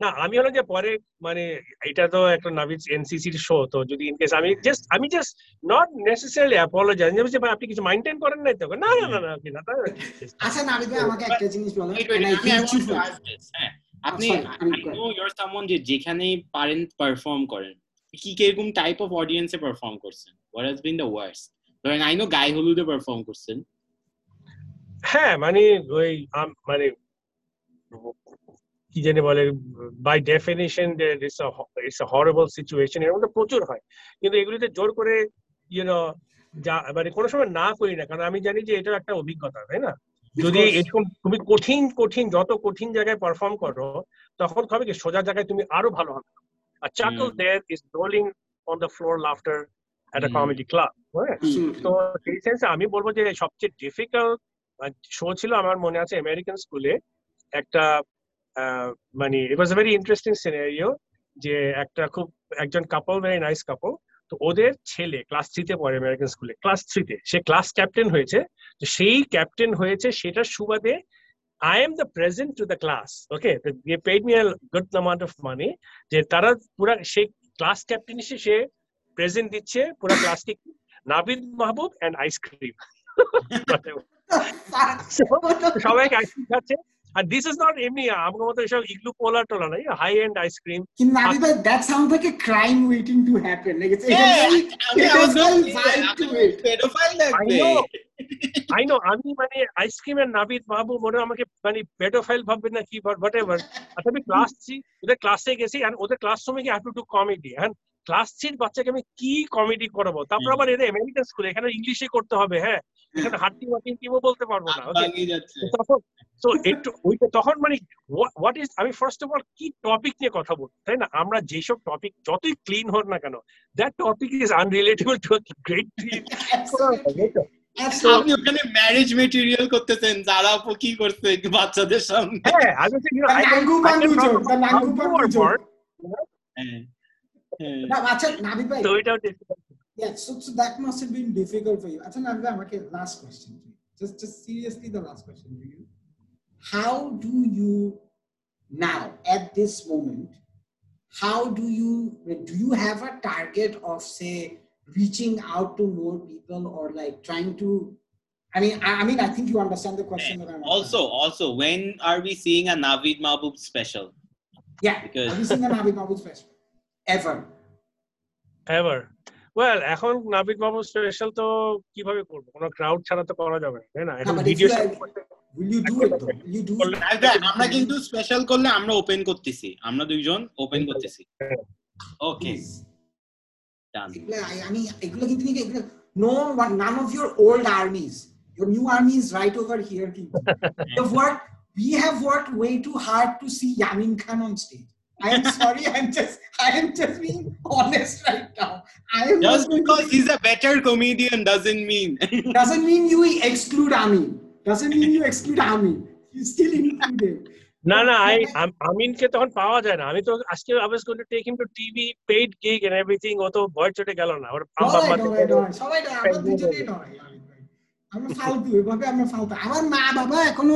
না না না আমি হলো যে পরে মানে এটা তো একটা নাভিজ এনসিসির শো তো যদি ইন কেস আমি জাস্ট আমি জাস্ট নট নেসেসারিলি অ্যাপোলজাইজ আমি বলছি ভাই আপনি কিছু মেইনটেইন করেন নাই তো না না না না আপনি না
আচ্ছা নাবিদ ভাই আমাকে একটা জিনিস বলো
হ্যাঁ আপনি you're someone যে যেখানেই পারেন পারফর্ম করেন কি কীরকম টাইপ অফ অডিয়েন্সে পারফর্ম করছেন? What has been the worst ধরেন আই নো গায়ে হলুদে পারফর্ম করছেন।
হ্যাঁ মানে ওই আম- মানে কি জানি বলে by definition it's a horrible situation এর মধ্যে প্রচুর হয়। কিন্তু এগুলিতে জোর করে ইউনো যা মানে কোনো সময় না করি না কারণ আমি জানি যে এটা একটা অভিজ্ঞতা তাই না? যদি. এরকম তুমি কঠিন কঠিন যত কঠিন জায়গায় পারফর্ম করো তখন হবে কি সোজা জায়গায় তুমি আরও ভালো হবে। আর chuckle. There is rolling on the floor
laughter
at a comedy
club
তো সেই সেন্সে আমি বলব যে সবচেয়ে ডিফিকাল্ট শো ছিল আমার মনে আছে আমেরিকান স্কুলে একটা মানে it was a very interesting scenario যে একটা খুব একজন কাপল ভেরি নাইস কাপল তো ওদের ছেলে ক্লাস থ্রিতে পড়ে আমেরিকান স্কুলে ক্লাস থ্রিতে সে ক্লাস ক্যাপ্টেন হয়েছে তো সেই ক্যাপ্টেন হয়েছে সেটার সুবাদে I am the present to the class okay they paid me good amount of money যে তারা পুরা সেই ক্লাস ক্যাপ্টেন হিসেবে সে প্রেজেন্ট দিচ্ছে পুরা ক্লাসকে Nabid Mahbub and ice cream সবাইকে আইসক্রিম খাচ্ছে। আর দিস ইজ নট এমনি আমার মতো এসব ইগলু পোলার টোলা নাই হাই এন্ড আইসক্রিম
নাবিদ ভাই that sounds like a crime waiting to happen. Like it's
Yeah,
it's
আমি
a
I was
very
gonna say,
vibe to
আপনার
it.
pedophile
I
লাগবে
know. আই নো আমি মানে আইসক্রিম এর নাবিদ বাবু মনে হয় আমাকে মানে পেডোফাইল ভাববে না কি হোয়াট এভার আচ্ছা আমি ক্লাস ওদের ক্লাসে গেছি আর ওদের ক্লাসরুমে গিয়ে হ্যাভ টু ডু কমেডি হ্যাঁ ক্লাস থ্রির বাচ্চাকে আমি কি কমেডি করাবো? তারপর আবার এদের আমেরিকান স্কুলে এখানে ইংলিশে করতে হবে হ্যাঁ? এখানে হাট্টি মাটি টিমও বলতে পারব না তখন তো একটু ওইটা তখন মানে হোয়াট ইজ আমি ফার্স্ট অফ অল কি টপিক নিয়ে কথা বলব তাই না? আমরা যেসব টপিক যতই ক্লিন হোক না কেন that topic is unrelatable to
great.
আপনি ওখানে ম্যারেজ মেটেরিয়াল করতেছেন যারা কি করছে বাচ্চাদের সামনে?
হ্যাঁ।
না আচ্ছা নাবিদ ভাই
So it was difficult.
Yeah, so, so that must have been difficult for you. Acha, Navya, okay, last question. Just, just seriously, the last question for you. How do you now, at this moment, how do you do you have a target of say reaching out to more people or like trying to? I mean, I, I mean, I think you understand the question that I'm
Also, also, when are we seeing a Navid Mahbub special?
yeah.
because-
Have you seen the Navid Mahmood special? ever.
Ever. Well এখন নাবিক বাবু special তো কীভাবে করব? কোনো crowd ছাড়া তো করা যাবে না তাই না? এখন
video will you do it though? you do it?
আমরা কিন্তু স্পেশাল করলে আমরা ওপেন করতেছি। আমরা দুইজন ওপেন করতেছি। ওকে
আমি এগুলো কিন্তু নিকে new armies right over here কিন্তু। The work we have worked way too hard I am sorry I'm just I am just being honest right now I am
just
not going to
because
be-
he's a better comedian doesn't mean
doesn't mean you exclude Amin doesn't mean you exclude Amin you still include him
না না I আমিনকে তখন পাওয়া যায় না আমি তো আজকে I was going to take him to TV paid gig and everything ও তো ভয় চটে গেল না ওর আব্বা
নয়,
আম্মা
নয়, নয়, সবাই নয়, আমরা দুজনেই নয়, আমিন ভাই। আমরা ফালতু এভাবে আমরা ফালতু আমার মা বাবা এখনো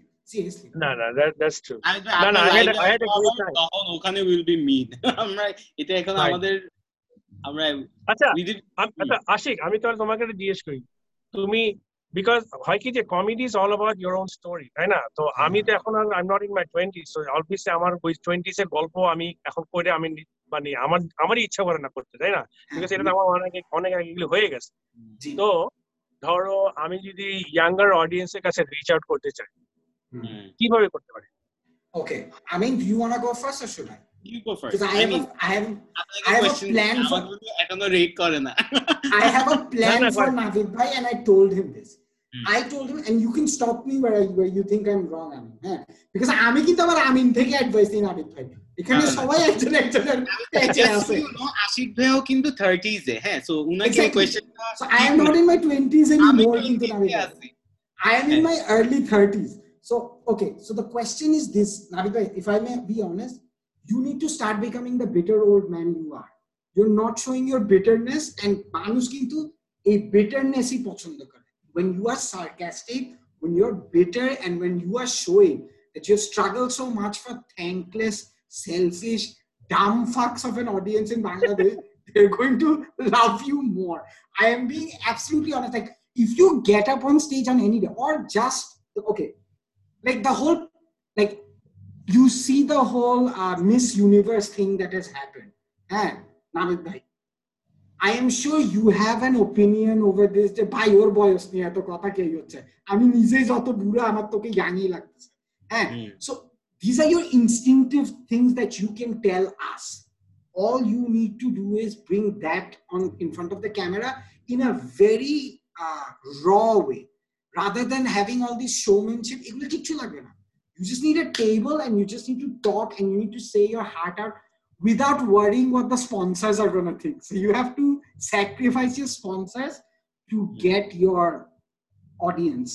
Seriously.
না I had I had a great time.
তখন ওখানে উইল বি মিন আমরা এটা এখন আমাদের আমরা
আচ্ছা আচ্ছা আশিক আমি তাহলে তোমাকে একটা জিজ্ঞেস করি। তুমি বিকজ হয় কি যে comedy is all about your own story তাই না? তো আমি তো এখন I am not in my twenty so obviously আমার ওই টোয়েন্টিস এর গল্প আমি এখন করে আমি নি- মানে আমার আমারই ইচ্ছা করে না করতে তাই না? বিকজ এটা আমার অনেক অনেক আগে এগুলো হয়ে গেছে। তো ধরো আমি যদি ইয়াঙ্গার অডিয়েন্সের কাছে রিচ আউট করতে চাই। কিভাবে করতে পারি
Okay. I mean, do you want to go first or should I?
You go first.
Because I
I
have,
mean,
a, I have,
আপনাকে
I have a
question
plan for-
আমাকে কিন্তু এখনো rate করে না
I have a plan
no,
for
but-
Navid Bhai, and I told him this.
Hmm.
I told him, and you can stop me where, I, where you think I'm wrong, Amin. হ্যাঁ? Because আমি কিন্তু আবার আমিন থেকে advice দিই নাবিদ ভাই এখানে
না, না।
সবাই একজন একজনের পেছে
Just
আছে
so you know, আশিক ভাইও কিন্তু 30s এ হ্যাঁ সো উনাকে এই
Exactly.
কোয়েশ্চেনটা
So I am not in my 20s
আমি
anymore কিন্তু
20s
নাবিদ
এ
ভাই
আছি
I am in my early 30s. So, okay, so the question is this, Navid bhai, if I may be honest, you need to start becoming the bitter old man you are. You're not showing your bitterness, and মানুষ কিন্তু এই bitterness ই পছন্দ করে. When you are sarcastic, when you're bitter, and when you are showing that you've struggled so much for thankless, selfish, dumb fucks of an audience in Bangladesh, they're going to love you more. I am being absolutely honest. Like, if you get up on stage on any day, or just okay, like the whole, like you see the whole uh, Miss Universe thing that has happened. Eh, Navid bhai, I am sure you have an opinion over this. যে ভাই ওর বয়স নিয়ে এত কথা কে হচ্ছে আমি নিজেই যত বুড়া আমার তোকে ইয়াংই লাগতেছে হ্যাঁ
হুম।
so these are your instinctive things that you can tell us all you need to do is bring that on in front of the camera in a very uh, raw way rather than having all this showmanship এগুলো কিচ্ছু লাগবে না you just need a table and you just need to talk and you need to say your heart out without worrying what the sponsors are going to think so you have to sacrifice your sponsors to get your audience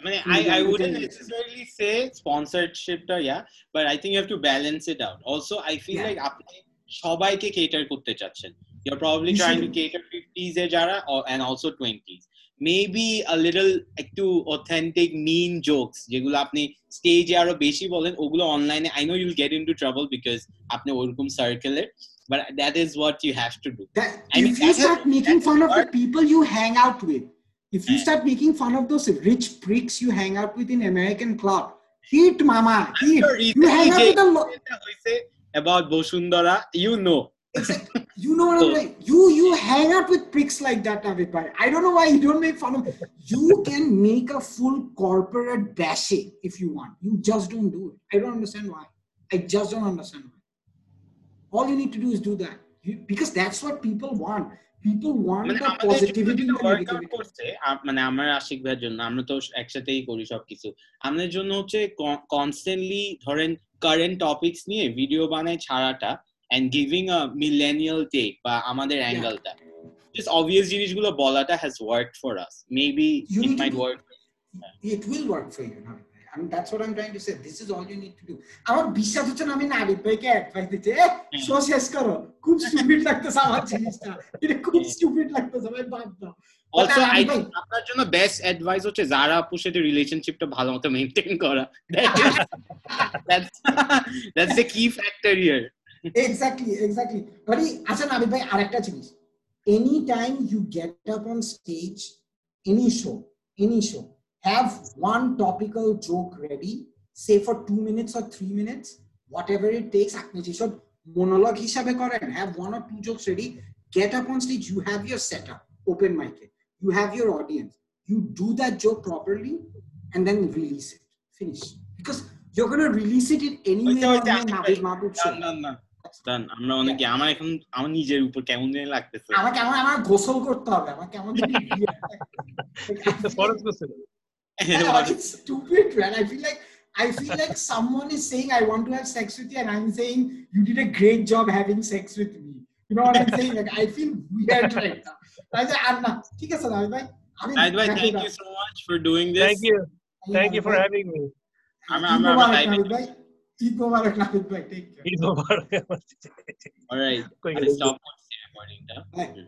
I mean,
Hmm,
I, I
yeah,
wouldn't
yeah.
necessarily say sponsorship, টা, yeah, but I think you have to balance it out. Also, I feel
Yeah.
like আপনি সবাইকে cater করতে চাচ্ছেন. You're probably
You
trying to
should.
cater 50s এ যারা or, and also 20s. Maybe a little একটু authentic mean jokes যেগুলো আপনি স্টেজে আরও বেশি বলেন ওগুলো অনলাইনে I know you'll get into trouble because আপনি ওরকম সার্কেলের but that is what you have to do.
that
I mean,
if you
that's a-
making fun of the people you hang out with if you start making fun of those rich pricks you hang out with in american club hit mama hit
Sure,
you hang out with a lot
about Bashundhara you know
Exactly. You know what I'm like? You you hang out with pricks like that, Navid bhai. I don't know why you don't make fun of. You can make a full corporate bashing if you want. You just don't do it. I don't understand why. I just don't understand why. All you need to do is do that you, because that's what people want. People want
মানে
the
আমাদের জন্য
positivity and the negativity.
করছে মানে আমার আশিক ভাইয়ের জন্য আমরা তো একসাথেই করি সবকিছু আমাদের জন্য হচ্ছে কনস্ট্যান্টলি ধরেন কারেন্ট টপিকস নিয়ে ভিডিও বানায় ছাড়াটা and giving a millennial take বা আমাদের অ্যাঙ্গেলটা জাস্ট অবভিয়াস জিনিসগুলো বলাটা has work for us maybe
You
it
need to
might
do-
work
it will work for you now. I mean, that's what I'm trying to say. This is all you need to do. আমার বিশ্বাস হচ্ছে না আমি নাবিদ ভাইকে advice দিচ্ছি এ show শেষ করো। খুব স্টুপিড লাগতেছে আমার জিনিসটা। এটা খুব স্টুপিড লাগতেছে ভাই বাদ দাও।
অলসো
আমি
আই
ভাই-
আপনার জন্য বেস্ট অ্যাডভাইস হচ্ছে যারা আপুর সাথে রিলেশনশিপটা ভালো মতো মেনটেন করা। That's that's the key factor here
exactly exactly but আচ্ছা নাবিদ ভাই আরেকটা জিনিস any time you get up on stage any show any show have one topical joke ready say for two minutes or three minutes whatever it takes আপনি যেসব মোনোলগ হিসাবে করেন have one or two jokes ready get up on stage, you have your setup, open mic, you have your audience, you do that joke properly, and then release it. Finish. Because you're gonna release it in any way
ওইটা-
on
ওইটা
your
আমি
Nabil
ভাই-
Mahbub show.
না না ডান আমরা অনেকে আমার এখন আমার নিজের উপর কেমন জানি লাগতেছে
আমাকে আমার আমার গোসল করতে হবে আমার কেমন জানি weird
The forest goes in.
Yeah, it's stupid, man. I feel like I feel like someone is saying I want to have sex with you, and I'm saying you did a great job having sex with me. You know what I'm saying? Like I feel weird right now. I say, Anna, ঠিক আছে নাবিদ ভাই আমি
By the way,
happy
thank
about-
you so much for doing this.
Thank you. Thank you for
Nabid ভাই।
having me.
I'm-
Eid
I'm- I'm
Mobarak
typing.
Nabid ভাই Eid
Eco-varag ba?
Take care.
Alright.
i stop on Saturday
morning.